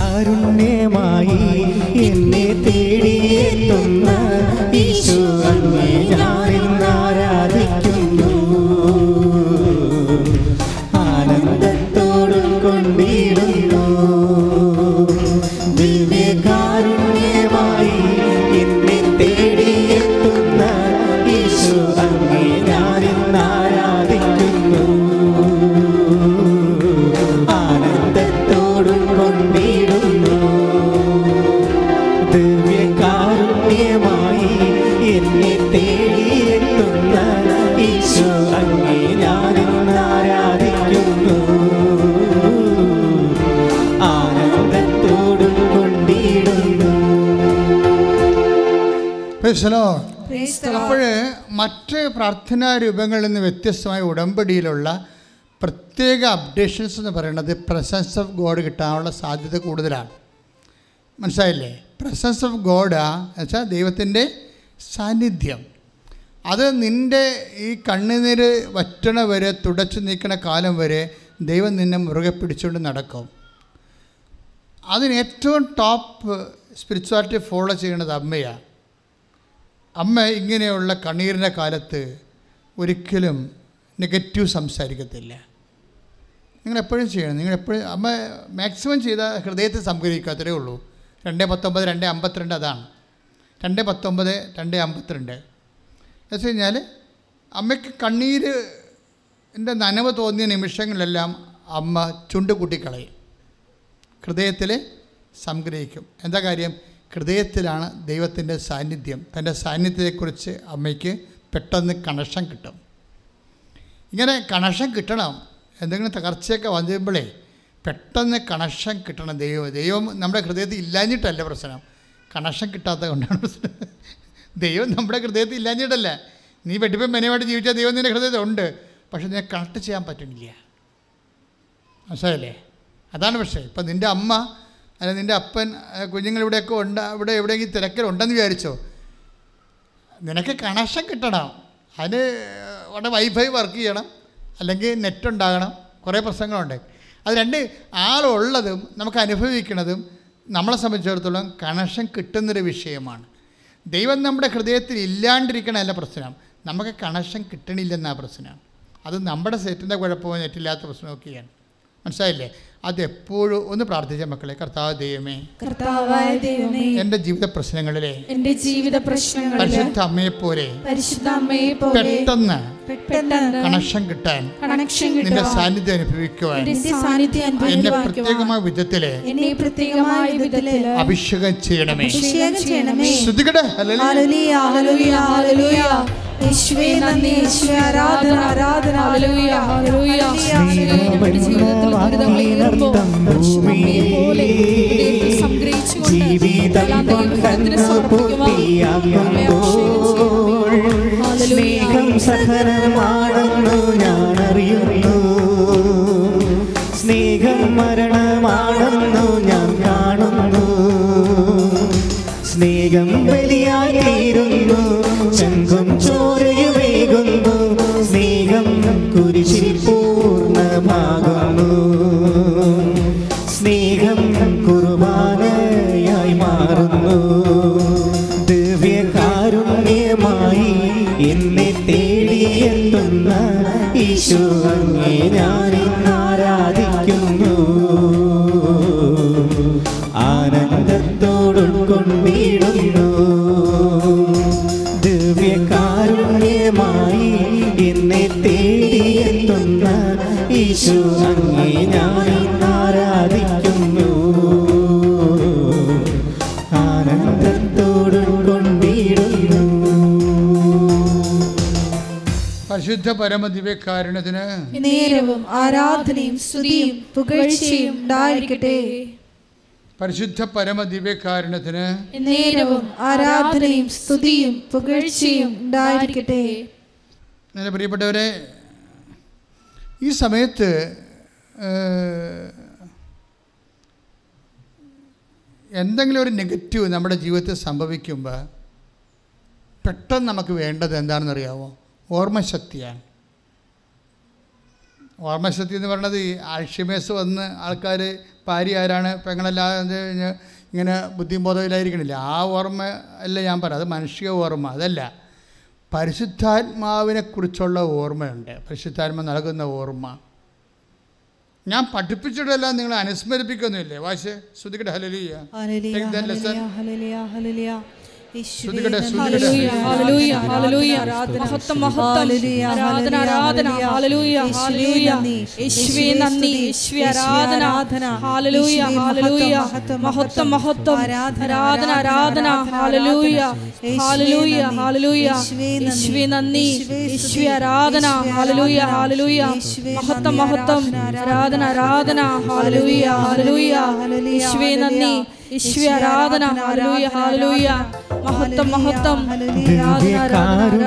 അരുണ്യമായി എന്നെ തേടിയെത്തുന്ന ഈശോ ഞാൻ രൂപങ്ങളിൽ നിന്ന് വ്യത്യസ്തമായ ഉടമ്പടിയിലുള്ള പ്രത്യേക അപ്ഡേഷൻസ് എന്ന് പറയുന്നത് പ്രസൻസ് ഓഫ് ഗോഡ് കിട്ടാനുള്ള സാധ്യത കൂടുതലാണ്. മനസ്സിലായില്ലേ? പ്രസൻസ് ഓഫ് ഗോഡ് വെച്ചാൽ ദൈവത്തിന്റെ സാന്നിധ്യം. അത് നിന്റെ ഈ കണ്ണുനീര് വറ്റണ വരെ തുടച്ചു നീക്കണ കാലം വരെ ദൈവം നിന്നെ മുറുകെ പിടിച്ചുകൊണ്ട് നടക്കും. അതിന് ഏറ്റവും ടോപ്പ് സ്പിരിച്വാലിറ്റി ഫോളോ ചെയ്യുന്നത് അമ്മയാണ് അമ്മ ഇങ്ങനെയുള്ള കണ്ണീരിന്റെ കാലത്ത് ഒരിക്കലും നെഗറ്റീവ് സംസാരിക്കത്തില്ല. നിങ്ങൾ എപ്പോഴും ചെയ്യണം. നിങ്ങൾ എപ്പോഴും അമ്മ മാക്സിമം ചെയ്ത ഹൃദയത്തിൽ സംഗ്രഹിക്കാത്തതേ ഉള്ളൂ. രണ്ട് പത്തൊമ്പത് രണ്ട് അമ്പത്തിരണ്ട് അതാണ്. രണ്ട് പത്തൊമ്പത് രണ്ട് അമ്പത്തിരണ്ട്. എന്ന് വെച്ച് കഴിഞ്ഞാൽ അമ്മയ്ക്ക് കണ്ണീര് എന്റെ നനവ് തോന്നിയ നിമിഷങ്ങളിലെല്ലാം അമ്മ ചുണ്ട് കൂട്ടിക്കളയും. ഹൃദയത്തിൽ സംഗ്രഹിക്കും. എന്താ കാര്യം? ഹൃദയത്തിലാണ് ദൈവത്തിന്റെ സാന്നിധ്യം. തന്റെ സാന്നിധ്യത്തെക്കുറിച്ച് അമ്മയ്ക്ക് പെട്ടെന്ന് കണക്ഷൻ കിട്ടും. ഇങ്ങനെ കണക്ഷൻ കിട്ടണം എന്തെങ്കിലും തകർച്ചയൊക്കെ വന്നുമ്പോഴേ പെട്ടെന്ന് കണക്ഷൻ കിട്ടണം ദൈവം ദൈവം നമ്മുടെ ഹൃദയത്തിൽ ഇല്ലാഞ്ഞിട്ടല്ല പ്രശ്നം. കണക്ഷൻ കിട്ടാത്തത് കൊണ്ടാണ് പ്രശ്നം. ദൈവം നമ്മുടെ ഹൃദയത്തിൽ ഇല്ലാഞ്ഞിട്ടല്ല. നീ വെട്ടിപ്പം മെനുവായിട്ട് ജീവിച്ച ദൈവം നിന്റെ ഹൃദയത്തിൽ ഉണ്ട്. പക്ഷെ നിന്നെ കണക്ട് ചെയ്യാൻ പറ്റുന്നില്ല. മനസ്സിലായില്ലേ? അതാണ് പക്ഷേ ഇപ്പം നിന്റെ അമ്മ അല്ല നിന്റെ അപ്പൻ കുഞ്ഞുങ്ങളിവിടെയൊക്കെ ഉണ്ട് ഇവിടെ എവിടെയെങ്കിലും തിരക്കിലുണ്ടെന്ന് വിചാരിച്ചോ? നിനക്ക് കണക്ഷൻ കിട്ടണം. അതിന് അവിടെ വൈഫൈ വർക്ക് ചെയ്യണം. അല്ലെങ്കിൽ നെറ്റ് ഉണ്ടാകണം. കുറേ പ്രശ്നങ്ങളുണ്ട്. അത് രണ്ട് ആളുള്ളതും നമുക്ക് അനുഭവിക്കുന്നതും നമ്മളെ സംബന്ധിച്ചിടത്തോളം കണക്ഷൻ കിട്ടുന്നൊരു വിഷയമാണ്. ദൈവം നമ്മുടെ ഹൃദയത്തിൽ ഇല്ലാണ്ടിരിക്കണമല്ല പ്രശ്നം. നമുക്ക് കണക്ഷൻ കിട്ടണില്ലെന്നാ പ്രശ്നം. അത് നമ്മുടെ സെറ്റിന്റെ കുഴപ്പമോ നെറ്റില്ലാത്ത പ്രശ്നമൊക്കെയാണ് മനസ്സിലായില്ലേ? അതെപ്പോഴും ഒന്ന് പ്രാർത്ഥിച്ച മക്കളെ കർത്താവ് ദൈവമേ കർത്താവായ ദൈവമേ എന്റെ ജീവിത പ്രശ്നങ്ങളിലെ എന്റെ ജീവിത പ്രശ്നങ്ങൾ പരിശുദ്ധ അമ്മയെപ്പോലെ പരിശുദ്ധ അമ്മയെ പോലെ പെട്ടെന്ന് കണക്ഷൻ കിട്ടാൻ കണക്ഷൻ നിന്റെ സാന്നിധ്യം അനുഭവിക്കുവാൻ എന്നെ പ്രത്യേകമായ വിധത്തിൽ എന്നെ പ്രത്യേകമായ വിധത്തിൽ അഭിഷേകം ചെയ്യണമേ. അഭിഷേകം ചെയ്യണമേ. ശ്രുതികടെ. ഹല്ലേലൂയ. Hallelujah hallelujah. യേശുവേ നന്ദി യേശുവേ. ആരാധന ആരാധന. ഹല്ലേലൂയ ഹല്ലേലൂയ. ജീവിതം സ്നേഹം സഹനമാണെന്നു ഞാൻ അറിയുന്നു സ്നേഹം മരണമാണെന്നു ഞാൻ കാണുന്നു. സ്നേഹം ഈശോ അങ്ങേ ഞാൻ ആരാധിക്കുന്നു. പരിശുദ്ധ പരമദിവ്യകാരുണ്യത്തിന് നേരവും ആരാധനയും സ്തുതിയും പുകഴ്ചയും ഉണ്ടായിരിക്കട്ടെ. പരിശുദ്ധ പരമദിവ്യകാരുണ്യത്തിന് നേരവും ആരാധനയും സ്തുതിയും പുകഴ്ചയും ഉണ്ടായിരിക്കട്ടെ. എന്റെ പ്രിയപ്പെട്ടവരെ ഈ സമയത്ത് എന്തെങ്കിലും ഒരു നെഗറ്റീവ് നമ്മുടെ ജീവിതത്തിൽ സംഭവിക്കുമ്പോൾ പെട്ടെന്ന് നമുക്ക് വേണ്ടത് എന്താണെന്നറിയാമോ ഓർമ്മശക്തിയാണ്. ഓർമ്മശക്തി എന്ന് പറയുന്നത് ഈ ആൽഷിമേസ് വന്ന് ആൾക്കാർ ഭാര്യ ആരാണ്? പെങ്ങളല്ലാതെ ഇങ്ങനെ ബുദ്ധിബോധമില്ലായിരിക്കണില്ല ആ ഓർമ്മ അല്ല ഞാൻ പറയാം അത് മനുഷ്യ ഓർമ്മ അതല്ല. പരിശുദ്ധാത്മാവിനെക്കുറിച്ചുള്ള ഓർമ്മയുണ്ട്. പരിശുദ്ധാത്മ നൽകുന്ന ഓർമ്മ. ഞാൻ പഠിപ്പിച്ചിട്ടല്ല നിങ്ങൾ അനുസ്മരിപ്പിക്കൊന്നുമില്ലേ വാശ് ശ്രുതിക്കട്ടെ ഹലലിയ മഹത്വം, മഹത്വം. ഹല്ലേലൂയ, ആരാധന, ഹല്ലേലൂയ, ആരാധന, ഹല്ലേലൂയ, യേശുവേ ഹല്ലേലൂയ. നന്ദി, യേശുവേ ആരാധന, ഹല്ലേലൂയ, ഹല്ലേലൂയ. മഹത്വം, മഹത്വം, മഹത്വം. ആരാധന, ആരാധന,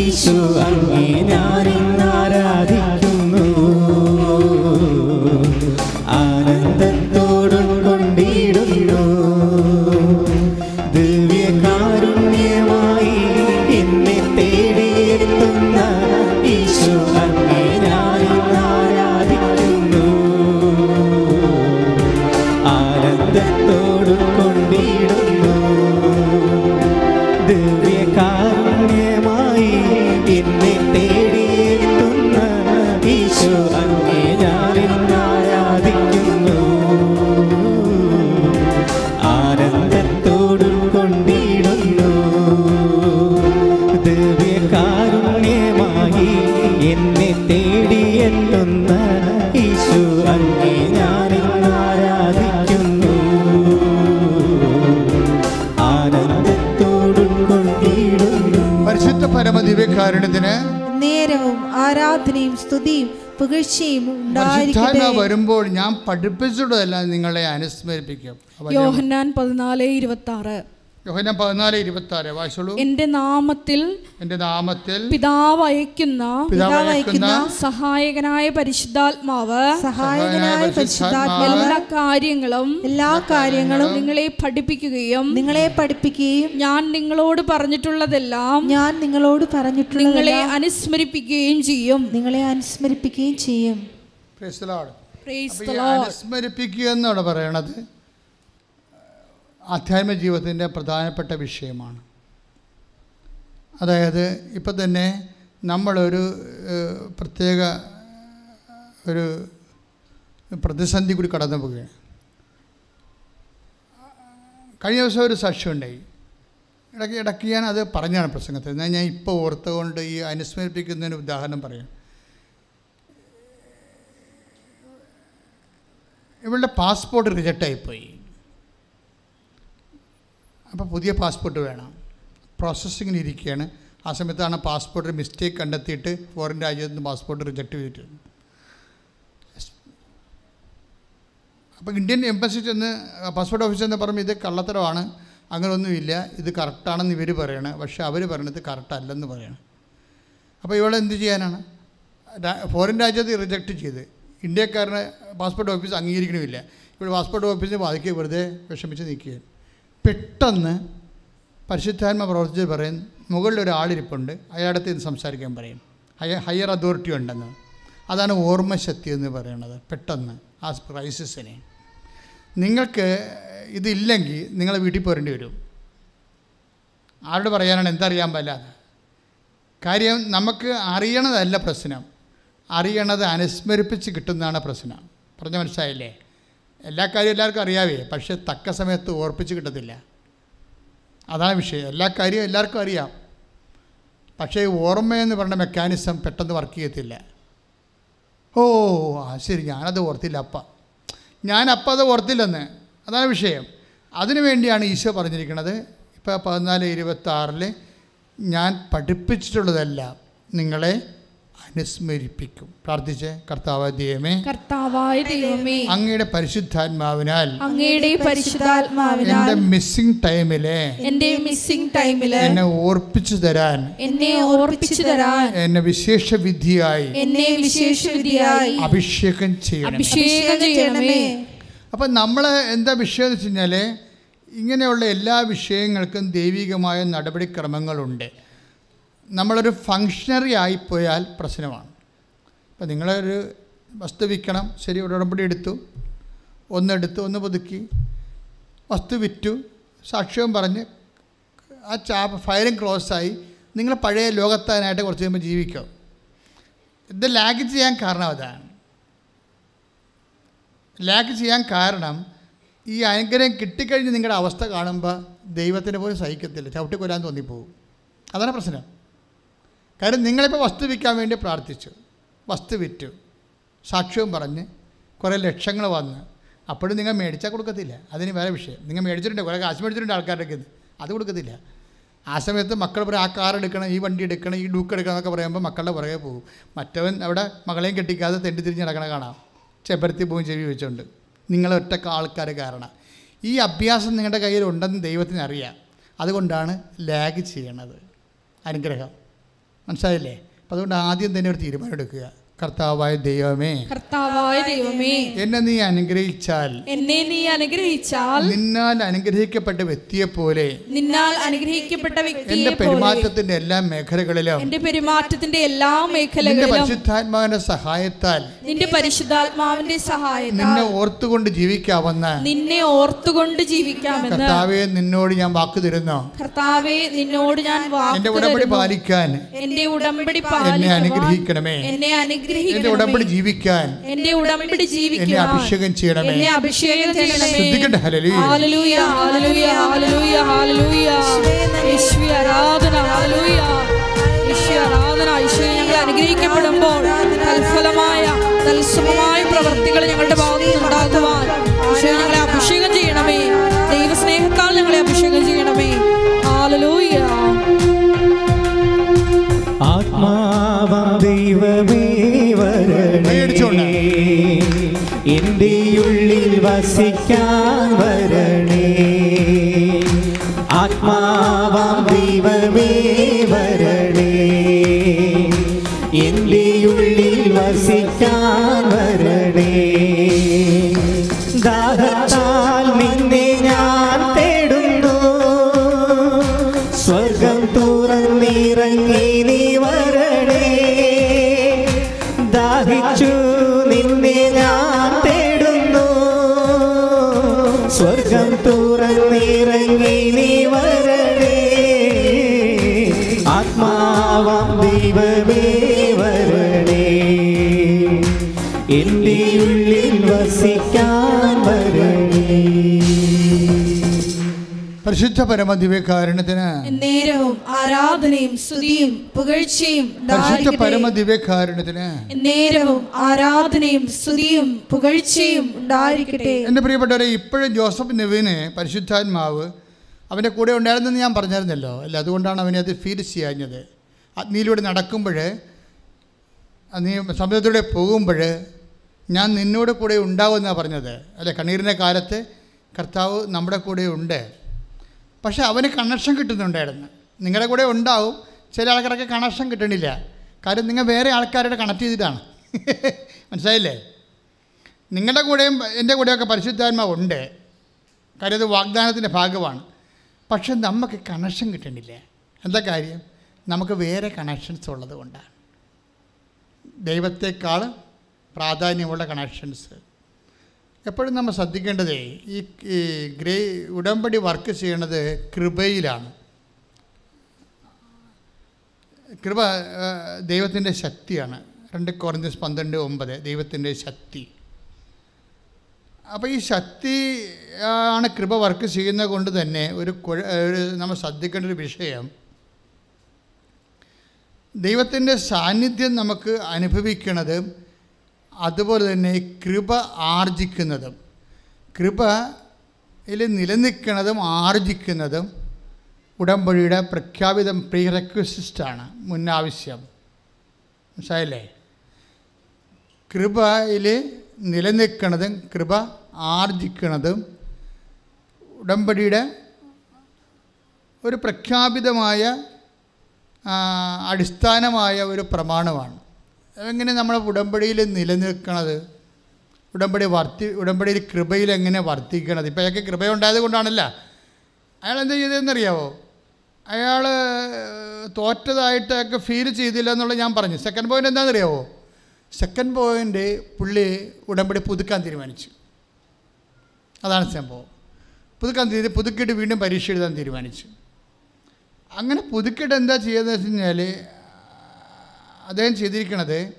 ഈശോ ആരാധന, ഹല്ലേലൂയ, യേശുവേ ആരാധനയും സ്തുതിയും പുകഴ്ചയും ഉണ്ടായിരിക്കട്ടെ. വരുമ്പോൾ ഞാൻ പഠിപ്പിച്ചിട്ടല്ല നിങ്ങളെ അനുസ്മരിപ്പിക്കും. യോഹന്നാൻ പതിനാല് ഇരുപത്തി ആറ് യോഹന പതിനാല് ഇരുപത്തി ആറ് വായിച്ചോളൂ. എന്റെ നാമത്തിൽ എന്റെ നാമത്തിൽ പിതാവ് അയക്കുന്ന പിതാവ് അയക്കുന്ന സഹായകനായ പരിശുദ്ധാത്മാവ് സഹായകനായ പരിശുദ്ധാത്മാവ് എല്ലാ കാര്യങ്ങളും എല്ലാ കാര്യങ്ങളും നിങ്ങളെ പഠിപ്പിക്കുകയും നിങ്ങളെ പഠിപ്പിക്കുകയും ഞാൻ നിങ്ങളോട് പറഞ്ഞിട്ടുള്ളതെല്ലാം ഞാൻ നിങ്ങളോട് പറഞ്ഞിട്ടുള്ള നിങ്ങളെ അനുസ്മരിപ്പിക്കുകയും ചെയ്യും. നിങ്ങളെ അനുസ്മരിപ്പിക്കുകയും ചെയ്യും. Praise the Lord. Praise അപ്പോൾ the അനുസ്മരിപ്പിക്കുക എന്നാണ് പറയണത്. ആധ്യാത്മ ജീവിതത്തിന്റെ പ്രധാനപ്പെട്ട വിഷയമാണ്. അതായത് ഇപ്പം തന്നെ നമ്മളൊരു പ്രത്യേക ഒരു പ്രതിസന്ധി കൂടി കടന്നു പോവുകയാണ്. കഴിഞ്ഞ ദിവസം ഒരു സാക്ഷ്യം ഉണ്ടായി. ഇടയ്ക്ക് ഇടയ്ക്ക് ഞാൻ അത് പറഞ്ഞാണ് പ്രസംഗത്തിൽ. എന്നാൽ ഞാൻ ഇപ്പോൾ ഓർത്തുകൊണ്ട് ഈ അനുസ്മരിപ്പിക്കുന്നതിന് ഉദാഹരണം പറയാം. ഇവളുടെ പാസ്പോർട്ട് റിജക്റ്റായിപ്പോയി അപ്പോൾ പുതിയ പാസ്പോർട്ട് വേണം. പ്രോസസ്സിങ്ങിന് ഇരിക്കുകയാണ് ആ സമയത്താണ് പാസ്പോർട്ടിൽ മിസ്റ്റേക്ക് കണ്ടെത്തിയിട്ട് ഫോറിൻ രാജ്യത്ത് നിന്ന് പാസ്പോർട്ട് റിജക്റ്റ് ചെയ്തിട്ടുണ്ട് അപ്പോൾ ഇന്ത്യൻ എംബസി ചെന്ന് പാസ്പോർട്ട് ഓഫീസിൽ എന്ന് പറയുമ്പോൾ ഇത് കള്ളത്തരമാണ്. അങ്ങനെയൊന്നുമില്ല ഇത് കറക്റ്റാണെന്ന് ഇവർ പറയണം. പക്ഷേ അവർ പറയണത് കറക്റ്റ് അല്ലെന്ന് പറയണം. അപ്പോൾ ഇവളെ എന്ത് ചെയ്യാനാണ്? ഫോറിൻ രാജ്യത്ത് റിജക്റ്റ് ചെയ്ത്. ഇന്ത്യക്കാരനെ പാസ്പോർട്ട് ഓഫീസ് അംഗീകരിക്കണമില്ല. ഇവിടെ പാസ്പോർട്ട് ഓഫീസിന് ബാധിക്കുക വെറുതെ വിഷമിച്ച് നിൽക്കുകയാണ്. പെട്ടെന്ന് പരിശുദ്ധാത്മ പ്രവർത്തിച്ച് പറയും മുകളിൽ ഒരാളിരിപ്പുണ്ട് അയാളടുത്ത് ഇത് സംസാരിക്കാൻ പറയും. ഹയർ ഹയർ അതോറിറ്റി ഉണ്ടെന്ന്. അതാണ് ഓർമ്മശക്തി എന്ന് പറയുന്നത് പെട്ടെന്ന് ആ ക്രൈസിസിനെ. നിങ്ങൾക്ക് ഇതില്ലെങ്കിൽ നിങ്ങൾ വീട്ടിൽ പോരേണ്ടി വരും. ആരോട് പറയാനാണ് എന്തറിയാൻ പാടില്ലാതെ കാര്യം നമുക്ക് അറിയണതല്ല പ്രശ്നം. അറിയണത് അനുസ്മരിപ്പിച്ച് കിട്ടുന്നതാണ് പ്രശ്നം. പറഞ്ഞ മനസ്സിലായില്ലേ? എല്ലാ കാര്യവും എല്ലാവർക്കും അറിയാവേ പക്ഷേ തക്ക സമയത്ത് ഓർപ്പിച്ച് കിട്ടത്തില്ല. അതാണ് വിഷയം. എല്ലാ കാര്യവും എല്ലാവർക്കും അറിയാം. പക്ഷേ ഓർമ്മയെന്ന് പറഞ്ഞ മെക്കാനിസം പെട്ടെന്ന് വർക്ക് ചെയ്യത്തില്ല. ഓ ആ ശരി ഞാനത് ഓർത്തില്ല അപ്പ. ഞാൻ അപ്പ അത് ഓർത്തില്ലെന്ന്. അതാണ് വിഷയം. അതിനു വേണ്ടിയാണ് ഈശോ പറഞ്ഞിരിക്കുന്നത് ഇപ്പോൾ പതിനാല് ഇരുപത്താറിൽ ഞാൻ പഠിപ്പിച്ചിട്ടുള്ളതെല്ലാം നിങ്ങളെ അനുസ്മരിപ്പിക്കും. പ്രാർത്ഥിച്ച് കർത്താവായ ദൈവമേ കർത്താവായ ദൈവമേ അങ്ങയുടെ പരിശുദ്ധാത്മാവിനാൽ അങ്ങയുടെ പരിശുദ്ധാത്മാവിനാൽ എന്റെ മിസ്സിംഗ് ടൈമിലെ എന്റെ മിസ്സിംഗ് ടൈമിൽ എന്നെ ഓർപ്പിച്ചു തരാൻ എന്നെ ഓർപ്പിച്ചു തരാൻ എന്നെ വിശേഷ വിധിയായി എന്നെ വിശേഷ വിധിയായി അഭിഷേകം ചെയ്യണം അഭിഷേകം ചെയ്യണമേ. അപ്പം നമ്മൾ എന്താ വിഷയം എന്ന് വെച്ച് കഴിഞ്ഞാൽ ഇങ്ങനെയുള്ള എല്ലാ വിഷയങ്ങൾക്കും ദൈവികമായ നടപടിക്രമങ്ങളുണ്ട്. നമ്മളൊരു ഫങ്ഷണറി ആയിപ്പോയാൽ പ്രശ്നമാണ്. ഇപ്പം നിങ്ങളൊരു വസ്തു വിൽക്കണം ശരി ഒരു ഉടമ്പടി എടുത്തു ഒന്നെടുത്തു ഒന്ന് പുതുക്കി വസ്തു വിറ്റു സാക്ഷ്യവും പറഞ്ഞ് ആ ചാ ഫയലും ക്ലോസായി നിങ്ങൾ പഴയ ലോകത്താനായിട്ട് കുറച്ച് കഴിയുമ്പോൾ ജീവിക്കും. ഇത് ലാഗ് ചെയ്യാൻ കാരണം അതാണ്. ലാഗ് ചെയ്യാൻ കാരണം ഈ അനുഗ്രഹം കിട്ടിക്കഴിഞ്ഞ് നിങ്ങളുടെ അവസ്ഥ കാണുമ്പോൾ ദൈവത്തിന് പോലും സഹിക്കത്തില്ല. ചവിട്ടിക്കൊല്ലാൻ തോന്നിപ്പോവും അതാണ് പ്രശ്നം. കാര്യം നിങ്ങളിപ്പോൾ വസ്തു വിൽക്കാൻ വേണ്ടി പ്രാർത്ഥിച്ചു. വസ്തു വിറ്റു. സാക്ഷ്യവും പറഞ്ഞ് കുറേ ലക്ഷങ്ങൾ വന്ന്. അപ്പോഴും നിങ്ങൾ മേടിച്ചാൽ കൊടുക്കത്തില്ല. അതിന് വേറെ വിഷയം. നിങ്ങൾ മേടിച്ചിട്ടുണ്ട്. കുറേ കാശ് മേടിച്ചിട്ടുണ്ട് ആൾക്കാരുടെ അത് കൊടുക്കത്തില്ല. ആ സമയത്ത് മക്കൾ പറയും ആ കാർ എടുക്കണം ഈ വണ്ടി എടുക്കണം ഈ ഡൂക്ക് എടുക്കണം എന്നൊക്കെ പറയുമ്പോൾ മക്കളുടെ പുറകെ പോകും. മറ്റവൻ അവിടെ മകളെയും കെട്ടിക്കാതെ തെണ്ടി തിരിഞ്ഞ് നടക്കണ കാണാം. ചെപ്പരത്തി പോവും ചെവി വെച്ചുകൊണ്ട് നിങ്ങൾ ഒറ്റക്ക ആൾക്കാർ കാരണം. ഈ അഭ്യാസം നിങ്ങളുടെ കയ്യിൽ ഉണ്ടെന്ന് ദൈവത്തിന് അറിയാം. അതുകൊണ്ടാണ് ലാഗ് ചെയ്യണത്. അനുഗ്രഹം. മനസ്സിലായില്ലേ? അപ്പം അതുകൊണ്ട് ആദ്യം തന്നെ ഒരു തീരുമാനം എടുക്കുക. കർത്താവായ ദൈവമേ കർത്താവായ ദൈവമേ എന്നെ നീ അനുഗ്രഹിച്ചാൽ എന്നെ നീ അനുഗ്രഹിച്ചാൽ നിന്നാൽ അനുഗ്രഹിക്കപ്പെട്ട വ്യക്തിയെ പോലെ നിന്നാൽ അനുഗ്രഹിക്കപ്പെട്ട വ്യക്തി വ്യക്തിയെ പോലെ പെരുമാറ്റത്തിന്റെ എല്ലാ മേഖലകളിലും എന്റെ പെരുമാറ്റത്തിന്റെ എല്ലാ മേഖലകളിലും പരിശുദ്ധാത്മാവിന്റെ സഹായത്താൽ നിന്റെ പരിശുദ്ധാത്മാവിന്റെ സഹായത്താൽ നിന്നെ ഓർത്തുകൊണ്ട് ജീവിക്കാമെന്ന് നിന്നെ ഓർത്തുകൊണ്ട് ജീവിക്കാമെന്ന് കർത്താവെ നിന്നോട് ഞാൻ വാക്ക് തരുന്നു. കർത്താവെ നിന്നോട് ഞാൻ എന്റെ വാക്ക് ഉടമ്പടി പാലിക്കാൻ എന്റെ ഉടമ്പടി എന്നെ പാലിക്കുവാൻ അനുഗ്രഹിക്കണമേ. എന്നെ എന്റെ ഉടമ്പടി ജീവിക്കാൻ എന്റെ ഉടമ്പടി ജീവിക്കാൻ എന്നെ അഭിഷേകം ചെയ്യണമേ. എന്നെ അഭിഷേകം ചെയ്യണമേ. ശ്രദ്ധിക്കട്ടെ hallelujah. Hallelujah hallelujah hallelujah hallelujah. യേശുവേ ആരാധന ഹല്ലേലൂയ. യേശുവേ ആരാധന യേശുവേ ഞങ്ങൾ അനുഗ്രഹിക്കപ്പെടുമ്പോൾ തൽഫലമായ തൽസമമായ പ്രവൃത്തികൾ ഞങ്ങളുടെ ഭാഗത്ത് ഉണ്ടാകുവാൻ യേശുവേ ഞങ്ങളെ അഭിഷേകം ചെയ്യണമേ. ദൈവസ്നേഹത്താൽ ഞങ്ങളെ അഭിഷേകം ചെയ്യണമേ. ഹല്ലേലൂയ. ആത്മാവം ദൈവമേ. എന്റെ ഉള്ളിൽ വസിക്കാൻ വരണേ. ആത്മാവാം ദൈവമേ. പരിശുദ്ധ പരമദിവ്യകാരുണ്യത്തിന് നേരവും ആരാധനയും സ്തുതിയും പുകഴ്ചയും പരിശുദ്ധ ഉണ്ടായിരിക്കട്ടെ. പരമദിവ്യകാരുണ്യത്തിന് നേരവും ആരാധനയും സ്തുതിയും പുകഴ്ചയും ഉണ്ടായിരിക്കട്ടെ. എന്റെ പ്രിയപ്പെട്ടവരെ ഇപ്പോഴും ജോസഫ് നെവിനെ പരിശുദ്ധാത്മാവ് അവന്റെ കൂടെ ഉണ്ടായിരുന്നെന്ന് ഞാൻ പറഞ്ഞിരുന്നല്ലോ അല്ല അതുകൊണ്ടാണ് അവനെ അത് ഫീൽ ചെയ്യാഞ്ഞത് അഗ്നിയിലൂടെ നടക്കുമ്പോൾ നീ സമുദ്രത്തിലൂടെ പോകുമ്പോൾ ഞാൻ നിന്നോട് കൂടെ ഉണ്ടാവുമെന്നാണ് പറഞ്ഞത്. അല്ലെ കണ്ണീരിന്റെ കാലത്ത് കർത്താവ് നമ്മുടെ കൂടെ ഉണ്ട്. പക്ഷെ അവന് കണക്ഷൻ കിട്ടുന്നുണ്ടായിരുന്നു. നിങ്ങളുടെ കൂടെ ഉണ്ടാവും. ചില ആൾക്കാരൊക്കെ കണക്ഷൻ കിട്ടണില്ല. കാര്യം നിങ്ങൾ വേറെ ആൾക്കാരുടെ കണക്ട് ചെയ്തിട്ടാണ്. മനസ്സിലായില്ലേ? നിങ്ങളുടെ കൂടെയും എന്റെ കൂടെയൊക്കെ പരിശുദ്ധാത്മാവ് ഉണ്ട്. കാര്യം അത് വാഗ്ദാനത്തിന്റെ ഭാഗമാണ്. പക്ഷെ നമുക്ക് കണക്ഷൻ കിട്ടണില്ല. എന്താ കാര്യം? നമുക്ക് വേറെ കണക്ഷൻസ് ഉള്ളത് കൊണ്ടാണ്. ദൈവത്തെക്കാൾ പ്രാധാന്യമുള്ള കണക്ഷൻസ് എപ്പോഴും നമ്മൾ ശ്രദ്ധിക്കേണ്ടതേ ഈ ഗ്രേ ഉടമ്പടി വർക്ക് ചെയ്യണത് കൃപയിലാണ്. കൃപ ദൈവത്തിന്റെ ശക്തിയാണ്. രണ്ട് കുറഞ്ഞ പന്ത്രണ്ട് ഒമ്പത് ദൈവത്തിന്റെ ശക്തി. അപ്പോൾ ഈ ശക്തി ആണ് കൃപ വർക്ക് ചെയ്യുന്നത് കൊണ്ട് തന്നെ ഒരു കുഴ ഒരു നമ്മൾ ശ്രദ്ധിക്കേണ്ട ഒരു വിഷയം. ദൈവത്തിന്റെ സാന്നിധ്യം നമുക്ക് അനുഭവിക്കുന്നതും അതുപോലെ തന്നെ കൃപ ആർജിക്കുന്നതും കൃപയിൽ നിലനിൽക്കുന്നതും ആർജിക്കുന്നതും ഉടമ്പടിയുടെ പ്രഖ്യാപിതം പ്രീ റെക്വസിസ്റ്റാണ് മുന്നാവശ്യം. മനസ്സിലായില്ലേ? കൃപയിൽ നിലനിൽക്കുന്നതും കൃപ ആർജിക്കുന്നതും ഉടമ്പടിയുടെ ഒരു പ്രഖ്യാപിതമായ അടിസ്ഥാനമായ ഒരു പ്രമാണമാണ്. എങ്ങനെ നമ്മുടെ ഉടമ്പടിയിൽ നിലനിൽക്കണത്? ഉടമ്പടി വർത്തി ഉടമ്പടിയിൽ കൃപയിൽ എങ്ങനെ വർത്തിക്കണത്? ഇപ്പോൾ അയാൾക്ക് കൃപയുണ്ടായത് കൊണ്ടാണല്ല. അയാൾ എന്താ ചെയ്തതെന്നറിയാവോ? അയാൾ തോറ്റതായിട്ടൊക്കെ ഫീൽ ചെയ്തില്ല എന്നുള്ളത് ഞാൻ പറഞ്ഞു. സെക്കൻഡ് പോയിന്റ് എന്താണെന്നറിയാവോ? സെക്കൻഡ് പോയിന്റ് പുള്ളി ഉടമ്പടി പുതുക്കാൻ തീരുമാനിച്ചു. അതാണ് സംഭവം. പുതുക്കാൻ തീരു പുതുക്കിയിട്ട് വീണ്ടും പരീക്ഷ എഴുതാൻ തീരുമാനിച്ചു. അങ്ങനെ പുതുക്കിയിട്ട് എന്താ ചെയ്യുന്നത് വെച്ച് കഴിഞ്ഞാൽ അദ്ദേഹം ചെയ്തിരിക്കണത്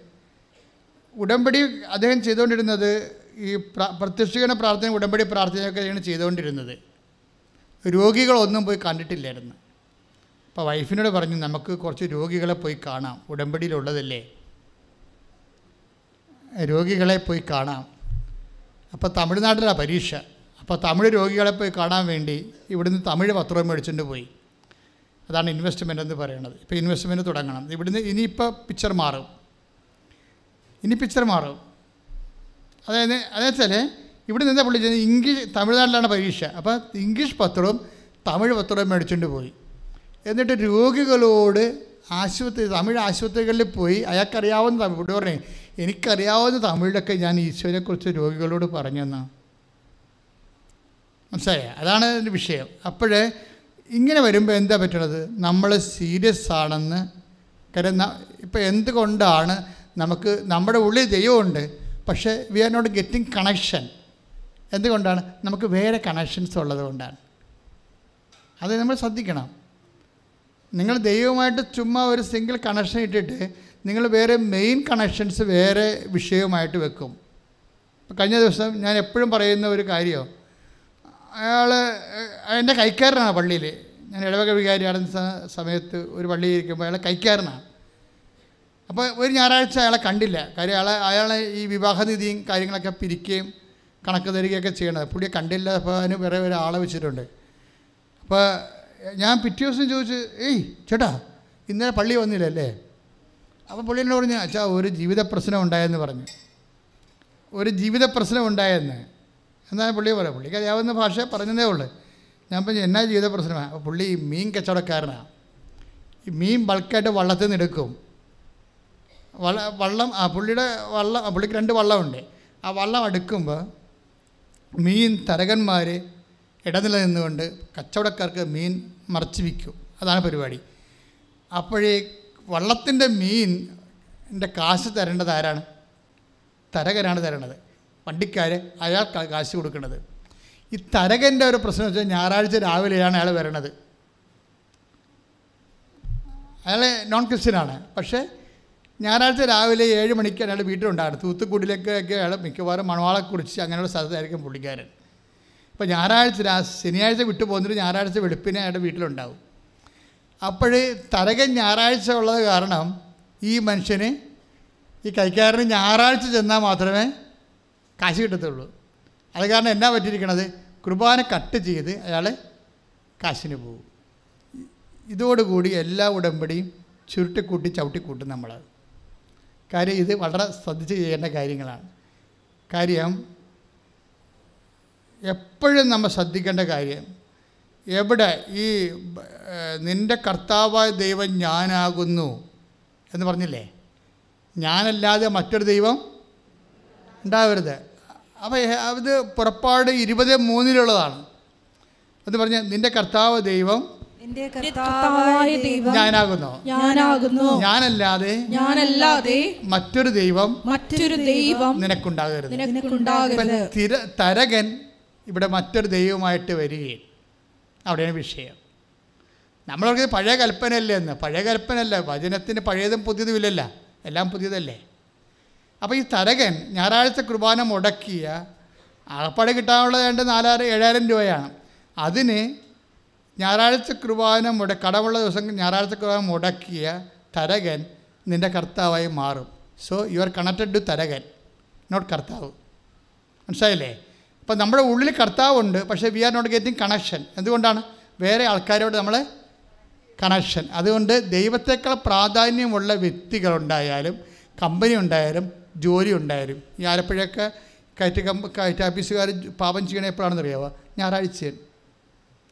ഉടമ്പടി അദ്ദേഹം ചെയ്തുകൊണ്ടിരുന്നത് ഈ പ്ര- പ്രത്യക്ഷീകരണ പ്രാർത്ഥന ഉടമ്പടി പ്രാർത്ഥനയൊക്കെയാണ് ചെയ്തുകൊണ്ടിരുന്നത്. രോഗികളൊന്നും പോയി കണ്ടിട്ടില്ലായിരുന്നു. അപ്പോൾ വൈഫിനോട് പറഞ്ഞു നമുക്ക് കുറച്ച് രോഗികളെ പോയി കാണാം. ഉടമ്പടിയിലുള്ളതല്ലേ. രോഗികളെ പോയി കാണാം. അപ്പോൾ തമിഴ്നാട്ടിലാണ് പരീക്ഷ. അപ്പോൾ തമിഴ് രോഗികളെ പോയി കാണാൻ വേണ്ടി ഇവിടുന്ന് തമിഴ് പത്രം മേടിച്ചുകൊണ്ട് പോയി. അതാണ് ഇൻവെസ്റ്റ്മെന്റ് എന്ന് പറയുന്നത് ഇപ്പോൾ ഇൻവെസ്റ്റ്മെന്റ് തുടങ്ങണം. ഇവിടുന്ന് ഇനിയിപ്പോൾ പിക്ചർ മാറും. ഇനി പിക്ചർ മാറും. അതായത് അതേ വെച്ചാൽ ഇവിടെ നിന്ന് പുള്ളി ചെയ്യുന്നത്? ഇംഗ്ലീഷ് തമിഴ്നാട്ടിലാണ് പരീക്ഷ. അപ്പോൾ ഇംഗ്ലീഷ് പത്രവും തമിഴ് പത്രവും മേടിച്ചുകൊണ്ട് പോയി. എന്നിട്ട് രോഗികളോട് ആശുപത്രി തമിഴ് ആശുപത്രികളിൽ പോയി അയാൾക്കറിയാവുന്ന തമിഴ് ഇവിടെ പറഞ്ഞേ എനിക്കറിയാവുന്ന തമിഴിലൊക്കെ ഞാൻ ഈശോനെക്കുറിച്ച് രോഗികളോട് പറഞ്ഞെന്നാണ് മനസ്സിലായ? അതാണ് അതിന്റെ വിഷയം. അപ്പോഴേ ഇങ്ങനെ വരുമ്പോൾ എന്താ പറ്റണത്? നമ്മൾ സീരിയസ് ആണെന്ന് കാര്യം ഇപ്പം എന്തുകൊണ്ടാണ് നമുക്ക് നമ്മുടെ ഉള്ളിൽ ദൈവമുണ്ട് പക്ഷേ we are not getting connection എന്തുകൊണ്ടാണ്? നമുക്ക് വേറെ കണക്ഷൻസ് ഉള്ളത് കൊണ്ടാണ്. അത് നമ്മൾ ശ്രദ്ധിക്കണം. നിങ്ങൾ ദൈവമായിട്ട് ചുമ്മാ ഒരു സിംഗിൾ കണക്ഷൻ ഇട്ടിട്ട് നിങ്ങൾ വേറെ മെയിൻ കണക്ഷൻസ് വേറെ വിഷയവുമായിട്ട് വെക്കും. കഴിഞ്ഞ ദിവസം ഞാൻ എപ്പോഴും പറയുന്ന ഒരു കാര്യം അയാൾ എന്റെ കൈക്കാരനാണ് പള്ളിയിൽ ഞാൻ ഇടവക വികാരിയാടുന്ന സമയത്ത് ഒരു പള്ളിയിൽ ഇരിക്കുമ്പോൾ അയാളെ കൈക്കാരനാണ് അപ്പോൾ ഒരു ഞായറാഴ്ച അയാളെ കണ്ടില്ല. കാര്യം അയാളെ അയാളെ ഈ വിവാഹനിധിയും കാര്യങ്ങളൊക്കെ പിരിക്കുകയും കണക്ക് തരികയൊക്കെ ചെയ്യണത്. പുള്ളിയെ കണ്ടില്ല അപ്പോൾ അതിന് വേറെ വേറെ ആളെ വെച്ചിട്ടുണ്ട്. അപ്പോൾ ഞാൻ പിറ്റേ ദിവസം ചോദിച്ചു ഏയ് ചേട്ടാ ഇന്നലെ പള്ളി വന്നില്ലല്ലേ അപ്പോൾ പുള്ളി എന്നോട് പറഞ്ഞു അച്ഛാ ഒരു ജീവിത പ്രശ്നം ഉണ്ടായെന്ന് പറഞ്ഞു. ഒരു ജീവിത പ്രശ്നം ഉണ്ടായെന്ന്. എന്നാൽ പുള്ളി പറയാം? പുള്ളിക്ക് അറിയാവുന്ന ഭാഷ പറഞ്ഞതേ ഉള്ളൂ. ഞാൻ പറഞ്ഞു എന്നാ ജീവിത പ്രശ്നമാണ് പുള്ളി മീൻ കച്ചവടക്കാരനാണ് ഈ മീൻ ബൾക്കായിട്ട് വള്ളത്തിൽ നിന്ന് എടുക്കും. വള്ള വള്ളം ആ പുള്ളിയുടെ വള്ളം പുള്ളിക്ക് രണ്ട് വള്ളമുണ്ട്. ആ വള്ളം എടുക്കുമ്പോൾ മീൻ തരകന്മാർ ഇടനില നിന്നുകൊണ്ട് കച്ചവടക്കാർക്ക് മീൻ മറച്ചു വിൽക്കും. അതാണ് പരിപാടി. അപ്പോഴേ വള്ളത്തിന്റെ മീൻ എന്റെ കാശ് തരേണ്ടത് ആരാണ്? തരകനാണ് തരണത് വണ്ടിക്കാർ അയാൾ കാ- കാശ് കൊടുക്കുന്നത് ഈ തരകന്റെ ഒരു പ്രശ്നം വെച്ചാൽ ഞായറാഴ്ച രാവിലെയാണ് അയാൾ വരണത്. അയാൾ നോൺ ക്രിസ്ത്യനാണ് പക്ഷേ ഞായറാഴ്ച രാവിലെ ഏഴ് മണിക്ക് അയാൾ വീട്ടിലുണ്ടായിരുന്നു. തൂത്തുക്കുടിയിലേക്കൊക്കെ അയാൾ മിക്കവാറും മണവാളെ കുറിച്ച് അങ്ങനെയുള്ള സ്ഥലത്തായിരിക്കും പുള്ളിക്കാരൻ. ഇപ്പോൾ ഞായറാഴ്ച രാ ശനിയാഴ്ച വിട്ടു പോകുന്നിട്ട് ഞായറാഴ്ച വെളുപ്പിനെ അയാളുടെ വീട്ടിലുണ്ടാവും. അപ്പോൾ തരകൻ ഞായറാഴ്ച ഉള്ളത് കാരണം ഈ മനുഷ്യന് ഈ കൈക്കാരന് ഞായറാഴ്ച ചെന്നാൽ മാത്രമേ കാശ് കിട്ടത്തുള്ളൂ. അത് കാരണം എന്നാ പറ്റിയിരിക്കണത്? കുർബാന കട്ട് ചെയ്ത് അയാൾ കാശിന് പോകും. ഇതോടുകൂടി എല്ലാ ഉടമ്പടിയും ചുരുട്ടിക്കൂട്ടി ചവിട്ടിക്കൂട്ടും നമ്മൾ കാര്യം ഇത് വളരെ ശ്രദ്ധിച്ച് ചെയ്യേണ്ട കാര്യങ്ങളാണ്. കാര്യം എപ്പോഴും നമ്മൾ ശ്രദ്ധിക്കേണ്ട കാര്യം എവിടെ ഈ നിന്റെ കർത്താവായ ദൈവം ഞാനാകുന്നു എന്ന് പറഞ്ഞില്ലേ? ഞാനല്ലാതെ മറ്റൊരു ദൈവം ഉണ്ടാവരുത്. അപ്പോൾ അത് പുറപ്പാട് ഇരുപത് മൂന്നിലുള്ളതാണ്. അത് പറഞ്ഞ നിന്റെ കർത്താവ് ദൈവം എന്റെ കർത്താവായ ദൈവം ഞാനാകുന്നു. ഞാനാകുന്നു. ഞാനല്ലാതെ ഞാനല്ലാതെ മറ്റൊരു ദൈവം മറ്റൊരു ദൈവം നിനക്കുണ്ടാകരുത്. തിര തരകൻ ഇവിടെ മറ്റൊരു ദൈവമായിട്ട് വരികയും അവിടെയാണ് വിഷയം. നമ്മളൊക്കെ പഴയ കൽപ്പനയല്ലേ എന്ന് പഴയ കൽപ്പനയല്ല. വചനത്തിന് പഴയതും പുതിയതും ഇല്ലല്ല. എല്ലാം പുതിയതല്ലേ? അപ്പോൾ ഈ തരകൻ ഞായറാഴ്ച കുർബാന മുടക്കിയ ആകപ്പാടെ കിട്ടാനുള്ളത് രണ്ട് നാലായിരം ഏഴായിരം രൂപയാണ്. അതിന് ഞായറാഴ്ച കുർബാന മുട കടമുള്ള ദിവസം ഞായറാഴ്ച കുർബാന മുടക്കിയ തരകൻ നിന്റെ കർത്താവായി മാറും. So you are connected to Tharakan not കർത്താവ്. മനസ്സിലായില്ലേ? അപ്പം നമ്മുടെ ഉള്ളിൽ കർത്താവുണ്ട് പക്ഷേ we are not getting connection എന്തുകൊണ്ടാണ്? വേറെ ആൾക്കാരോട് നമ്മൾ കണക്ഷൻ അതുകൊണ്ട് ദൈവത്തേക്കാൾ പ്രാധാന്യമുള്ള വ്യക്തികളുണ്ടായാലും കമ്പനി ഉണ്ടായാലും ജോലി ഉണ്ടായാലും ഈ ആലപ്പുഴയൊക്കെ കയറ്റ കമ്പ കയറ്റ ഓഫീസുകാർ പാപം ചെയ്യണ എപ്പോഴാണെന്ന് ഞായറാഴ്ചയാണ്.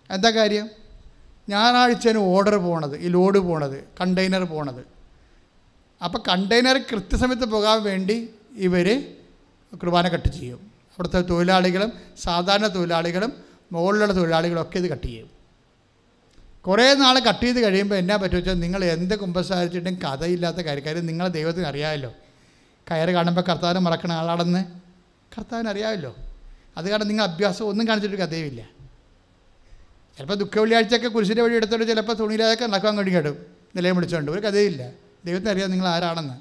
എന്താ കാര്യം? ഞായറാഴ്ചയാണ് ഓർഡർ പോണത് ഈ ലോഡ് പോണത് കണ്ടെയ്നർ പോണത്. അപ്പോൾ കണ്ടെയ്നർ കൃത്യസമയത്ത് പോകാൻ വേണ്ടി ഇവർ കുർബാന കട്ട് ചെയ്യും. അവിടുത്തെ തൊഴിലാളികളും സാധാരണ തൊഴിലാളികളും മുകളിലുള്ള തൊഴിലാളികളൊക്കെ ഇത് കട്ട് ചെയ്യും. കുറേ നാൾ കട്ട് ചെയ്ത് കഴിയുമ്പോൾ എന്നാ പറ്റുമെന്ന് വെച്ചാൽ നിങ്ങൾ എന്ത് കുമ്പസാരിച്ചിട്ടും കഥയില്ലാത്ത കാര്യം കാര്യം നിങ്ങളെ ദൈവത്തിന് അറിയാമല്ലോ. കയറ് കാണുമ്പോൾ കർത്താവിനെ മറക്കണ ആളാണെന്ന് കർത്താവിന് അറിയാമല്ലോ. അത് കാരണം നിങ്ങൾ അഭ്യാസം ഒന്നും കാണിച്ചിട്ട് കഥയുമില്ല. ചിലപ്പോൾ ദുഃഖ വെള്ളിയാഴ്ചയൊക്കെ കുരിശിന്റെ വഴി എടുത്തോണ്ട് ചിലപ്പോൾ തുണിയിലൊക്കെ നടക്കാൻ വേണ്ടി കേടും. നിലയം വിളിച്ചുകൊണ്ട് ഒരു കഥയില്ല. ദൈവത്തിന് അറിയാം നിങ്ങൾ ആരാണെന്ന്.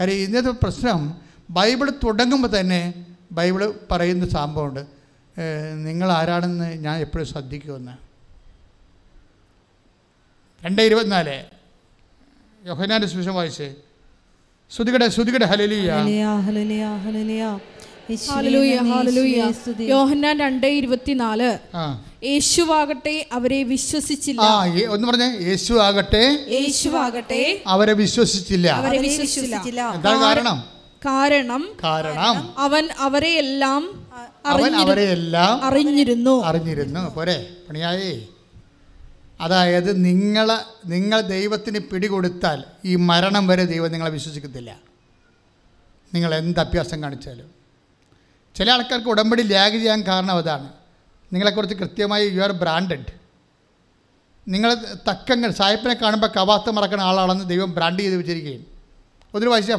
കാര്യം ഇന്നത്തെ പ്രശ്നം ബൈബിൾ തുടങ്ങുമ്പോൾ തന്നെ ബൈബിൾ പറയുന്ന സംഭവമുണ്ട്. നിങ്ങൾ ആരാണെന്ന് ഞാൻ എപ്പോഴും ശ്രദ്ധിക്കുമെന്ന്. രണ്ട് ഇരുപത്തിനാല്. യോഹനാന്റെ സുവിശേഷം വായിച്ചേ. ശ്രുതികടെ ശ്രുതികടെ ഹലലിയ. യോഹന്നാൻ രണ്ട് ഇരുപത്തിനാല്. ആ. യേശുവാകട്ടെ അവരെ വിശ്വസിച്ചില്ല. ആ ഒന്ന് പറഞ്ഞേ. യേശു ആകട്ടെ യേശുവാകട്ടെ അവരെ വിശ്വസിച്ചില്ല. അവരെ വിശ്വസിച്ചില്ല. എന്താ കാരണം? കാരണം? കാരണം. അവൻ അവരെയെല്ലാം അവൻ അവരെ എല്ലാം അറിഞ്ഞിരുന്നു. അറിഞ്ഞിരുന്നു. പോരെ പണിയായേ. അതായത് നിങ്ങൾ നിങ്ങൾ ദൈവത്തിന് പിടികൊടുത്താൽ ഈ മരണം വരെ ദൈവം നിങ്ങളെ വിശ്വസിക്കത്തില്ല. നിങ്ങൾ എന്ത് അഭ്യാസം കാണിച്ചാലും. ചില ആൾക്കാർക്ക് ഉടമ്പടി ലാഗ് ചെയ്യാൻ കാരണം അതാണ്. നിങ്ങളെക്കുറിച്ച് കൃത്യമായി യു ആർ ബ്രാൻഡഡ് നിങ്ങൾ തക്കങ്ങൾ സായിപ്പിനെ കാണുമ്പോൾ കവാത്ത് മറക്കുന്ന ആളാണെന്ന് ദൈവം ബ്രാൻഡ് ചെയ്ത് വെച്ചിരിക്കുകയും ഒത്തിരി വായിച്ച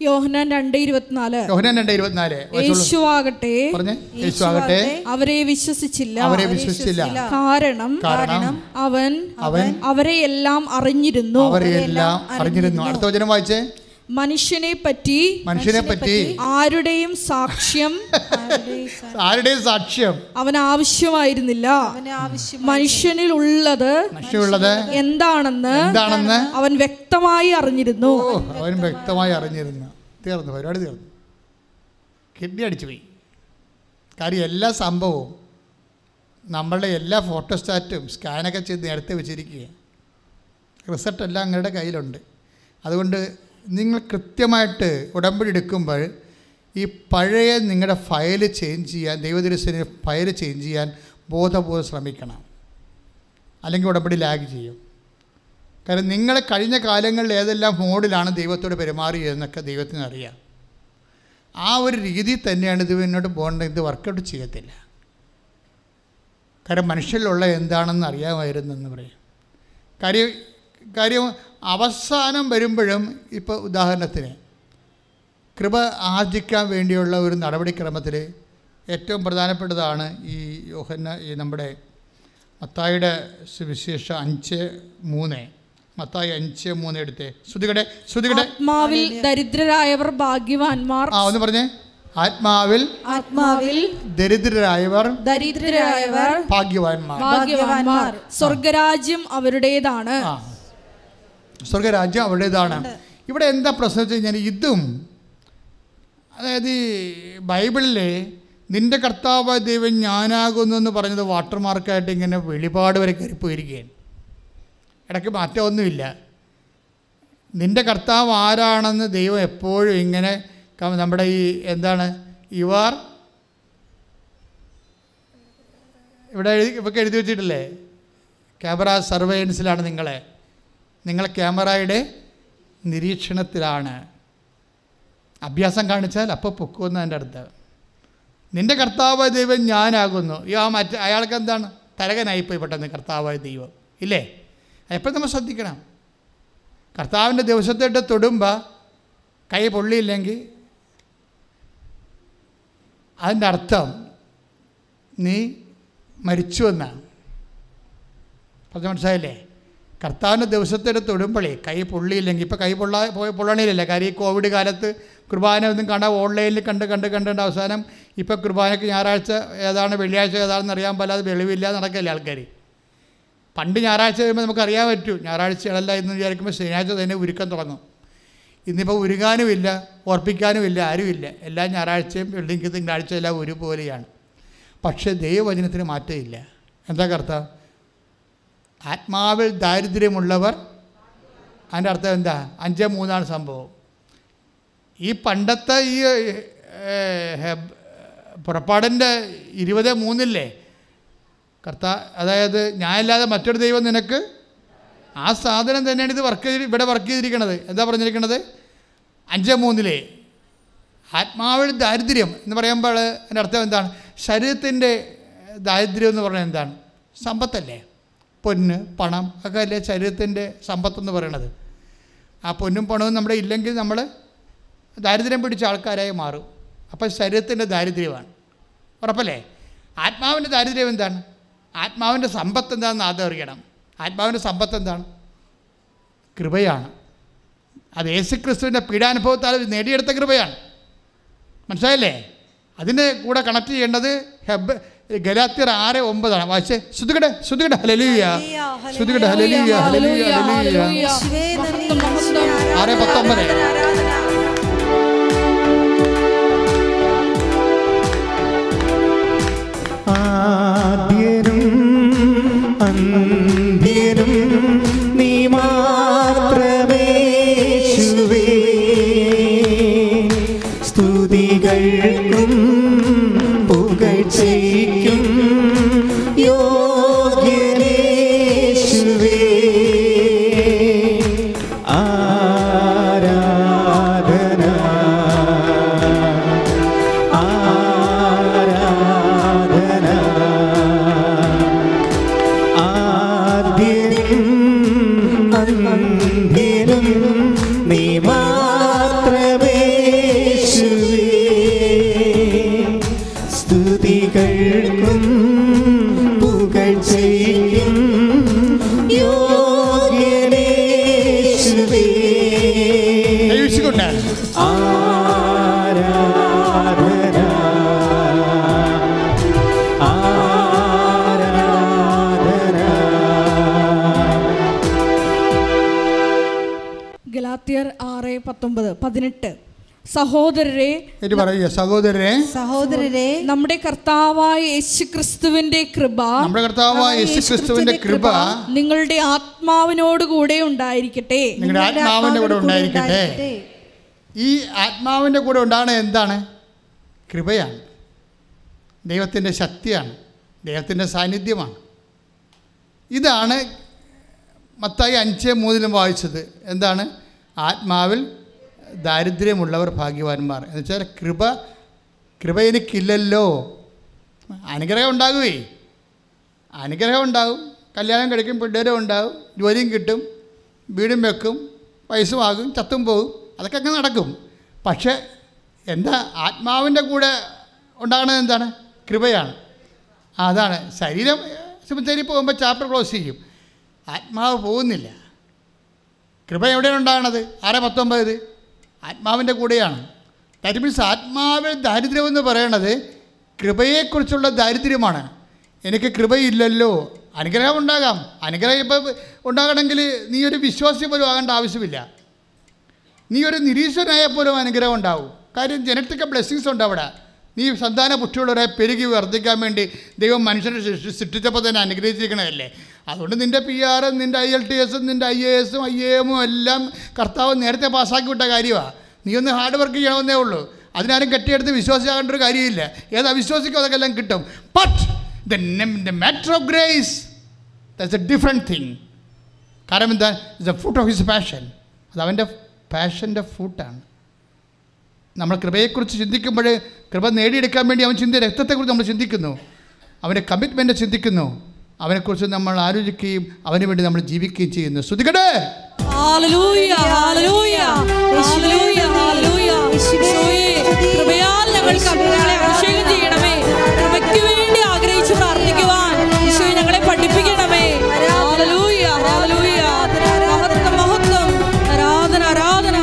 അഭാവം യോഹന്നാൻ രണ്ട് ഇരുപത്തിനാല്. യോഹനാൻ രണ്ട് ഇരുപത്തിനാല്. യേശുവാകട്ടെ. അവരെ വിശ്വസിച്ചില്ല. അവരെ വിശ്വസിച്ചില്ല. കാരണം കാരണം അവൻ അവൻ അവരെയെല്ലാം അറിഞ്ഞിരുന്നു. അവരെയെല്ലാം അറിഞ്ഞിരുന്നു. അടുത്ത വചനം വായിച്ചേ. മനുഷ്യനെ പറ്റി മനുഷ്യനെ പറ്റി ആരുടെയും സാക്ഷ്യം ആരുടെയും സാക്ഷ്യം അവൻ ആവശ്യമായിരുന്നില്ല മനുഷ്യനിൽ ഉള്ളത് മനുഷ്യനുള്ളത് എന്താണെന്ന് എന്താണെന്ന് അവൻ വ്യക്തമായി അറിഞ്ഞിരുന്നു. ഓ അവൻ വ്യക്തമായി അറിഞ്ഞിരുന്നു. തീർന്നു പരിപാടി തീർന്നു. കിഡ്നി അടിച്ചു പോയി. കാര്യം എല്ലാ സംഭവവും നമ്മളുടെ എല്ലാ ഫോട്ടോസ്റ്റാറ്റും സ്കാനൊക്കെ ചെയ്ത് നേരത്തെ വെച്ചിരിക്കുക. റിസൾട്ട് എല്ലാം നിങ്ങളുടെ കയ്യിലുണ്ട്. അതുകൊണ്ട് നിങ്ങൾ കൃത്യമായിട്ട് ഉടമ്പടി എടുക്കുമ്പോൾ ഈ പഴയ നിങ്ങളുടെ ഫയൽ ചേഞ്ച് ചെയ്യാൻ ദൈവദൃശ്യന് ഫയൽ ചേഞ്ച് ചെയ്യാൻ ബോധപൂർവം ശ്രമിക്കണം. അല്ലെങ്കിൽ ഉടമ്പടി ലാഗ് ചെയ്യും. കാരണം നിങ്ങൾ കഴിഞ്ഞ കാലങ്ങളിൽ ഏതെല്ലാം മോഡിലാണ് ദൈവത്തോട് പെരുമാറിയതെന്നൊക്കെ ദൈവത്തിന് അറിയാം. ആ ഒരു രീതി തന്നെയാണ് ഇത് മുന്നോട്ട് പോകേണ്ടത് ഇത് വർക്കൗട്ട് ചെയ്യത്തില്ല. കാരണം മനുഷ്യരിലുള്ള എന്താണെന്ന് അറിയാമായിരുന്നെന്ന് പറയും. കാര്യം കാര്യം അവസാനം വരുമ്പോഴും ഇപ്പോൾ ഉദാഹരണത്തിന് കൃപ ആർജിക്കാൻ വേണ്ടിയുള്ള ഒരു നടപടിക്രമത്തിൽ ഏറ്റവും പ്രധാനപ്പെട്ടതാണ് ഈ യോഹന്ന ഈ നമ്മുടെ മത്തായിയുടെ സുവിശേഷം അഞ്ച് മൂന്ന്. മത്തായി അഞ്ച് മൂന്ന് എടുത്തേ. ശ്രുതികടെ ശ്രുതികടെ. ആത്മാവിൽ ദരിദ്രരായവർ ഭാഗ്യവാന്മാർ. ആ ഒന്ന് പറഞ്ഞേ. ആത്മാവിൽ ആത്മാവിൽ ദരിദ്രരായവർ ദരിദ്രരായവർ ഭാഗ്യവാന്മാർ. ഭാഗ്യവാന്മാർ. സ്വർഗരാജ്യം അവരുടേതാണ്. സ്വർഗരാജ്യം അവരുടേതാണ്. ഇവിടെ എന്താ പ്രശ്നം വെച്ച് കഴിഞ്ഞാൽ ഇതും അതായത് ബൈബിളിലെ നിന്റെ കർത്താവ് ദൈവം ഞാനാകുന്നു എന്ന് പറഞ്ഞത് വാട്ടർമാർക്കായിട്ട് ഇങ്ങനെ വെളിപാട് വരെ കയറി പോയിരിക്കുകയാണ് ഇടയ്ക്ക് മാറ്റമൊന്നുമില്ല. നിന്റെ കർത്താവ് ആരാണെന്ന് ദൈവം എപ്പോഴും ഇങ്ങനെ നമ്മുടെ ഈ എന്താണ് യുവാർ ഇവിടെ എഴുതി ഇവർക്ക് എഴുതി വെച്ചിട്ടില്ലേ? ക്യാമറ സർവൈലൻസിലാണ് നിങ്ങളെ. നിങ്ങൾ ക്യാമറയുടെ നിരീക്ഷണത്തിലാണ്. അഭ്യാസം കാണിച്ചാൽ അപ്പോൾ പൊക്കുമെന്ന് എന്റെ അടുത്ത്. നിന്റെ കർത്താവായ ദൈവം ഞാനാകുന്നു. ആ മറ്റേ അയാൾക്ക് എന്താണ്? തരകനായിപ്പോയി പെട്ടെന്ന് കർത്താവായ ദൈവം. ഇല്ലേ? എപ്പോഴും നമ്മൾ ശ്രദ്ധിക്കണം? കർത്താവിന്റെ ദിവസത്തേട്ട് തൊടുമ്പോൾ കൈ പൊള്ളിയില്ലെങ്കിൽ അതിന്റെ അർത്ഥം നീ മരിച്ചു എന്നാണ്. പറഞ്ഞ മനസ്സിലായില്ലേ? കർത്താവിന്റെ ദിവസത്തെ തൊടുമ്പോഴേ കൈ പൊള്ളിയില്ലെങ്കിൽ ഇപ്പോൾ കൈ പൊള്ളാ പോയി പൊള്ളണില്ലല്ലേ കാര്യം ഈ കോവിഡ് കാലത്ത് കുർബാന ഒന്നും കണ്ട ഓൺലൈനിൽ കണ്ട് കണ്ട് കണ്ടുകൊണ്ട് അവസാനം ഇപ്പോൾ കുർബാനയ്ക്ക് ഞായറാഴ്ച ഏതാണ് വെള്ളിയാഴ്ച ഏതാണെന്ന് അറിയാൻ പാടില്ല അത് വെളിവില്ല നടക്കില്ല ആൾക്കാർ പണ്ട് ഞായറാഴ്ച വരുമ്പോൾ നമുക്ക് അറിയാൻ പറ്റൂ. ഞായറാഴ്ചകളല്ല എന്ന് വിചാരിക്കുമ്പോൾ ശനിയാഴ്ച തന്നെ ഉരുക്കം തുടങ്ങും. ഇന്നിപ്പോൾ ഉരുകാനുമില്ല ഓർപ്പിക്കാനുമില്ല ആരുമില്ല. എല്ലാ ഞായറാഴ്ചയും വെള്ളിക്ക് തിങ്കളാഴ്ച എല്ലാം ഒരുപോലെയാണ്. പക്ഷേ ദൈവവചനത്തിന് മാറ്റമില്ല. എന്താ കർത്താവ്? ആത്മാവിൽ ദാരിദ്ര്യമുള്ളവർ അതിന്റെ അർത്ഥം എന്താ? അഞ്ച് മൂന്നാണ് സംഭവം. ഈ പണ്ടത്തെ ഈ പുറപ്പാടിന്റെ ഇരുപത് മൂന്നില്ലേ? കർത്താ അതായത് ഞാനല്ലാതെ മറ്റൊരു ദൈവം നിനക്ക് ആ സാധനം തന്നെയാണ് ഇത് വർക്ക് ചെയ്ത് ഇവിടെ വർക്ക് ചെയ്തിരിക്കുന്നത് എന്താ പറഞ്ഞിരിക്കുന്നത് അഞ്ച് മൂന്നിലെ ആത്മാവിൽ ദാരിദ്ര്യം എന്ന് പറയുമ്പോൾ എന്റെ അർത്ഥം എന്താണ്? ശരീരത്തിന്റെ ദാരിദ്ര്യം എന്ന് പറഞ്ഞാൽ എന്താണ്? സമ്പത്തല്ലേ? പൊന്ന് പണം ഒക്കെ അല്ലേ ശരീരത്തിന്റെ സമ്പത്തെന്ന് പറയണത് ആ പൊന്നും പണവും നമ്മുടെ ഇല്ലെങ്കിൽ നമ്മൾ ദാരിദ്ര്യം പിടിച്ച ആൾക്കാരായി മാറും. അപ്പം ശരീരത്തിന്റെ ദാരിദ്ര്യമാണ്. ഉറപ്പല്ലേ? ആത്മാവിന്റെ ദാരിദ്ര്യം എന്താണ്? ആത്മാവിന്റെ സമ്പത്ത് എന്താണെന്ന് ആദ്യം അറിയണം. ആത്മാവിന്റെ സമ്പത്ത് എന്താണ് കൃപയാണ്. അത് യേശുക്രിസ്തുവിന്റെ പീഡാനുഭവത്താൽ അത് നേടിയെടുത്ത കൃപയാണ്. മനസ്സിലായില്ലേ? അതിന്റെ കൂടെ കണക്ട് ചെയ്യേണ്ടത് ഹെബ് ഗലാത്തിയർ ആറ് ഒമ്പതാണ്. വായിച്ചേ? ശ്രുതികട ശ്രുതികട ഹലലിയ ശ്രുതികട ഹലലിയ ഹലലിയ ഹലലിയ. ആറ് പത്തൊമ്പത്. അന്ത്യനും നീ മാത്രമേശുവേ. സ്തുതികൾക്കും പുകഴ്ചയ്ക്കും പതിനെട്ട്. സഹോദരരെ പറയുക സഹോദരരെ സഹോദരരെ നമ്മുടെ കർത്താവായ യേശു ക്രിസ്തുവിന്റെ കൃപ നമ്മുടെ കർത്താവായ യേശു ക്രിസ്തുവിന്റെ കൃപ നിങ്ങളുടെ ആത്മാവിനോട് കൂടെ ഉണ്ടായിരിക്കട്ടെ. നിങ്ങളുടെ ആത്മാവിന്റെ കൂടെ ഉണ്ടായിരിക്കട്ടെ. ഈ ആത്മാവിന്റെ കൂടെ ഉണ്ടാകുന്ന എന്താണ്? കൃപയാണ്. ദൈവത്തിന്റെ ശക്തിയാണ്. ദൈവത്തിന്റെ സാന്നിധ്യമാണ്. ഇതാണ് മത്തായി അഞ്ച് മൂന്നിലും വായിച്ചത്. എന്താണ്? ആത്മാവിൽ ദാരിദ്ര്യമുള്ളവർ ഭാഗ്യവാന്മാർ. എന്ന് വെച്ചാൽ കൃപ കൃപ എനിക്കില്ലല്ലോ അനുഗ്രഹം ഉണ്ടാകുവേ. അനുഗ്രഹം ഉണ്ടാകും. കല്യാണം കഴിക്കും പിള്ളേരും ഉണ്ടാകും ജോലിയും കിട്ടും വീടും വെക്കും പൈസ വയസ്സുമാകും ചത്തും പോകും അതൊക്കെ അങ്ങനെ നടക്കും. പക്ഷേ എന്താ ആത്മാവിന്റെ കൂടെ ഉണ്ടാകുന്നത് എന്താണ്? കൃപയാണ്. അതാണ്. ശരീരം സിമിത്തേരി പോകുമ്പോൾ ചാപ്റ്റർ ക്ലോസ് ചെയ്യും. ആത്മാവ് പോകുന്നില്ല. കൃപ എവിടെയാണ് ഉണ്ടാകുന്നത്? ആറ് പത്തൊമ്പത് ആത്മാവിന്റെ കൂടെയാണ്. ദാറ്റ് മീൻസ് ആത്മാവിൽ ദാരിദ്ര്യം എന്ന് പറയണത് കൃപയെക്കുറിച്ചുള്ള ദാരിദ്ര്യമാണ്. എനിക്ക് കൃപയില്ലല്ലോ. അനുഗ്രഹം ഉണ്ടാകാം. അനുഗ്രഹം ഇപ്പം ഉണ്ടാകണമെങ്കിൽ നീ ഒരു വിശ്വാസി പോലും ആകേണ്ട ആവശ്യമില്ല. നീ ഒരു നിരീശ്വരനായ പോലും അനുഗ്രഹം ഉണ്ടാവും. കാര്യം ജനറ്റിക് ബ്ലെസ്സിങ്സ് ഉണ്ട് അവിടെ. നീ സന്താന പുഷ്ടിയുള്ളവരെ പെരുകി വർദ്ധിക്കാൻ വേണ്ടി ദൈവം മനുഷ്യനെ സൃഷ്ടി- സൃഷ്ടിച്ചപ്പോൾ തന്നെ അനുഗ്രഹിച്ചിരിക്കണതല്ലേ? അതുകൊണ്ട് നിന്റെ പി ആറും നിന്റെ ഐ എൽ ടി എസും നിന്റെ ഐ എ എസും ഐ എ എമ്മും എല്ലാം കർത്താവ് നേരത്തെ പാസ്സാക്കി വിട്ട കാര്യമാണ് നീ ഒന്ന് ഹാർഡ് വർക്ക് ചെയ്യണമെന്നേ ഉള്ളൂ. അതിനാരും കെട്ടിയെടുത്ത് വിശ്വാസിയാകേണ്ട ഒരു കാര്യമില്ല. ഏത് വിശ്വസിക്കും അതൊക്കെ എല്ലാം കിട്ടും but the matter of grace that's a different thing കാരണം എന്താ? Is a foot of his passion അത് അവന്റെ പാഷന്റെ ഫുട്ടാണ് നമ്മൾ കൃപയെക്കുറിച്ച് ചിന്തിക്കുമ്പോൾ കൃപ നേടിയെടുക്കാൻ വേണ്ടി അവൻ ചിന്തിയ രക്തത്തെക്കുറിച്ച് നമ്മൾ ചിന്തിക്കുന്നു. അവന്റെ കമ്മിറ്റ്മെന്റ് ചിന്തിക്കുന്നു. അവനെക്കുറിച്ച് നമ്മൾ ആലോചിക്കുകയും അവന് വേണ്ടി നമ്മൾ ജീവിക്കുകയും ചെയ്യുന്നു. ശ്രുതികടേ! ഹല്ലേലൂയ, ഹല്ലേലൂയ, ഹല്ലേലൂയ, ഹല്ലേലൂയ. യേശുവേ, കൃപയാൽ ഞങ്ങൾക്ക് ഞങ്ങളെ അഭിഷേകം ചെയ്യണമേ. കൃപയ്ക്ക് വേണ്ടി ആഗ്രഹിച്ചു പ്രാർത്ഥിക്കുവാൻ ഞങ്ങളെ പഠിപ്പിക്കണമേ. മഹത്വം മഹത്വം. ആരാധന ആരാധന.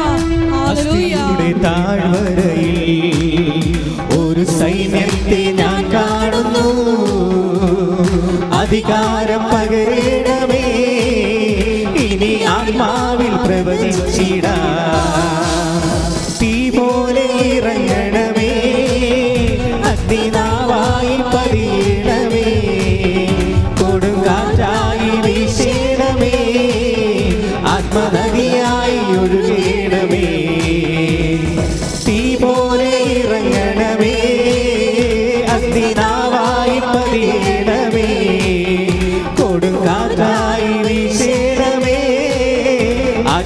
അധികാരം പകരണമേ. ഇനി ആത്മാവിൽ പ്രവചിച്ചിടാ.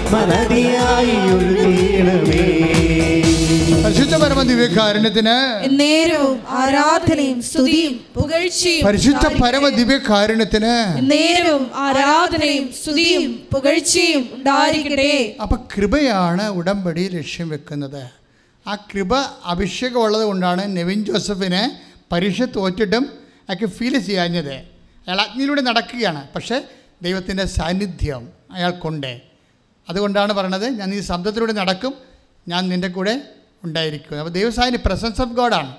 ആത്മനദിയായി ഒഴുകണമേ പരിശുദ്ധ പരമ ദിവ്യകാരുണ്യത്തിന് നേരവും ആരാധനയും സ്തുതിയും പുകഴ്ചയും പരിശുദ്ധ പരമ നേരവും ആരാധനയും സ്തുതിയും പുകഴ്ചയും ഉണ്ടായിരിക്കട്ടെ. അപ്പൊ കൃപയാണ് ഉടമ്പടി ലക്ഷ്യം വെക്കുന്നത്. ആ കൃപ അഭിഷേകമുള്ളത് കൊണ്ടാണ് നെവിൻ ജോസഫിനെ പരീക്ഷ തോറ്റിട്ടും അയാൾക്ക് ഫീൽ ചെയ്യാഞ്ഞത്. അയാൾ അഗ്നിയിലൂടെ നടക്കുകയാണ്. പക്ഷേ ദൈവത്തിന്റെ സാന്നിധ്യം അയാൾക്കുണ്ട്. അതുകൊണ്ടാണ് പറയണത് ഞാൻ ഈ ശബ്ദത്തിലൂടെ നടക്കും ഞാൻ നിന്റെ കൂടെ ഉണ്ടായിരിക്കും. അപ്പോൾ ദൈവസാന്നി പ്രസൻസ് ഓഫ് ഗോഡാണ്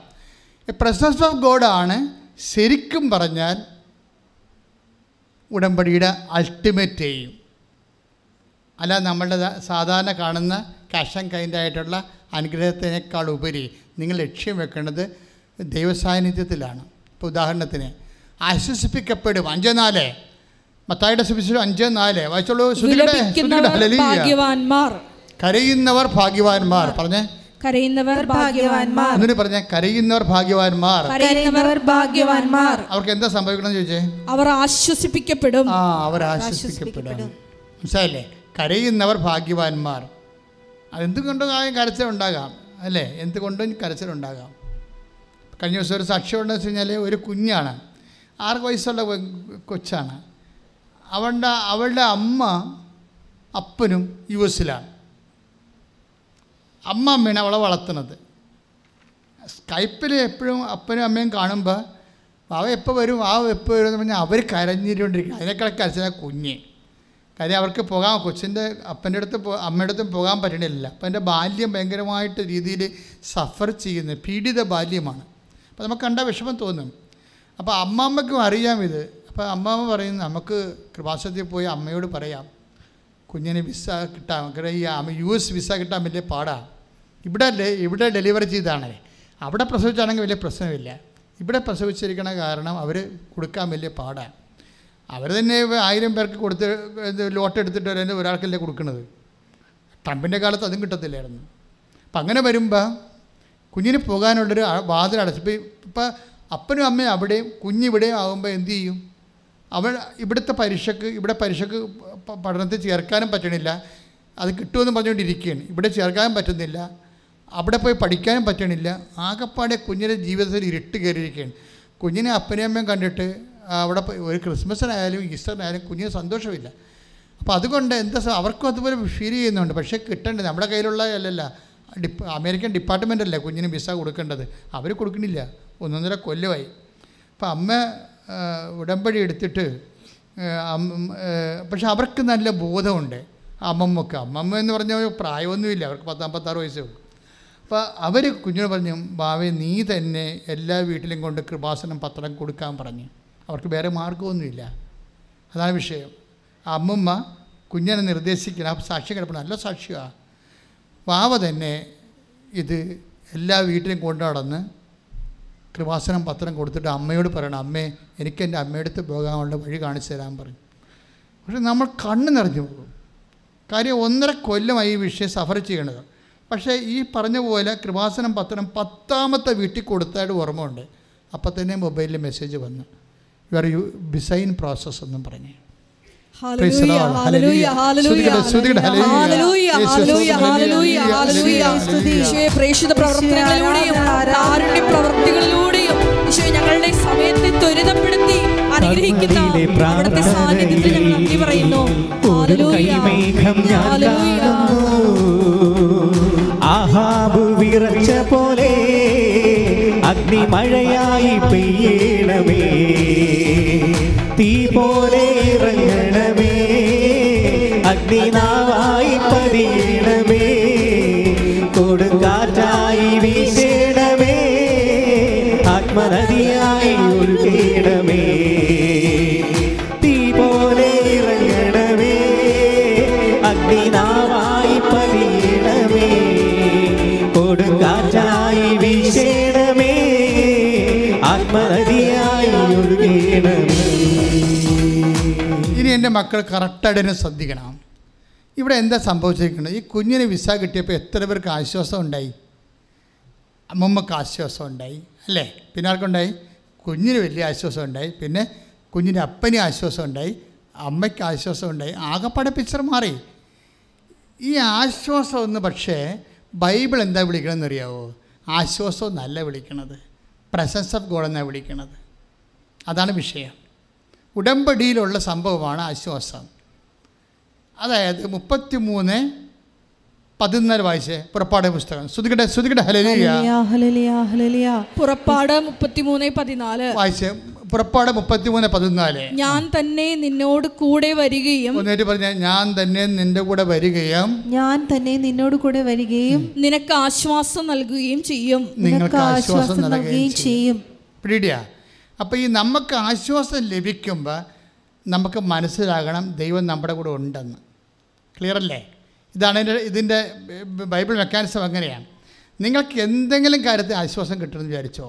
പ്രസൻസ് ഓഫ് ഗോഡാണ് ശരിക്കും പറഞ്ഞാൽ ഉടമ്പടിയുടെ അൾട്ടിമേറ്റ് ചെയ്യും അല്ല നമ്മളുടെ സാധാരണ കാണുന്ന ക്യാഷ് ആൻഡ് കൈൻഡ് ആയിട്ടുള്ള അനുഗ്രഹത്തിനേക്കാൾ ഉപരി നിങ്ങൾ ലക്ഷ്യം വെക്കേണ്ടത് ദൈവസാന്നിധ്യത്തിലാണ്. ഇപ്പോൾ ഉദാഹരണത്തിന് ആശ്വസിപ്പിക്കപ്പെടും. അഞ്ചനാലേ നാല് മത്തായുടെ സുവിശേഷം അഞ്ച് നാല്. വായിച്ചോളൂ. ഭാഗ്യവാന്മാർ. കരയുന്നവർ ഭാഗ്യവാന്മാർ. പറഞ്ഞേ. കരയുന്നവർ ഭാഗ്യവാന്മാർ. എന്നിട്ട് പറഞ്ഞേ കരയുന്നവർ ഭാഗ്യവാന്മാർ. കരയുന്നവർ ഭാഗ്യവാന്മാർ. അവർക്ക് എന്താ സംഭവിക്കണം ചോദിച്ചേ? അവർ ആശ്വസിപ്പിക്കപ്പെടും. ആ അവർ ആശ്വസിപ്പിക്കപ്പെടും. മനസ്സിലായില്ലേ? കരയുന്നവർ ഭാഗ്യവാന്മാർ. അതെന്തുകൊണ്ടും ആ കരച്ചിലുണ്ടാകാം. അല്ലേ? എന്തുകൊണ്ടും കരച്ചിലുണ്ടാകാം. കഴിഞ്ഞ ദിവസം ഒരു സാക്ഷ്യം ഉണ്ടെന്ന് വെച്ച് കഴിഞ്ഞാൽ ഒരു കുഞ്ഞാണ്. ആറ് വയസ്സുള്ള കൊച്ചാണ്? അവളുടെ അവളുടെ അമ്മ അപ്പനും യു എസിലാണ്. അമ്മ അമ്മയാണ് അവളെ വളർത്തുന്നത്. സ്കൈപ്പിൽ എപ്പോഴും അപ്പനും അമ്മയും കാണുമ്പോൾ അവ എപ്പോൾ വരും ആ എപ്പോൾ വരും എന്ന് പറഞ്ഞാൽ അവർ കരഞ്ഞിട്ടുകൊണ്ടിരിക്കും അതിനേക്കാൾ കരച്ചാൽ കുഞ്ഞ്. കാര്യം അവർക്ക് പോകാൻ കൊച്ചിന്റെ അപ്പന്റെ അടുത്ത് പോ അമ്മയുടെ അടുത്തും പോകാൻ പറ്റണില്ല. അപ്പന്റെ ബാല്യം ഭയങ്കരമായിട്ട് രീതിയിൽ സഫർ ചെയ്യുന്ന പീഡിത ബാല്യമാണ്. അപ്പോൾ നമുക്ക് കണ്ട വിഷമം തോന്നും. അപ്പോൾ അമ്മാമ്മയ്ക്കും അറിയാം ഇത്. അപ്പോൾ അമ്മാമ്മ പറയുന്നു നമുക്ക് കൃപാസത്തിൽ പോയി അമ്മയോട് പറയാം. കുഞ്ഞിന് വിസ കിട്ടാൻ ഈ അമ്മ യു എസ് വിസ കിട്ടാൻ വലിയ പാടാണ് ഇവിടെ ഇവിടെ ഡെലിവറി ചെയ്താണേ അവിടെ പ്രസവിച്ചാണെങ്കിൽ വലിയ പ്രശ്നമില്ല. ഇവിടെ പ്രസവിച്ചിരിക്കണ കാരണം അവർ കൊടുക്കാൻ വലിയ പാടാണ് അവർ തന്നെ ആയിരം പേർക്ക് കൊടുത്ത് ലോട്ട് എടുത്തിട്ട് തന്നെ ഒരാൾക്കല്ലേ കൊടുക്കുന്നത് ട്രംപിന്റെ കാലത്ത് അതും കിട്ടത്തില്ലായിരുന്നു. അപ്പം അങ്ങനെ വരുമ്പോൾ കുഞ്ഞിന് പോകാനുള്ളൊരു വാതിൽ അടച്ചു ഇപ്പം അപ്പനും അമ്മയും അവിടെയും കുഞ്ഞിവിടെയും ആകുമ്പോൾ എന്തു ചെയ്യും? അവൾ ഇവിടുത്തെ പരീക്ഷക്ക് ഇവിടെ പരീക്ഷക്ക് പഠനത്തിൽ ചേർക്കാനും പറ്റണില്ല. അത് കിട്ടുമെന്ന് പറഞ്ഞുകൊണ്ടിരിക്കുകയാണ്. ഇവിടെ ചേർക്കാനും പറ്റുന്നില്ല. അവിടെ പോയി പഠിക്കാനും പറ്റണില്ല. ആകെപ്പാടെ കുഞ്ഞിന്റെ ജീവിതത്തിൽ ഇരുട്ട് കയറിയിരിക്കുകയാണ്. കുഞ്ഞിനെ അപ്പനെയും അമ്മയും കണ്ടിട്ട് അവിടെ ഒരു ക്രിസ്മസിനായാലും ഈസ്റ്ററിനായാലും കുഞ്ഞിന് സന്തോഷമില്ല. അപ്പോൾ അതുകൊണ്ട് എന്താ അവർക്കും അതുപോലെ ഫീൽ ചെയ്യുന്നുണ്ട്. പക്ഷേ കിട്ടേണ്ടത് നമ്മുടെ കയ്യിലുള്ള അല്ലല്ല ഡിപ്പ് അമേരിക്കൻ ഡിപ്പാർട്ട്മെന്റ് അല്ലേ കുഞ്ഞിന് വിസ കൊടുക്കേണ്ടത്? അവർ കൊടുക്കണില്ല. ഒന്നൊന്നര കൊല്ലമായി. അപ്പോൾ അമ്മ ഉടമ്പടി എടുത്തിട്ട് പക്ഷെ അവർക്ക് നല്ല ബോധമുണ്ട്. അമ്മമ്മക്ക്. അമ്മമ്മ എന്ന് പറഞ്ഞാൽ പ്രായമൊന്നുമില്ല. അവർക്ക് പത്തമ്പത്താറ് വയസ്സേ ഉള്ളൂ. അപ്പോൾ അവർ കുഞ്ഞിനോട് പറഞ്ഞു ബാവേ നീ തന്നെ എല്ലാ വീട്ടിലും കൊണ്ട് കൃപാസനം പത്രം കൊടുക്കാൻ പറഞ്ഞു. അവർക്ക് വേറെ മാർഗമൊന്നുമില്ല അതാണ് വിഷയം. അമ്മമ്മ കുഞ്ഞിനെ നിർദ്ദേശിക്കണം. ആ സാക്ഷി കിടപ്പണം നല്ല സാക്ഷിയാണ് വാവ തന്നെ ഇത് എല്ലാ വീട്ടിലും കൊണ്ടു നടന്ന് കൃപാസനം പത്രം കൊടുത്തിട്ട് അമ്മയോട് പറയണം അമ്മേ എനിക്ക് എന്റെ അമ്മയുടെ അടുത്ത് പോകാനുള്ള വഴി കാണിച്ചു തരാൻ പറഞ്ഞു പക്ഷെ നമ്മൾ കണ്ണ് നിറഞ്ഞു പോകും. കാര്യം ഒന്നര കൊല്ലമായി ഈ വിഷയം സഫർ ചെയ്യണത്. പക്ഷേ ഈ പറഞ്ഞ പോലെ കൃപാസനം പത്രം പത്താമത്തെ വീട്ടിൽ കൊടുത്തായിട്ട് ഓർമ്മയുണ്ട്. അപ്പം തന്നെ മൊബൈലിൽ മെസ്സേജ് വന്നു. You are you design process എന്നും പറഞ്ഞു. പ്രവർത്തനങ്ങളിലൂടെയും പ്രവർത്തികളിലൂടെയും ഞങ്ങളുടെ സമയത്തെ ത്വരിതപ്പെടുത്തി അനുഗ്രഹിക്കുന്ന അവിടുത്തെ സാന്നിധ്യത്തിൽ ഞങ്ങൾ നന്ദി പറയുന്നു. ആഹാബ് വിറച്ച പോലെ അഗ്നിമഴയായി പെയ്യണമേ. തീ പോലെ ഇറങ്ങണമേ. അഗ്നിനാവായി എന്റെ മക്കൾ കറക്റ്റായിട്ട് തന്നെ ശ്രദ്ധിക്കണം. ഇവിടെ എന്താ സംഭവിച്ചിരിക്കുന്നത്? ഈ കുഞ്ഞിന് വിസ കിട്ടിയപ്പോൾ എത്ര പേർക്ക് ആശ്വാസം ഉണ്ടായി? അമ്മമ്മക്ക് ആശ്വാസം ഉണ്ടായി അല്ലേ? പിന്നെ ആർക്കുണ്ടായി? കുഞ്ഞിന് വലിയ ആശ്വാസം ഉണ്ടായി പിന്നെ കുഞ്ഞിന്റെ അപ്പന് ആശ്വാസം ഉണ്ടായി അമ്മയ്ക്ക് ആശ്വാസം ഉണ്ടായി ആകപ്പാടെ പിക്ചർ മാറി. ഈ ആശ്വാസം എന്ന് പക്ഷേ ബൈബിൾ എന്താ വിളിക്കണമെന്ന് അറിയാവോ? ആശ്വാസം നല്ല വിളിക്കണത്. പ്രസൻസ് ഓഫ് ഗോഡ് എന്നാണ് വിളിക്കണത്. അതാണ് വിഷയം. ഉടമ്പടിയിലുള്ള സംഭവമാണ് ആശ്വാസം. അതായത് മുപ്പത്തി മൂന്ന് പതിനാല് വായിച്ചേ പുറപ്പാട് പുസ്തകം. ശ്രുതികട്ടെ ശ്രുതികട്ടെ ഹലലിയ. പുറപ്പാട് മുപ്പത്തിമൂന്ന് പതിനാല്. വായിച്ചേ പുറപ്പാട് മുപ്പത്തി മൂന്ന് പതിനാല്. ഞാൻ തന്നെ നിന്നോട് കൂടെ വരികയും ഒന്നേറ്റ് പറഞ്ഞ ഞാൻ തന്നെ നിന്റെ കൂടെ വരികയും ഞാൻ തന്നെ നിന്നോട് കൂടെ വരികയും നിനക്ക് ആശ്വാസം നൽകുകയും ചെയ്യും. നിങ്ങൾക്ക് ആശ്വാസം നൽകുകയും ചെയ്യും. ചെയ്യും. പിടിയ അപ്പോൾ ഈ നമുക്ക് ആശ്വാസം ലഭിക്കുമ്പോൾ നമുക്ക് മനസ്സിലാകണം ദൈവം നമ്മുടെ കൂടെ ഉണ്ടെന്ന്. ക്ലിയർ അല്ലേ? ഇതാണ് ഇതിന്റെ ഇതിന്റെ ബൈബിൾ മെക്കാനിസം അങ്ങനെയാണ്. നിങ്ങൾക്ക് എന്തെങ്കിലും കാര്യത്തിൽ ആശ്വാസം കിട്ടുമെന്ന് വിചാരിച്ചോ?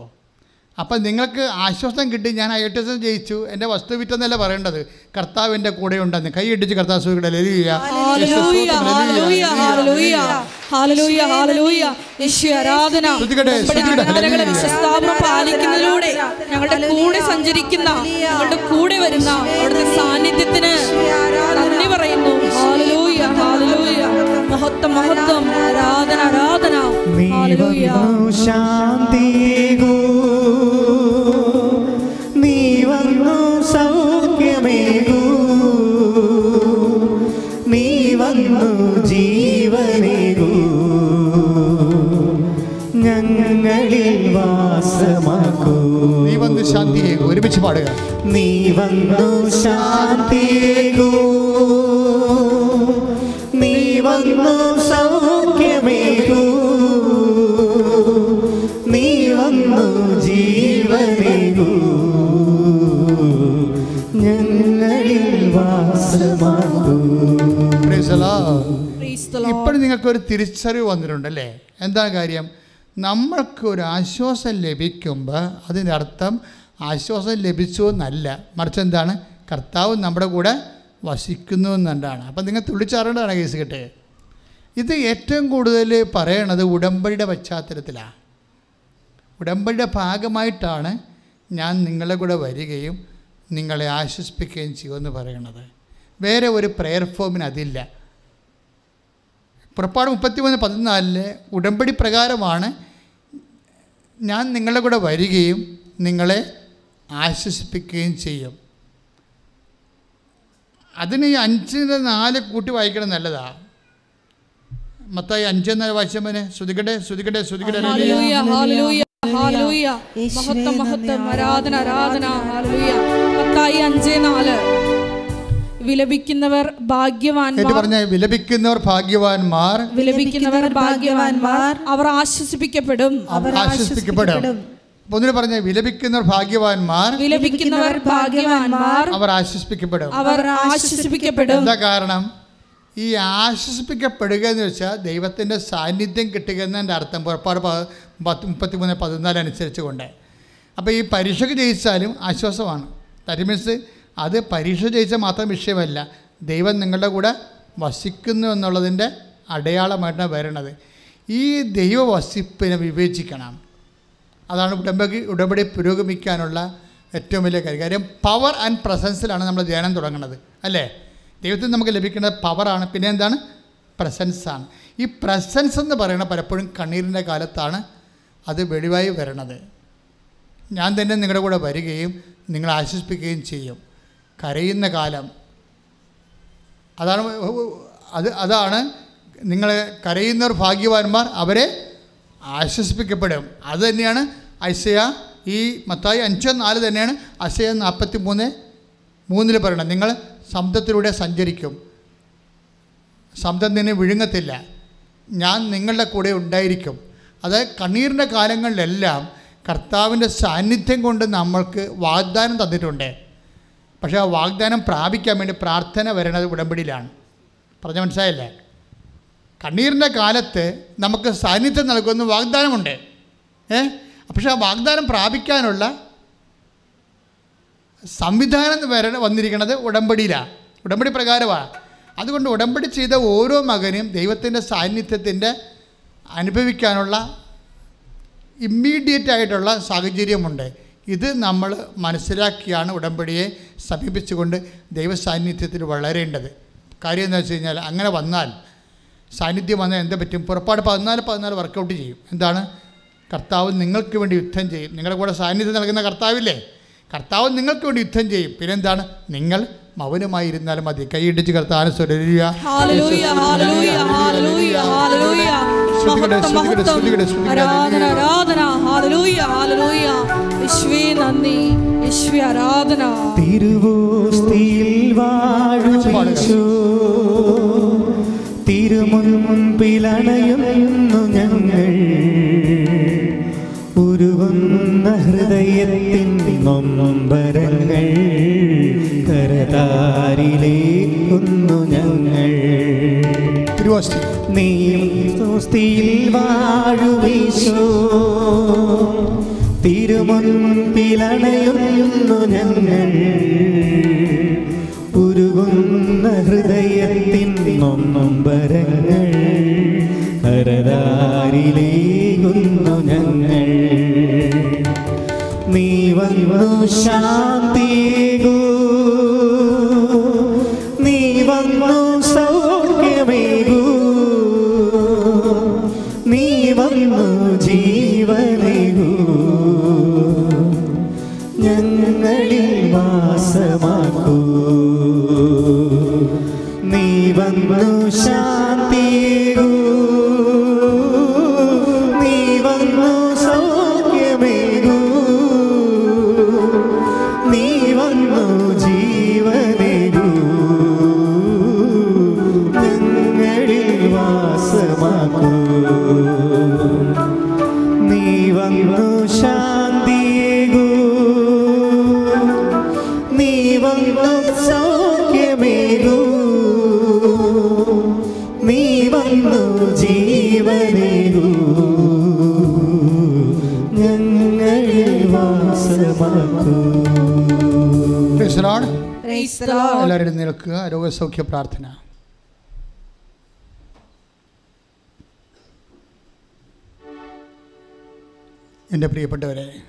അപ്പം നിങ്ങൾക്ക് ആശ്വാസം കിട്ടി ഞാൻ ഐ ടി എസ് ജയിച്ചു എന്റെ വസ്തു വിറ്റെന്നല്ല പറയേണ്ടത്? കർത്താവ് എന്റെ കൂടെ ഉണ്ടെന്ന്. കൈ ഇടിച്ച് കർത്താവ് സുഖയുടെ ലലിയ ഹല്ലേലൂയ ഹല്ലേലൂയ ഹല്ലേലൂയ. Hallelujah hallelujah. ആരാധന. നമ്മുടെ ഹല്ലേലൂയ. വിശ്വസ്താപനം പാലിക്കുന്നതിലൂടെ ഞങ്ങളുടെ കൂടെ സഞ്ചരിക്കുന്ന ഞങ്ങളുടെ കൂടെ വരുന്ന അവിടുത്തെ സാന്നിധ്യത്തിന് നന്ദി പറയുന്നു. ഹല്ലേലൂയ ഹല്ലേലൂയ. മഹത്വം മഹത്വം. ആരാധന ആരാധന. നീ നീ ശാന്തിയെ ഒരുമിച്ച് പാടുക. നീ വന്നു ശാന്തിയേകൂ. നീ വന്നു സൗഖ്യമേകൂ. നീ വന്നു ജീവനേകൂ. ഞങ്ങളിൽ. ഇപ്പോഴും നിങ്ങൾക്കൊരു തിരിച്ചറിവ് വന്നിട്ടുണ്ടല്ലേ? എന്താ കാര്യം? നമ്മൾക്ക് ഒരു ആശ്വാസം ലഭിക്കുമ്പോൾ അതിന്റെ അർത്ഥം ആശ്വാസം ലഭിച്ചു എന്നല്ല. മറിച്ച് എന്താണ്? കർത്താവ് നമ്മുടെ കൂടെ വസിക്കുന്നു എന്നുണ്ടാണ് അപ്പം നിങ്ങൾ തുള്ളിച്ചാറേണ്ടതാണ് കേസ് കിട്ടേ. ഇത് ഏറ്റവും കൂടുതൽ പറയണത് ഉടമ്പടിയുടെ പശ്ചാത്തലത്തിലാണ് ഉടമ്പടിയുടെ ഭാഗമായിട്ടാണ് ഞാൻ നിങ്ങളെ കൂടെ വരികയും നിങ്ങളെ ആശ്വസിപ്പിക്കുകയും ചെയ്യുമെന്ന് പറയണത്. വേറെ ഒരു പ്രെയർ ഫോമിന് അതില്ല. പുറപ്പാട് മുപ്പത്തിമൂന്ന് പതിനാലിൽ ഉടമ്പടി പ്രകാരമാണ് ഞാൻ നിങ്ങളുടെ കൂടെ വരികയും നിങ്ങളെ ആശ്വസിപ്പിക്കുകയും ചെയ്യും. അതിന് ഈ അഞ്ചിന് നാല് കൂട്ടി വായിക്കണം നല്ലതാ. മത്തായി അഞ്ചെന്നാൽ വായിച്ചമ്മനെ ശ്രുതികട്ടെ ശ്രുതികട്ടെ ശ്രുതികട്ടെ. ഹല്ലേലൂയ ഹല്ലേലൂയ ഹല്ലേലൂയ. യേശുവേ മഹത്വം ആരാധന ആരാധന. ഹല്ലേലൂയ. മത്തായി അഞ്ചേ നാല്. വിലപിക്കുന്നവർ ഭാഗ്യവാൻമാർ ഭാഗ്യവാന്മാർ പറഞ്ഞ വിലപിക്കുന്നവർ ഭാഗ്യവാന്മാർ. വിലപിക്കുന്നവർ ഭാഗ്യവാന്മാർ. അവർ ആശ്വസിപ്പിക്കപ്പെടും. അവർ ആശ്വസിപ്പിക്കപ്പെടും. ഒന്നിന് പറഞ്ഞ വിലപിക്കുന്നവർ ഭാഗ്യവാന്മാർ വിലപിക്കുന്നവർ ഭാഗ്യവാന്മാർ അവർ ആശ്വസിപ്പിക്കപ്പെടും അവർ ആശ്വസിപ്പിക്കപ്പെടും. എന്താ കാരണം? ഈ ആശ്വസിപ്പിക്കപ്പെടുക എന്ന് വെച്ചാൽ ദൈവത്തിന്റെ സാന്നിധ്യം കിട്ടുക എന്നതിന്റെ അർത്ഥം പുറപ്പാട് പത്ത് മുപ്പത്തി മൂന്ന് പതിനാല് അനുസരിച്ച് കൊണ്ട് അപ്പോൾ ഈ പരീക്ഷയ്ക്ക് ജയിച്ചാലും ആശ്വാസമാണ്. ദാറ്റ് മീൻസ് അത് പരീക്ഷ ജയിച്ചാൽ മാത്രം വിഷയമല്ല. ദൈവം നിങ്ങളുടെ കൂടെ വസിക്കുന്നു എന്നുള്ളതിന്റെ അടയാളമായിട്ടാണ് വരണത്. ഈ ദൈവ വസിപ്പിനെ വിവേചിക്കണം. അതാണ് ഉടമ്പടി ഉടമ്പടി പുരോഗമിക്കാനുള്ള ഏറ്റവും വലിയ കാര്യം. കാര്യം പവർ ആൻഡ് പ്രസൻസിലാണ് നമ്മൾ ധ്യാനം തുടങ്ങുന്നത് അല്ലേ? ദൈവത്തിൽ നമുക്ക് ലഭിക്കുന്നത് പവറാണ് പിന്നെ എന്താണ്? പ്രസൻസാണ് ഈ പ്രസൻസ് എന്ന് പറയുന്നത് പലപ്പോഴും കണ്ണീരിന്റെ കാലത്താണ് അത് വെളിവായി വരണത്. ഞാൻ തന്നെ നിങ്ങളുടെ കൂടെ വരികയും നിങ്ങളെ ആശ്വസിപ്പിക്കുകയും ചെയ്യും. കരയുന്ന കാലം. അതാണ് അത് അതാണ് നിങ്ങളെ കരയുന്നവർ ഭാഗ്യവാന്മാർ അവരെ ആശ്വസിപ്പിക്കപ്പെടും. അത് തന്നെയാണ് ഐസയ ഈ മത്തായി അഞ്ചോ നാല് തന്നെയാണ് അസയ നാൽപ്പത്തി മൂന്ന് മൂന്നിൽ പറയണം നിങ്ങൾ ശബ്ദത്തിലൂടെ സഞ്ചരിക്കും. ശബ്ദം നിന്നെ വിഴുങ്ങത്തില്ല. ഞാൻ നിങ്ങളുടെ കൂടെ ഉണ്ടായിരിക്കും. അത് കണ്ണീരിന്റെ കാലങ്ങളിലെല്ലാം കർത്താവിന്റെ സാന്നിധ്യം കൊണ്ട് നമ്മൾക്ക് വാഗ്ദാനം തന്നിട്ടുണ്ട്. പക്ഷേ ആ വാഗ്ദാനം പ്രാപിക്കാൻ വേണ്ടി പ്രാർത്ഥന വരണത് ഉടമ്പടിയിലാണ്. പറഞ്ഞ മനസ്സിലായില്ലേ? കണ്ണീരിന്റെ കാലത്ത് നമുക്ക് സാന്നിധ്യം നൽകുന്ന വാഗ്ദാനമുണ്ട്. ഏ? പക്ഷേ ആ വാഗ്ദാനം പ്രാപിക്കാനുള്ള സംവിധാനം വര വന്നിരിക്കുന്നത് ഉടമ്പടിയിലാണ് ഉടമ്പടി പ്രകാരമാണ് അതുകൊണ്ട് ഉടമ്പടി ചെയ്ത ഓരോ മകനും ദൈവത്തിന്റെ സാന്നിധ്യത്തിന്റെ അനുഭവിക്കാനുള്ള ഇമ്മീഡിയറ്റ് ആയിട്ടുള്ള സാഹചര്യമുണ്ട്. ഇത് നമ്മൾ മനസ്സിലാക്കിയാണ് ഉടമ്പടിയെ സമീപിച്ചുകൊണ്ട് ദൈവസാന്നിധ്യത്തിൽ വളരേണ്ടത്. കാര്യം എന്താ വെച്ച് കഴിഞ്ഞാൽ അങ്ങനെ വന്നാൽ സാന്നിധ്യം വന്നാൽ എന്താ പറ്റും? പുറപ്പാട് പതിനാല് പതിനാല് വർക്കൗട്ട് ചെയ്യും. എന്താണ്? കർത്താവ് നിങ്ങൾക്ക് വേണ്ടി യുദ്ധം ചെയ്യും. നിങ്ങളുടെ കൂടെ സാന്നിധ്യം നൽകുന്ന കർത്താവില്ലേ? കർത്താവ് നിങ്ങൾക്ക് വേണ്ടി യുദ്ധം ചെയ്യും. പിന്നെന്താണ്? നിങ്ങൾ മൗനമായിരുന്നാലും മതി. കൈയിടിച്ച് കർത്താവ് സ്വരരിക ഹല്ലേലൂയ ഹല്ലേലൂയ ഹല്ലേലൂയ ഹല്ലേലൂയ ശ്രുതികട്ടെ, മഹത്വം ശ്രുതികട്ടെ, മഹത്വം. ശ്രുതികട്ടെ, ശ്രുതികട്ടെ. ആരാധന ആരാധന. ഹല്ലേലൂയ ഹല്ലേലൂയ യേശുവേ നന്ദി. യേശുവേ ആരാധന. തിരുവോസ്തിയിൽ വാഴുമീശോ തിരുമുൻപിലണയുന്നു ഞങ്ങൾ. ഉരുവുന്ന ഹൃദയത്തിൻ നൊമ്പരങ്ങൾ കരതാരിലേക്കുന്നു ഞങ്ങൾ. തിരുവോസ്തി നീ സ്വസ്തിയിൽ വാഴുവീശോ. തിരുമുൻപിലണയുന്നു ഞങ്ങൾ. നൊമ്പരങ്ങൾ ഹരതാരിലേകുന്നു ഞങ്ങൾ. നീ വന്നു ശാന്തിയേകൂ വന്നു എല്ലാവരും നിൽക്കുക. രോഗസൗഖ്യ പ്രാർത്ഥന. എന്റെ പ്രിയപ്പെട്ടവരെ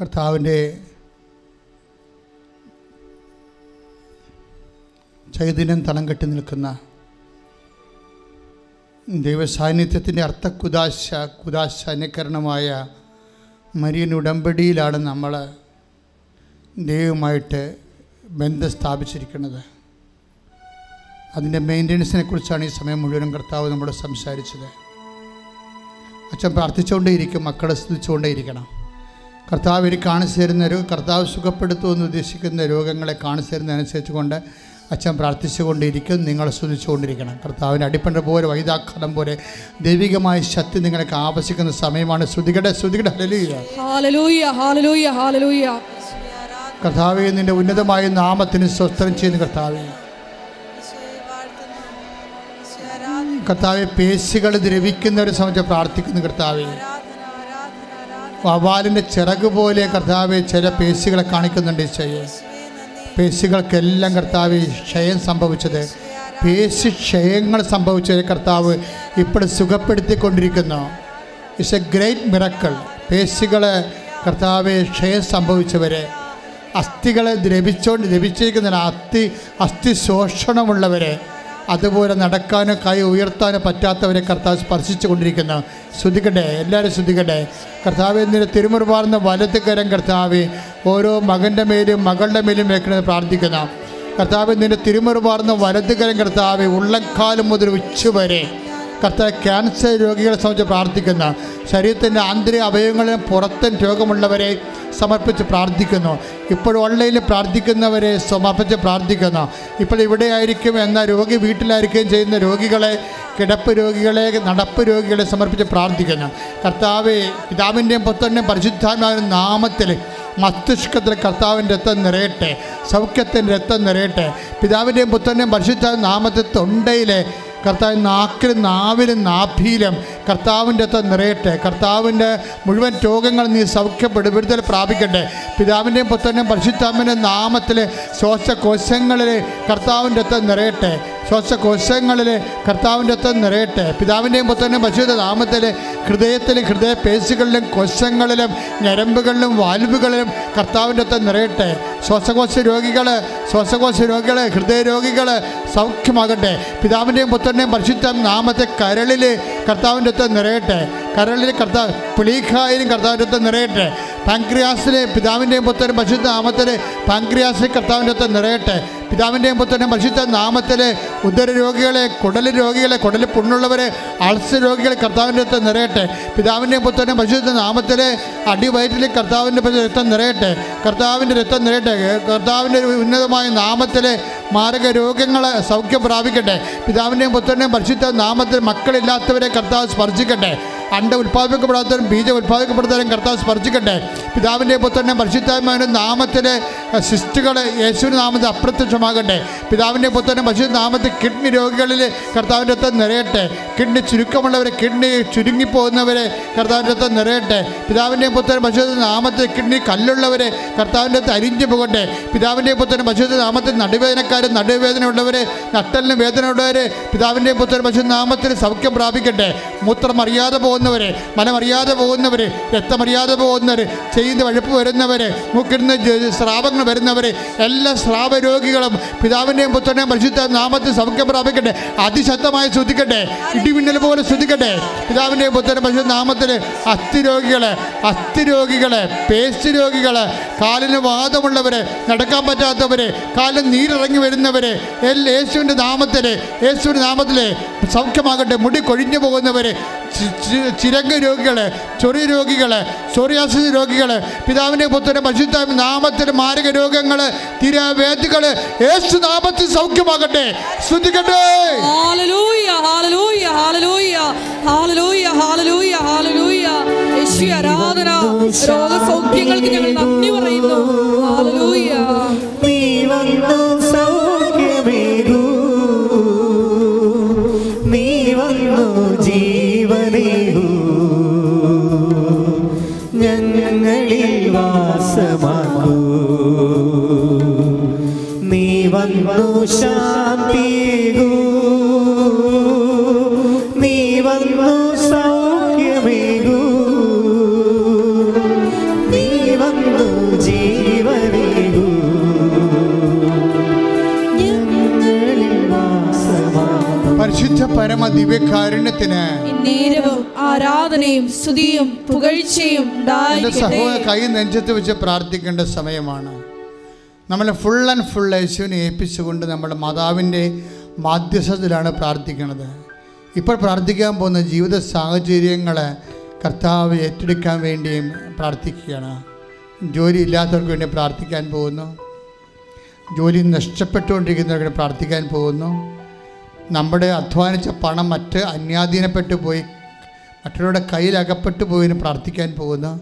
കർത്താവിന്റെ ചൈതന്യം തളം കെട്ടി നിൽക്കുന്ന ദൈവസാന്നിധ്യത്തിന്റെ അർത്ഥ കുദാശ കുദാശ അനുകരണമായ മരിയൻ ഉടമ്പടിയിലാണ് നമ്മൾ ദൈവമായിട്ട് ബന്ധം സ്ഥാപിച്ചിരിക്കുന്നത്. അതിന്റെ മെയിന്റനൻസിനെ കുറിച്ചാണ് ഈ സമയം മുഴുവനും കർത്താവ് നമ്മളോട് സംസാരിച്ചത്. അച്ഛൻ പ്രാർത്ഥിച്ചുകൊണ്ടേയിരിക്കും മക്കളെ സ്തുതിച്ചുകൊണ്ടേയിരിക്കണം. കർത്താവ് എനിക്ക് കാണിച്ചു തരുന്ന ഒരു കർത്താവ് സുഖപ്പെടുത്തുമെന്ന് ഉദ്ദേശിക്കുന്ന രോഗങ്ങളെ കാണിച്ചു തരുന്നതനുസരിച്ച് കൊണ്ട് അച്ഛൻ പ്രാർത്ഥിച്ചുകൊണ്ടിരിക്കും നിങ്ങളെ സ്തുതിച്ചുകൊണ്ടിരിക്കണം കർത്താവിന്റെ അടിപ്പണ്ട പോലെ വൈതാക്കാലം പോലെ ദൈവികമായ ശക്തി നിങ്ങൾക്ക് ആവശ്യിക്കുന്ന സമയമാണ്. ശ്രുതികട ശ്രുതികടെ ഹല്ലേലൂയ. ഹാലലൂയ ഹാലലൂയ ഹാലലൂയ. കർത്താവെ നിന്റെ ഉന്നതമായ നാമത്തിന് സ്വസ്ത്രം ചെയ്യുന്ന കർത്താവെ. കർത്താവെ പേശികൾ ദ്രവിക്കുന്നവരെ സംബന്ധിച്ച് പ്രാർത്ഥിക്കുന്നു കർത്താവെ. വവാലിന്റെ ചിറക് പോലെ കർത്താവെ ചില പേശികളെ കാണിക്കുന്നുണ്ട് ഈശോയെ. പേശികൾക്കെല്ലാം കർത്താവ് ക്ഷയം സംഭവിച്ചത്. പേശി ക്ഷയങ്ങൾ സംഭവിച്ചത് കർത്താവ് ഇപ്പോൾ സുഖപ്പെടുത്തിക്കൊണ്ടിരിക്കുന്നു. ഇറ്റ്സ് എ ഗ്രേറ്റ് മിറക്കൾ പേശികളെ കർത്താവ് ക്ഷയം സംഭവിച്ചവരെ. അസ്ഥികളെ ദ്രവിച്ചുകൊണ്ട് ദ്രവിച്ചിരിക്കുന്ന അസ്ഥി അസ്ഥി ശോഷണമുള്ളവരെ അതുപോലെ നടക്കാനോ കൈ ഉയർത്താനോ പറ്റാത്തവരെ കർത്താവ് സ്പർശിച്ചു കൊണ്ടിരിക്കുന്നു. ശ്രുതിക്കട്ടെ എല്ലാവരും ശ്രുതിക്കട്ടെ കർത്താവ് എന്നിട്ട് തിരുമുറുപാർന്ന വലത്ത് കരം കർത്താവ് ഓരോ മകന്റെ മേലും മകളുടെ മേലും വെക്കണമെന്ന് പ്രാർത്ഥിക്കുന്ന. കർത്താവ് നിന്റെ തിരുമുറുപാർന്ന വലത്ത് കരം കർത്താവ് ഉള്ളക്കാലം മുതൽ ഉച്ചുവരെ വരെ കർത്താവ് ക്യാൻസർ രോഗികളെ സംബന്ധിച്ച് പ്രാർത്ഥിക്കുന്ന ശരീരത്തിന്റെ ആന്തരിക അവയവങ്ങളിലും പുറത്തും രോഗമുള്ളവരെ സമർപ്പിച്ച് പ്രാർത്ഥിക്കുന്നു. ഇപ്പോൾ ഓൺലൈനിൽ പ്രാർത്ഥിക്കുന്നവരെ സമർപ്പിച്ച് പ്രാർത്ഥിക്കുന്നു. ഇപ്പോൾ ഇവിടെ ആയിരിക്കും എന്ന രോഗി വീട്ടിലായിരിക്കുകയും ചെയ്യുന്ന രോഗികളെ കിടപ്പ് രോഗികളെ നടപ്പ് രോഗികളെ സമർപ്പിച്ച് പ്രാർത്ഥിക്കുന്നു. കർത്താവ് പിതാവിന്റെയും പുത്രന്റെയും പരിശുദ്ധാത്മാവിന്റെ നാമത്തിൽ മസ്തിഷ്കത്തിൽ കർത്താവിന്റെ രക്തം നിറയട്ടെ. സൗഖ്യത്തിന്റെ രക്തം നിറയട്ടെ. പിതാവിന്റെയും പുത്രന്റെയും പരിശുദ്ധ നാമത്തിൽ തൊണ്ടയിലെ കർത്താവ് നാക്കിലും നാവിലും നാഭിയിലും കർത്താവിന്റെ അത്ത നിറയട്ടെ. കർത്താവിന്റെ മുഴുവൻ രോഗങ്ങൾ നീ സൗഖ്യപ്പെടും വിടുതൽ പ്രാപിക്കട്ടെ. പിതാവിന്റെയും പുത്രന്റെയും പരിശുദ്ധാമിന്റെ നാമത്തിൽ ശ്വാസകോശങ്ങളിൽ കർത്താവിന്റെ അത്ത നിറയട്ടെ. ശ്വാസകോശങ്ങളിൽ കർത്താവിന്റെ അത്ത നിറയട്ടെ. പിതാവിന്റെയും പുത്രന്റെയും പരിശുദ്ധ നാമത്തിൽ ഹൃദയത്തിലും ഹൃദയ പേശികളിലും കോശങ്ങളിലും ഞരമ്പുകളിലും വാൽവുകളിലും കർത്താവിന്റെ അത്ത നിറയട്ടെ. ശ്വാസകോശ രോഗികൾ ശ്വാസകോശ രോഗികൾ ഹൃദയ രോഗികൾ സൗഖ്യമാകട്ടെ. പിതാവിന്റെയും പുത്രന്റെയും പരിശുദ്ധ നാമത്തെ കരളിൽ കർത്താവിന്റെ അടുത്ത് നിറയട്ടെ. കരളിൽ കർത്താവ് പുളീഖായിലും കർത്താവിന്റെ അടുത്ത് നിറയട്ടെ. പാങ്ക്രിയാസിലെ പിതാവിന്റെയും പുത്രനും പരിശുദ്ധ നാമത്തിൽ പാങ്ക്രിയാസിൽ കർത്താവിന്റെ ഒത്ത് നിറയട്ടെ. പിതാവിന്റെയും പുത്രനും പരിശുദ്ധ നാമത്തിൽ ഉദര രോഗികളെ കുടൽ രോഗികളെ കുടൽ പുണ്ണുള്ളവരെ അൾസർ രോഗികളെ കർത്താവിന്റെ ഒത്ത് നിറയട്ടെ. പിതാവിന്റെയും പുത്രനും പരിശുദ്ധ നാമത്തിൽ അടിവയറ്റിൽ കർത്താവിന്റെ രക്തം നിറയട്ടെ. കർത്താവിന്റെ രക്തം നിറയട്ടെ. കർത്താവിന്റെ ഉന്നതമായ നാമത്തിൽ മാരക രോഗങ്ങൾ സൗഖ്യം പ്രാപിക്കട്ടെ. പിതാവിന്റെയും പുത്രന്റെയും പരിശുദ്ധ നാമത്തിൽ മക്കളില്ലാത്തവരെ കർത്താവ് സ്പർശിക്കട്ടെ. അണ്ട ഉൽപ്പാദിക്കപ്പെടാത്തവരും ബീജം ഉൽപ്പാദിക്കപ്പെടുന്നവരും കർത്താവ് സ്പർശിക്കട്ടെ. പിതാവിന്റെ പുത്രനെ പരിശുദ്ധാത്മാവിന്റെ നാമത്തിലെ സിസ്റ്റുകൾ യേശുവിന്റെ നാമത്തിൽ അപ്രത്യക്ഷമാകട്ടെ. പിതാവിന്റെ പുത്രനെ പരിശുദ്ധ നാമത്തിൽ കിഡ്നി രോഗികളിൽ കർത്താവിന്റെ രക്തം നിറയട്ടെ. കിഡ്നി ചുരുക്കമുള്ളവരെ കിഡ്നി ചുരുങ്ങിപ്പോകുന്നവരെ കർത്താവിന്റെ രക്തം നിറയട്ടെ. പിതാവിന്റെ പുത്രൻ പരിശുദ്ധ നാമത്തിൽ കിഡ്നി കല്ലുള്ളവരെ കർത്താവിന്റെ രക്തം അരിഞ്ഞു പോകട്ടെ. പിതാവിന്റെ പുത്രൻ പരിശുദ്ധ നാമത്തിൽ നടുവേദനക്കാർ നടുവേദന ഉള്ളവർ നട്ടലിന് വേദന ഉള്ളവർ പിതാവിന്റെ പുത്രൻ പരിശുദ്ധ നാമത്തിൽ സൗഖ്യം പ്രാപിക്കട്ടെ. മൂത്രം അറിയാതെ പോകുന്നവർ മലമറിയാതെ പോകുന്നവരെ രക്തമറിയാതെ പോകുന്നവർ ചെയ്യുന്ന വഴുപ്പ് വരുന്നവരെ മൂക്കിരുന്ന് സ്രാവങ്ങൾ വരുന്നവരെ എല്ലാ സ്രാവ രോഗികളും പിതാവിന്റെയും പുത്രന്റെയും പരിശുദ്ധ നാമത്തിൽ സൗഖ്യം പ്രാപിക്കട്ടെ അതിശക്തമായി ശ്രദ്ധിക്കട്ടെ ഇടിമിന്നൽ പോലെ ശ്രദ്ധിക്കട്ടെ പിതാവിന്റെയും പുത്രന്റെ പരിശുദ്ധ നാമത്തിൽ അസ്ഥിരോഗികളെ അസ്ഥിരോഗികളെ അസ്ഥി രോഗികളെ പേസ്റ്റ് രോഗികളെ കാലിന് വാദമുള്ളവർ നടക്കാൻ പറ്റാത്തവർ കാലിന് നീരിറങ്ങി വരുന്നവർ യേശുവിന്റെ നാമത്തിൽ യേശുവിന്റെ നാമത്തിൽ സൗഖ്യമാകട്ടെ മുടി കൊഴിഞ്ഞു പോകുന്നവർ ചിരങ്ക രോഗികളെ ചൊറി രോഗികളെ സോറിയാസിസ് രോഗികളെ പിതാവിന്റെ പുത്രന്റെ പരിശുദ്ധ നാമത്തിൽ മാരക രോഗങ്ങൾ തിരവേദികൾ യേശു നാമത്തിൽ സൗഖ്യമാകട്ടെ. ശ്രദ്ധിക്കട്ടെ ആരാധന രോഗസൗഖ്യങ്ങൾക്ക് ഞങ്ങൾ നന്ദി പറയുന്നു. നീ വന്നു ശാന്തികൂ നീ വന്നു സൗഖ്യമേകൂ. നീ വന്നു ജീവനേകൂ. പരിശുദ്ധ പരമ ദിവ്യകാരുണ്യത്തിന് നേരവും ആരാധനയും സ്തുതിയും പുകഴ്ചയും സഹോദര കൈ നെഞ്ചത്ത് വെച്ച് പ്രാർത്ഥിക്കേണ്ട സമയമാണ്. നമ്മൾ ഫുൾ ആൻഡ് ഫുൾ യേശുവിനെ ഏൽപ്പിച്ചുകൊണ്ട് നമ്മുടെ മാതാവിന്റെ മാധ്യസ്ഥത്തിലാണ് പ്രാർത്ഥിക്കുന്നത്. ഇപ്പോൾ പ്രാർത്ഥിക്കാൻ പോകുന്ന ജീവിത സാഹചര്യങ്ങൾ കർത്താവ് ഏറ്റെടുക്കാൻ വേണ്ടിയും പ്രാർത്ഥിക്കുകയാണ്. ജോലി ഇല്ലാത്തവർക്ക് വേണ്ടി പ്രാർത്ഥിക്കാൻ പോകുന്നു. ജോലി നഷ്ടപ്പെട്ടുകൊണ്ടിരിക്കുന്നവർക്ക് വേണ്ടി പ്രാർത്ഥിക്കാൻ പോകുന്നു. നമ്മുടെ അധ്വാനിച്ച പണം മറ്റ് അന്യാധീനപ്പെട്ടു പോയി മറ്റുള്ളവരുടെ കയ്യിൽ അകപ്പെട്ടു പോയതിന് പ്രാർത്ഥിക്കാൻ പോകുന്നു.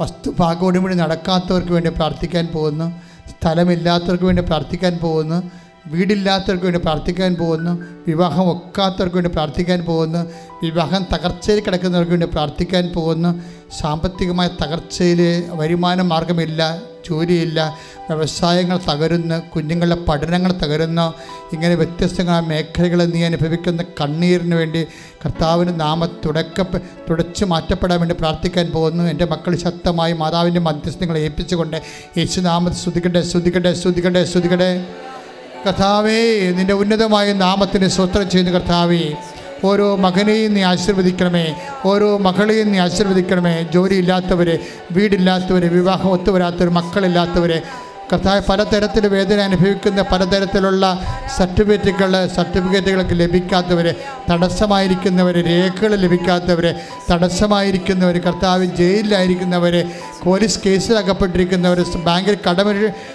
വസ്തു ഭാഗോടുകൂടി നടക്കാത്തവർക്ക് വേണ്ടി പ്രാർത്ഥിക്കാൻ പോകുന്നു. സ്ഥലമില്ലാത്തവർക്ക് വേണ്ടി പ്രാർത്ഥിക്കാൻ പോകുന്നു. വീടില്ലാത്തവർക്ക് വേണ്ടി പ്രാർത്ഥിക്കാൻ പോകുന്നു. വിവാഹം ഒക്കാത്തവർക്ക് വേണ്ടി പ്രാർത്ഥിക്കാൻ പോകുന്നു. വിവാഹം തകർച്ചയിൽ കിടക്കുന്നവർക്ക് വേണ്ടി പ്രാർത്ഥിക്കാൻ പോകുന്നു. സാമ്പത്തികമായ തകർച്ചയിൽ വരുമാന മാർഗമില്ല ജോലിയില്ല. വ്യവസായങ്ങൾ തകരുന്നു കുഞ്ഞുങ്ങളുടെ പഠനങ്ങൾ തകരുന്നു. ഇങ്ങനെ വ്യത്യസ്തങ്ങളായ മേഖലകളിൽ നീ അനുഭവിക്കുന്ന കണ്ണീരിന് വേണ്ടി കർത്താവിന്റെ നാമ തുടക്ക തുടച്ചു മാറ്റപ്പെടാൻ വേണ്ടി പ്രാർത്ഥിക്കാൻ പോകുന്നു. എന്റെ മക്കൾ ശക്തമായി മാതാവിന്റെ മധ്യസ്ഥങ്ങളെ ഏൽപ്പിച്ചുകൊണ്ട് യേശുനാമത്തെ ശ്രുതിക്കട്ടെ ശ്രുതിക്കട്ടെ ശ്രുതിക്കട്ടെ സ്തുതിക്കട്ടെ. കർത്താവേ നിന്റെ ഉന്നതമായ നാമത്തിന് സ്വത്രം ചെയ്യുന്ന കർത്താവേ. ഓരോ മകനെയും നീ ആശീർവദിക്കണമേ. ഓരോ മകളെയും നീ ആശീർവദിക്കണമേ. ജോലിയില്ലാത്തവരെ വീടില്ലാത്തവരെ വിവാഹം ഒത്തുവരാത്തവർ മക്കളില്ലാത്തവരെ. കർത്താവ് പലതരത്തിൽ വേദന അനുഭവിക്കുന്ന പലതരത്തിലുള്ള സർട്ടിഫിക്കറ്റുകൾ സർട്ടിഫിക്കറ്റുകളൊക്കെ ലഭിക്കാത്തവരെ തടസ്സമായിരിക്കുന്നവർ രേഖകൾ ലഭിക്കാത്തവരെ തടസ്സമായിരിക്കുന്നവർ കർത്താവ് ജയിലിലായിരിക്കുന്നവർ പോലീസ് കേസിൽ അകപ്പെട്ടിരിക്കുന്നവർ ബാങ്കിൽ കടമ